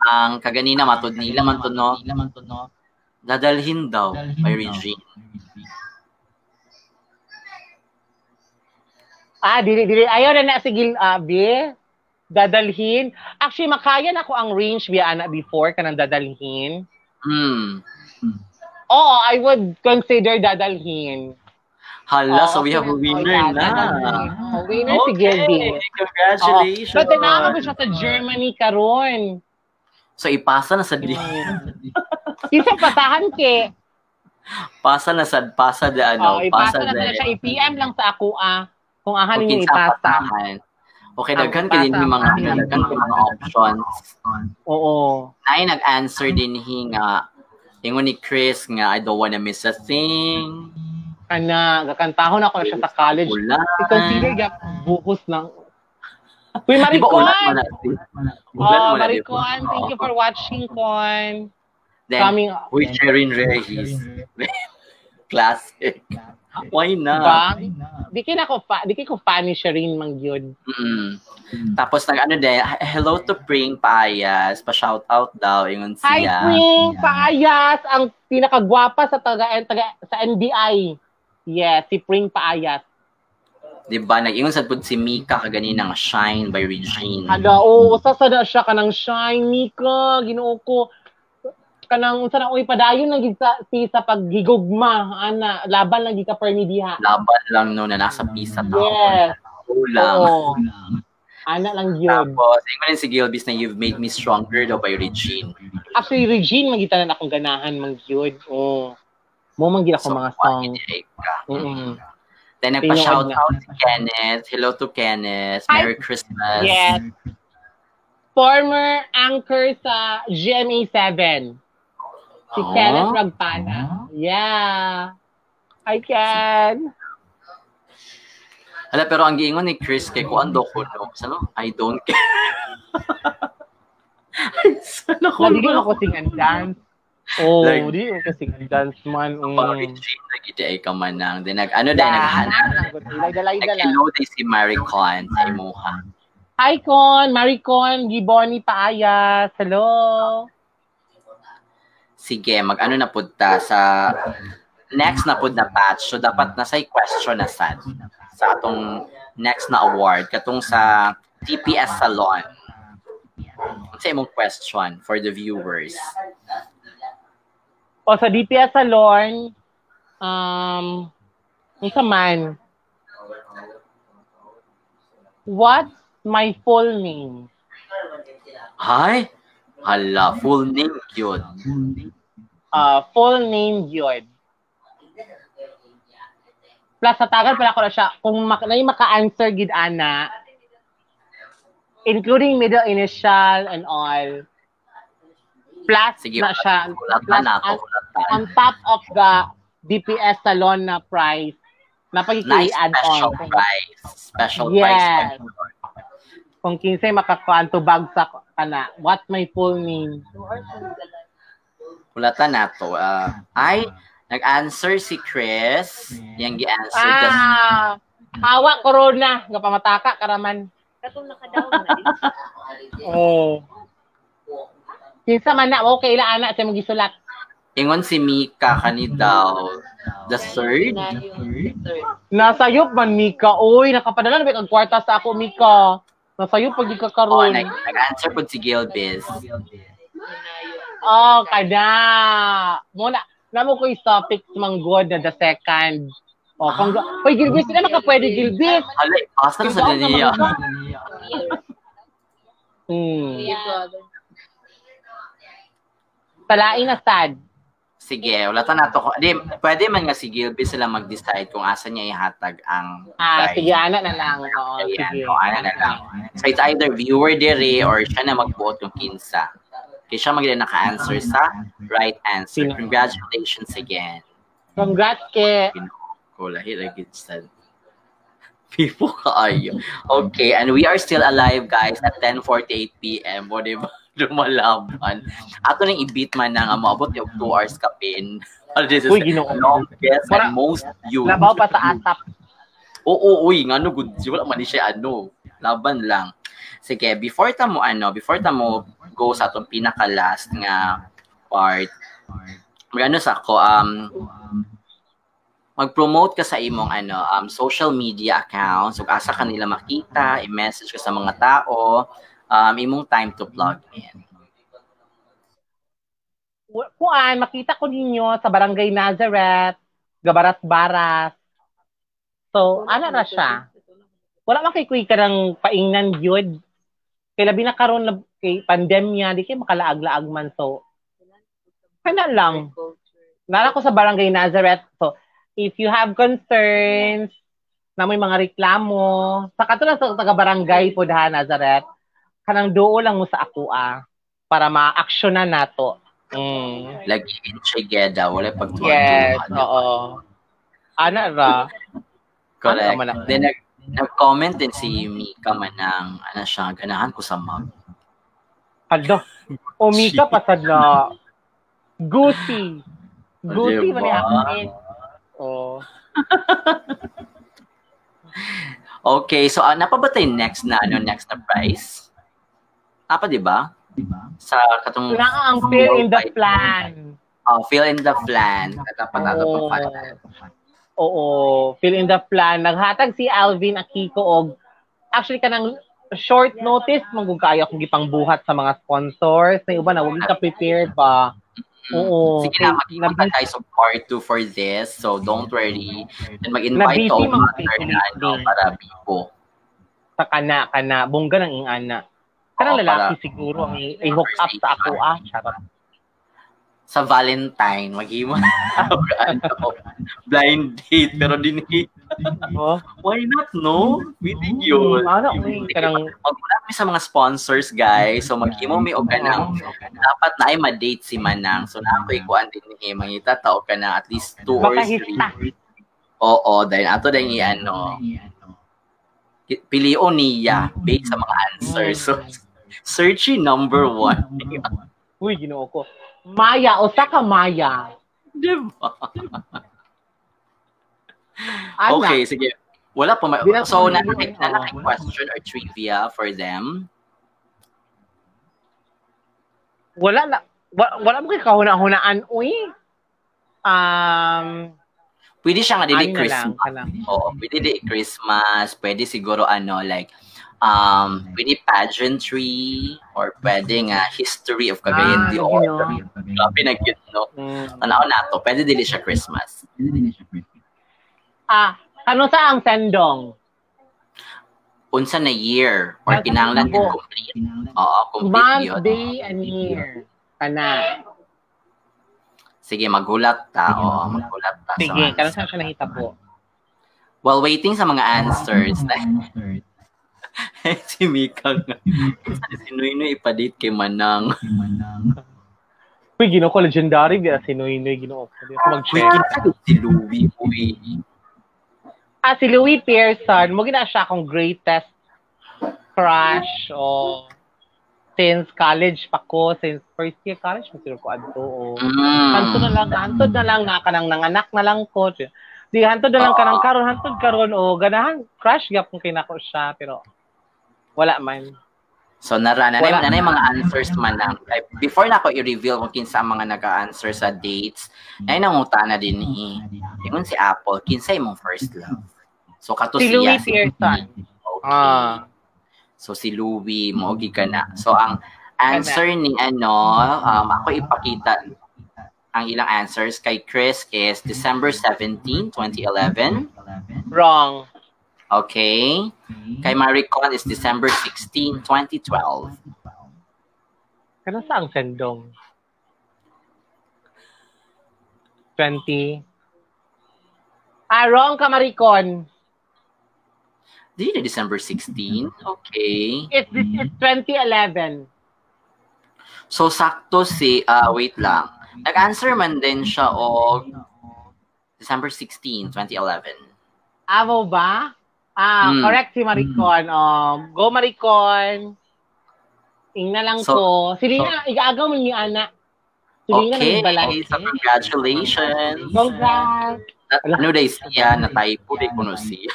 Ang kaganina, matod nila man to, no? Dadalhin daw by Regine. ah dili dili ayaw na na sige abi dadalhin actually makayan ako ang range biya ana before kanang dadalhin Hmm. Oo, I would consider dadalhin. Hala, so we have a okay. winner Oh, yeah, na. Oh, winner si Gilby. Congratulations. But then nakakabot siya sa Germany karon. So ipasa na sa di Isa pasahan ke. pasa na sa pasa Oh, ano, ipasa pasa na na siya. I-PM lang sa ako ah. Kung ahan kinsa ipasa. pasahan. Okay, daghan kay din yung mga daghan kay mga options. Oo. Nay nag-answer din hi nga ingon ni Chris nga I don't wanna miss a thing. Kana, gakantahon ako na siya sa college. Ulan. I-consider gap buhos ng Uy, Maricon! na? Oh, na? Maricon, thank you for watching, Con. Then, Coming, Uy, Cherin Reyes. Classic. Why not? ba? Di kina ko fa, di ko fan ni Shireen Mangyod. Mm. Tapos nag ano din, hello to Pring Paayas, pa shout out daw ingon Hi, siya. Queen Paayas, ang pinakagwapa sa taga, taga sa NBI. Yes, si Pring Paayas. 'Di ba? Nag-ingon pud si Mika kaganina nga Shine by Regine. Hala, oo, usa sa na siya kanang shiny ka, Ginoo ko. Kanang unsa na uy padayon lang sa si sa paghigugma ana laban lang ka permi diha. Laban lang no na nasa pisa tao. Yes. Ulam. Ana lang yun. Tapos, ingon si Gilbis na You've Made Me Stronger daw by Regine. Actually, Regine, magitanan akong ganahan mang yun. Oh. Mo man gid ako mga song. Ka. Mm-mm. Then nagpa-shout na. out si Kenneth. Hello to Kenneth. Merry Christmas. Yes. Former anchor sa GMA7. Si Oh. Kenneth Ragpana. Yeah. I can. Hala, pero ang giingon ni Chris kay kuan do ko no. Sano? I don't care. Sana ko. Lagi ako sing and dance. Oh, Like- di and dance man. Parang Mm. Regine na gid ay ka man nang. Then nag ano din naghanap. Dalay dala. Nag-hello day si Mary Con sa imuha. Hi Con, Maricon, Giboni Paayas. Hello. Sige, mag-ano na pud ta sa next na pud na batch. So dapat na say question na sad sa atong next na award katong sa TPS Salon. Sa imong question for the viewers? O sa DPS Salon, um, isa man, what's my full name? Hi? Hala, full name yun. Uh, full name yun. Plus, sa tagal pala ko na siya, kung mak na maka-answer gid ana, including middle initial and all, plus Sige, na siya, ulatan plus na ako. on, ulatan. on top of the DPS salon na price, na Nice pagkiki-add special on. price. Special Yes. price. Special. Kung kinsay makakuan to bagsak ka na, what's my full name? Ulatan na to. Ah, ay, nag-answer si Chris. Yang gi-answer. Ah, hawa corona, nga pamataka karaman. Katong naka-down na. Oh. Kinsa man na, okay la ana sa mong gisulat. Ingon si Mika kani daw. The third? Nasayop man Mika, oy, nakapadala na ba kag kwarta sa ako Mika. Nasayop pag ka Oh, nag-answer po si Gilbis. Oh, kada. Muna, namo ko yung topic mang good na the second. Oh, kung Oy, Gilbis, sila makapwede Gilbis. Hala, ipasa na sa niya. Hmm. Talain na sad. Sige, wala ta na to. Di, pwede man nga si Gilbis sila mag-decide kung asa niya ihatag ang Ah, sige, ana na lang. Oo, Ayan, sige. o, ano na lang. So, it's either viewer dire or siya na mag-vote yung kinsa. Kaya siya mag naka-answer sa right answer. Sino? Congratulations again. Congrats ke Ko lahi lagi sa People kaayo. Okay, and we are still alive guys at 10:48 PM. O diba? Lumalaban. Ato nang i-beat man na nga maabot yung 2 hours kapin. This is Uy, Ginoo. longest Para- and most viewed. Labaw pa sa atap. Oo, uy, nga no, good. Wala man siya, ano, laban lang. Sige, before ta mo, ano, before ta mo go sa atong pinaka-last nga part, mag ano sa ako, um, mag-promote ka sa imong ano um, social media accounts ug asa ka nila makita i-message ka sa mga tao um, imong time to plug in Wa- Kuan, makita ko ninyo sa Barangay Nazareth, Gabaras-Baras. So, ano na siya? Wala man kay ka ng paingnan yun. Kay labi na karon na kay pandemya, di kay makalaag-laag man. So, kaya lang. Nara ko sa Barangay Nazareth. So, if you have concerns, na may mga reklamo, sa katulad sa taga-barangay po ha, Nazareth, kanang duo lang mo sa ako ah, para ma-actionan nato. Mm. lagi in Chigeda wala pag Yes, oo. Ana ra. correct Ano then nag nag-comment din si Mika man ng ano siya ganahan ko sa mug Ado. Umika pa sad na. Gucci Diba? man ni eh. Oh. Okay, so uh, napabatay next na ano next na prize? Apa di ba? Sa katong Kailangan ang fill in the plan. uh, fill in the plan. Nato Oo. pa Oo, fill in the plan. Naghatag si Alvin Akiko og actually kanang short notice magug kayo kung gipang buhat sa mga sponsors. Na iba na wag ka prepared pa. Oo. Sige na, nabis- tayo sa part 2 for this. So, don't worry. And mag-invite Nabisi to mga other na people. para bipo. sa kana kana bungga ng ingana. Kanang Oo, lalaki para- siguro ang i-hook up sa ako ah. Charot. Sa Valentine, mag-iwan ano, blind date, pero dinate. Oh. Why not, no? Pwede yun. Ano, uy, kanang kami sa mga sponsors, guys. So, mag-imo may o ka ng, dapat na ay ma-date si Manang. So, na ako ikuan din ni Mangita, tao ka na at least two or three. Oo, dahil ato dahil i-ano, Pilio niya based sa mga answers. So, searchy number one. Uy, ginoo ko. Maya, usa ka Maya. diba? Okay, sige. Wala pa. Ma- Di na- so, na- nanaki question or trivia for them. Wala na. Wala, wala mo kay kahuna-hunaan. Uy. Um, Pwede siya nga dili ano na lang, Christmas. ka lang. Oo, pwede di Christmas. Pwede siguro ano, like, um, pwede pageantry or pwede nga history of Cagayan de Ah, Oro. Grabe na cute, no? Mm. Tanaw na to. Pwede dili siya Christmas. Ah, ano sa ang sendong? Unsa na year or kinahanglan ako. din complete. Oo, complete Month, yun. day, and year. Kana. Sige, magulat ta. Oo, magulat ta. Sige, answer. kano saan siya nakita po? While waiting sa mga answers, si Mika nga. si Noynoy ipadate kay Manang. Uy, ginoo ko legendary. Di si Noy Noy ginoo ko. Kinsa si Louie, uy. Ah, si Louis Pearson. Mo gina siya akong greatest crush o since college pa ko, since first year college, masiro ko adto. O. Mm. Hantod na lang, hantod na lang, naka nang nanganak na lang ko. Di, hantod na lang ka ng karon, hantod karon o ganahan, crush gap kung kinako siya, pero wala man. So, nara, nanay, Wala. nanay mga answers man lang. Like, before na ako i-reveal kung kinsa ang mga nag-answer sa dates, nanay nanguta na din eh. Ingon si Apple, kinsa imong first love? So, kato Si. Louis si- Pearson. Okay. Ah. So, si Louie, mogi ka na. So, ang answer ni ano, um, ako ipakita ang ilang answers kay Chris is December 17, 2011. Wrong. Okay. Kay Maricon is December 16, 2012. Kano sa ang sendong? 20. Ah, wrong ka, Maricon. Di na December 16. Okay. It's, it's 2011. So, sakto si, ah wait lang. Nag-answer man din siya o December 16, 2011. Amo ba? Ah, Hmm. correct si Maricon. Um, go Maricon. Ingna lang So- ko. Sili na, igaagaw mo ni Ana. Na Okay. lang balay. So, congratulations. Congrats. Na- Ano day siya? Na-typo day ko no siya.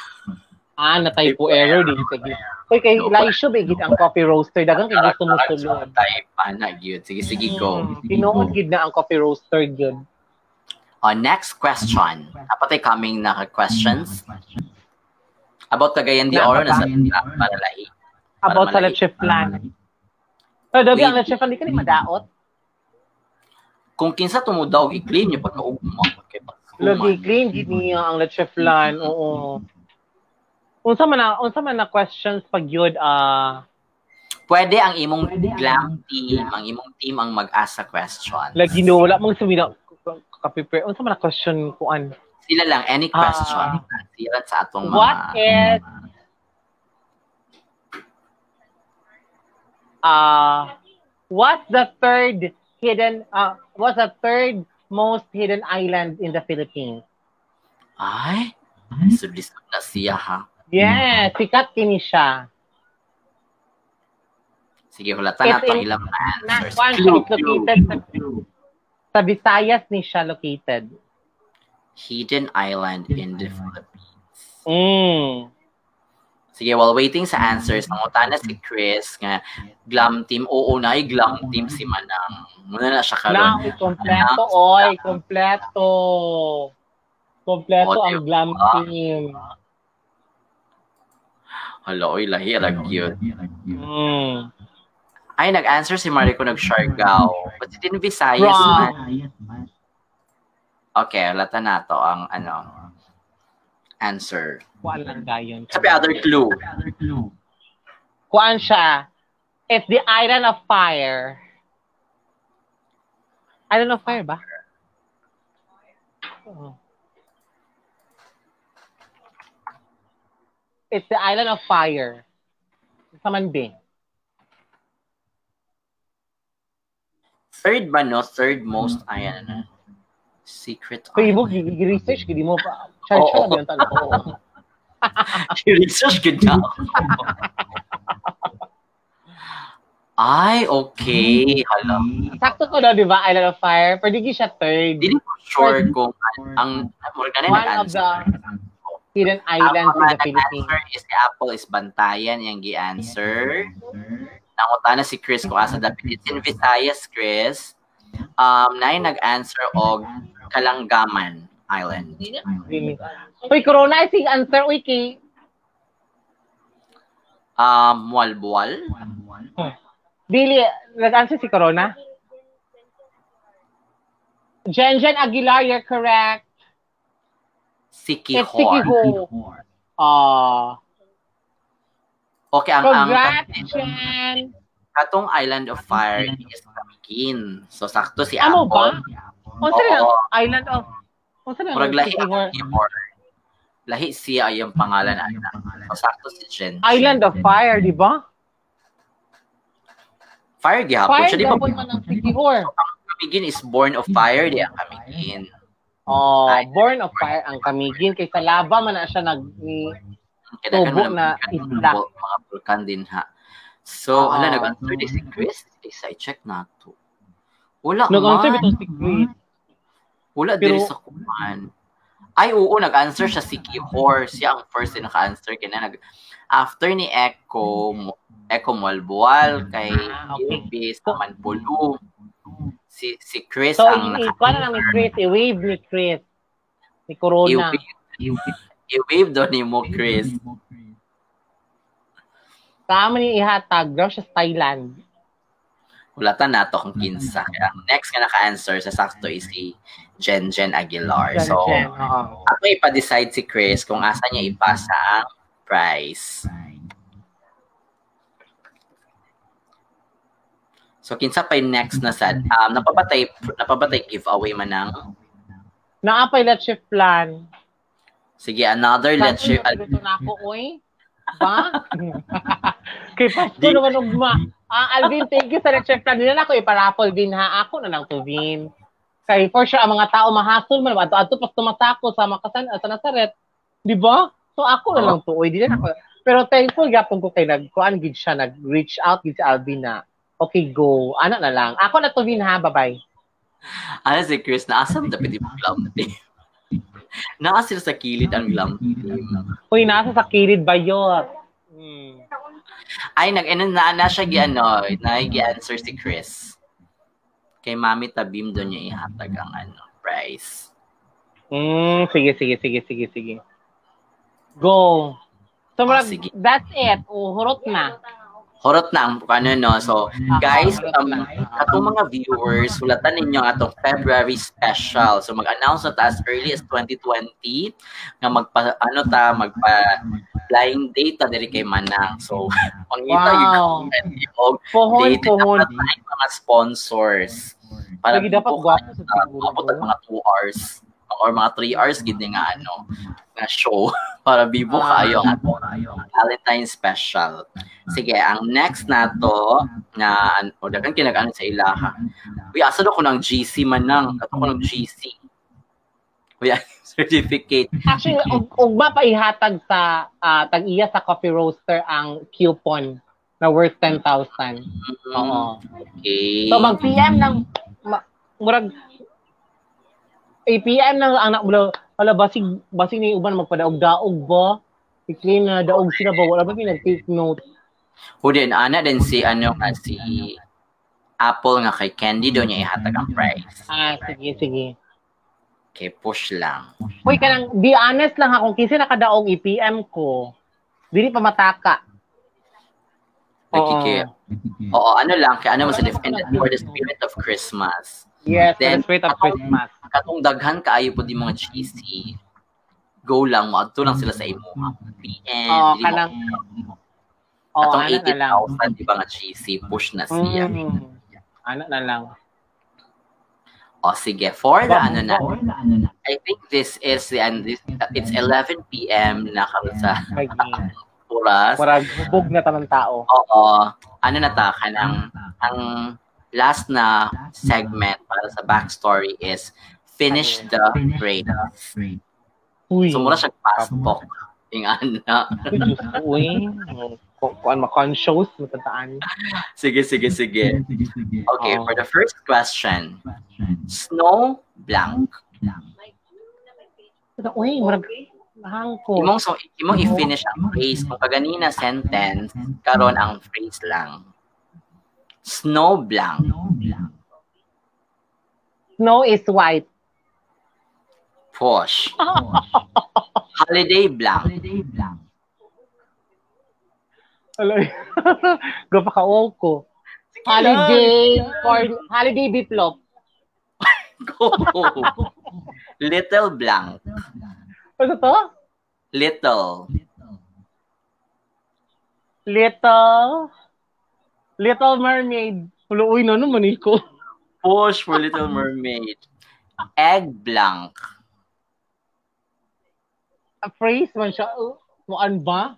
Ah, natay po error din. Sige. Uy, kay Laisho, bigit ang coffee roaster. Dagang kay gusto mo sulod. Type, ana, yun. Sige, sige, go. Hmm, Tinuod gid na ang coffee roaster yun. Uh, next question. Dapat ay coming na questions about Cagayan de Oro na sa na, para lahi. About sa leche flan. Pero dabi ang leche flan, di ka ni madaot. Kung kinsa tumudaw, i-clean niyo pagka-ugma. Okay, Lagi clean gid niya ang leche flan. Oo. Unsa man na unsa man na questions pag yun ah Pwede ang imong glam team, ang imong team ang mag-ask sa question. lagi no wala mong sumina ka-prepare. Unsa man na question kuan? Sila lang, any Ah. question. Sila sa atong mga... What is uh what's the third hidden uh what's the third most hidden island in the Philippines? Ay, lisod-lisod na siya ha. Yes, sikat kini siya. Sige, hulatan na in- ilang answers. one, Clue, located sa, sa Visayas ni siya located. Hidden island in the Philippines. Mm. Sige, while waiting sa answers, nangutan na si Chris nga glam team. Oo na, glam team si Manang. Muna na siya Na, karon. oy, kompleto, oy, kompleto. Kompleto Oh, ang glam team. Hala, oy, lahi, ala cute. Mm. Ay, nag-answer si Mariko nag-Siargao. But it in Visayas man. Okay, lata na to ang ano answer. Kuan lang gayon. Sabi other clue. Kuan siya. It's the Island of Fire. Island of Fire ba? Oo. It's the Island of Fire. Sa Manbe. Third ba no? Third most, ayan na. Secret mo, gi-research, gidi mo pa. Char, char, Oo. oh, tanong ko. research good na ako. Ay, okay. Hala. Sakto ko na, di ba? Island of Fire. Pwede gi siya third. Hindi ko sure kung ang Morgan na One of the hidden islands in the Philippines. answer is the Apple is Bantayan yung gi-answer. Nanguta na si Chris kung asa dapat. It's in Visayas, Chris. Um, na nag-answer og Kalanggaman Island. Really. Uy, Corona, I think answer. Uy, kay... Um, Mualbual. Dili, nag-answer si Corona? Jen Jen Aguilar, you're correct. Sikihor. It's Sikiho. Ah. Okay, ang ang Congrats, Jen. katong Island of Fire is Kamigin. So sakto si Amo Apple. ba? Kung saan Oo. ang island of... Kung saan ang Murag lahi ang. Lahi siya ay yung pangalan ana. So sakto si Jen. Island of Fire, di ba? Fire gihapon Fire, siya. Di ba man ang Sikihor. Kamigin is born of fire, di ang Kamigin. Oh, Ay. Born of Fire ang Kamigin. Kay sa lava man na siya nag... Ni, Tubo na isla. Mga vulkan din ha. So, Oo. hala, nag-answer di si Chris. Isa, i-check na to. Wala nag-answer bitong si Chris. Wala Pero- diri sa kuman. Ay, oo, nag-answer siya si Kihor. Siya ang first na naka-answer. Kaya nag after ni Echo, Echo Malbual, kay Ah, okay. Ilbis, Manpulu, si si Chris So, ang i- ikuha na lang ni Chris. I-wave ni Chris. Ni Corona. I-wave, daw ni mo, Chris. Tama ni ihatag. Daw siya sa Thailand. Wala ta na to kung kinsa. Ang next nga naka-answer sa sakto is si Jen Jen Aguilar. So, Jen, oo. ako ipa-decide si Chris kung asa niya ipasa ang prize. So, kinsa pa yung next na sad? Um, napabatay, napabatay giveaway man ng Naapay let's shift plan. Sige, another let's shift. Luto na ako, oy. Ba? Kay Pasko naman ugma. Ah, Alvin, thank you sa let's shift plan. Hindi na ako iparapol din ha. Ako na lang to, Vin. Kay for sure, ang mga tao mahasol man. Ato, ato, pas tumatako sa makasan, sa Nazaret. Di ba? So ako na lang to, oy. Di na ako. Pero thankful gapon ko kay nagkuan gid siya nag-reach out gid si Alvin na okay go ana na lang ako na to Vin ha bye bye Ano si Chris, naasam dapat yung glam team. Naasir sa kilid ang glam. Uy, nasa sa kilid bayot. Hmm. Ay, nag ano, na, na siya gi ano, na answer si Chris. Kay Mami Tabim doon niya ihatag ang ano, prize. Mm, sige, sige, sige, sige, sige. Go. So, marag- sige. that's it. Oh, hurot na. Horot na ang ano no. So, guys, um, atong mga viewers, sulatan ninyo atong February special. So, mag-announce na ta as early as 2020 nga magpa ano ta magpa flying date ta diri kay Manang. So, pangita Wow. yung og Pohon, date na mga sponsors. Para Lagi dapat gwapo sa mga 2 hours or mga 3 hours gid nga ano na show para bibo Ah. kayo ang Valentine special. Sige, ang next na to, na, o dagan kinag-ano sa ilaha. Uy, asa do ko ng GC man nang, ato ko ng GC. Uy, certificate. Actually, ug, ugma pa ihatag sa ah, tag-iya sa coffee roaster ang coupon na worth 10,000. Oo. Okay. So, mag-PM ng, ma, murag, APM ng anak mo, wala, basig, basig ni uban magpadaog-daog ba? Ikli na daog sila ba? Wala ba pinag-take note? Hudin, ana din si, ano nga, si Apple nga kay Candy doon niya ihatag ang price. Ah, sige, sige. Okay, push lang. Uy, kanang, be honest lang ha, kung kinsa nakadaog EPM ko, dili pa mataka. Nakiki. Oo, ano lang, kaya ano mo sa defended for the spirit of Christmas. Yes, Then, for the spirit of Christmas. Katong daghan kaayo po di mga cheesy. Go lang, maadto lang sila sa imo. PM. Mo- kanang, oh, Atong ano na lang. 80,000, di ba nga cheesy, push na siya. Mm, ano na lang. O sige, for the ano na, I think this is, the and this, it's 11 p.m. na kami sa oras. Murag, hubog na tanong tao. Oo, ano na ta, kanang, ang last na segment para sa backstory is finish the race. Uy. So, mura siya passpok. Ingana. Diyos ko, uy. Kung kuan ma-conscious, matataan. Sige, sige, sige. Okay, for the first question. Snow blank. Uy, marag mahang ko. Imong so imong i-finish ang phrase kung kaganina sentence karon ang phrase lang. Snow blank. Snow is white. Push. Holiday blank. Aloy. Gapa ka ko. Holiday for holiday biplop. Go. Little blank. Ano to? Little. Little Little Mermaid. Hulo, uy, no naman ko. Push for Little Mermaid. Egg blank. A phrase man siya. Uh, Muan ba?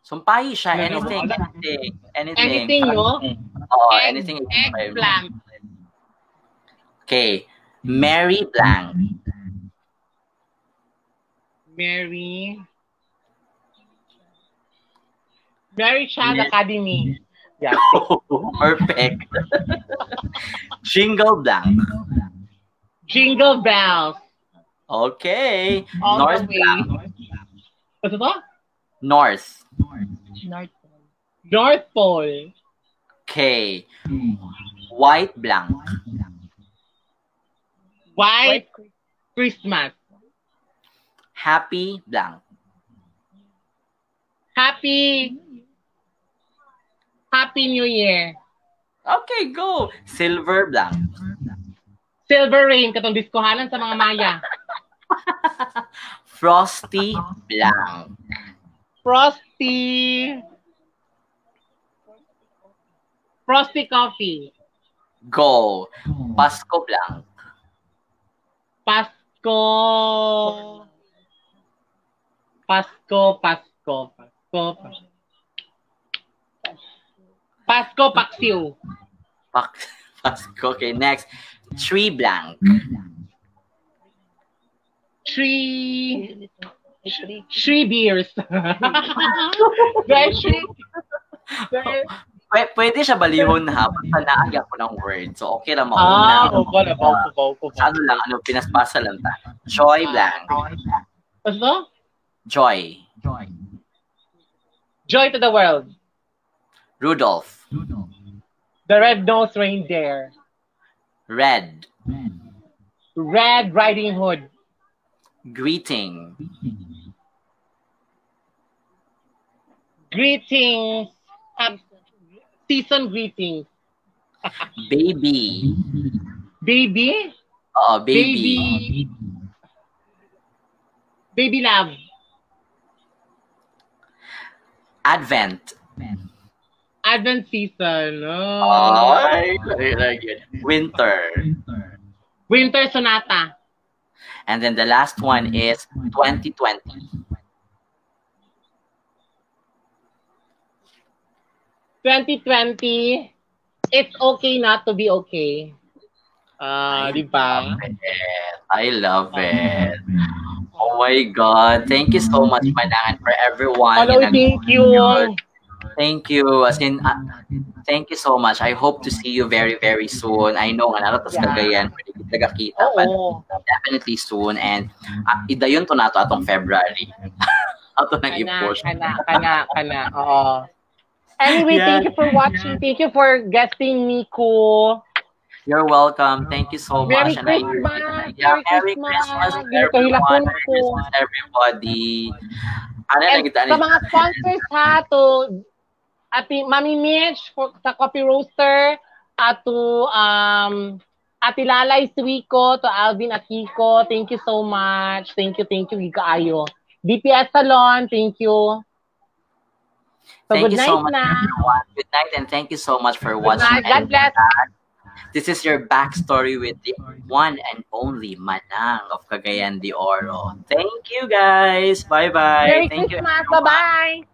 Sumpahi siya. Anything, anything, anything. Anything, no? Oo, Egg- anything. fine. Eggplant. Okay. Mary blank. Mary. Mary Child Yes. Academy. Yeah. Perfect. Jingle blank. Jingle bells. Okay. All North the way. blank. Ano to? North. North Pole. Okay. White blank. White Christmas. Happy blank. Happy Happy New Year. Okay, go. Silver blank. Silver Rain, katong diskohanan sa mga Maya. Frosty blank. Frosty. Frosty Coffee. Go. Pasko blank. Pasko. Pasko, Pasko, Pasko, Pasko. Pasko, Paksiw. Pak Pasko. Okay, next. Tree blank. Three, three beers. Dahil three, dahil- Pwede, pwede siya balihon ha. Basta naagya ko ng word. So, okay lang Ah, mauna. oo ko na, baw ko, baw ko. Sa ano lang, ano, pinaspasa lang ta. Joy blank. Ano? Joy. Joy Joy to the world. Rudolph. The red-nosed reindeer. Red. Red Riding Hood. Greeting. Greetings. Um, season greeting. Baby. Baby. Oo, baby. Baby. Baby love. Advent. Advent season. Oh. Ay, very, very good. Winter. Winter sonata. And then the last one is 2020. Twenty twenty. It's okay not to be okay. Ah, di ba? I love it. Oh my God. Thank you so much, Manangan, for everyone. Hello, thank you. Thank you. As in, uh, thank you so much. I hope to see you very, very soon. I know nga naratas Yeah. Cagayan, pwede kita nagakita, but definitely soon. And uh, idayon to nato atong February. Ato nang Kana, i-push. kana, kana, kana. Oo. Anyway, Yeah. thank you for watching. Thank you for guesting me, ko. You're welcome. Thank you so Merry much. And I- Christmas! Yeah, Merry Merry Christmas! Christmas, everyone. Merry. Christmas, everybody. Ano na And kita sa mga sponsors ha, to Ati Mami Mitch for, sa Coffee Roaster, at to um, Ati Lalay Suico, to Alvin Akiko, thank you so much. Thank you, thank you, Gikaayo. DPS Salon, thank you. So Thank good you night so much, na. everyone. Good night, and thank you so much for Good watching. night. God bless. This is your backstory with the one and only Manang of Cagayan de Oro. Thank you, guys. Bye bye. Merry Thank you. Christmas. Bye-bye.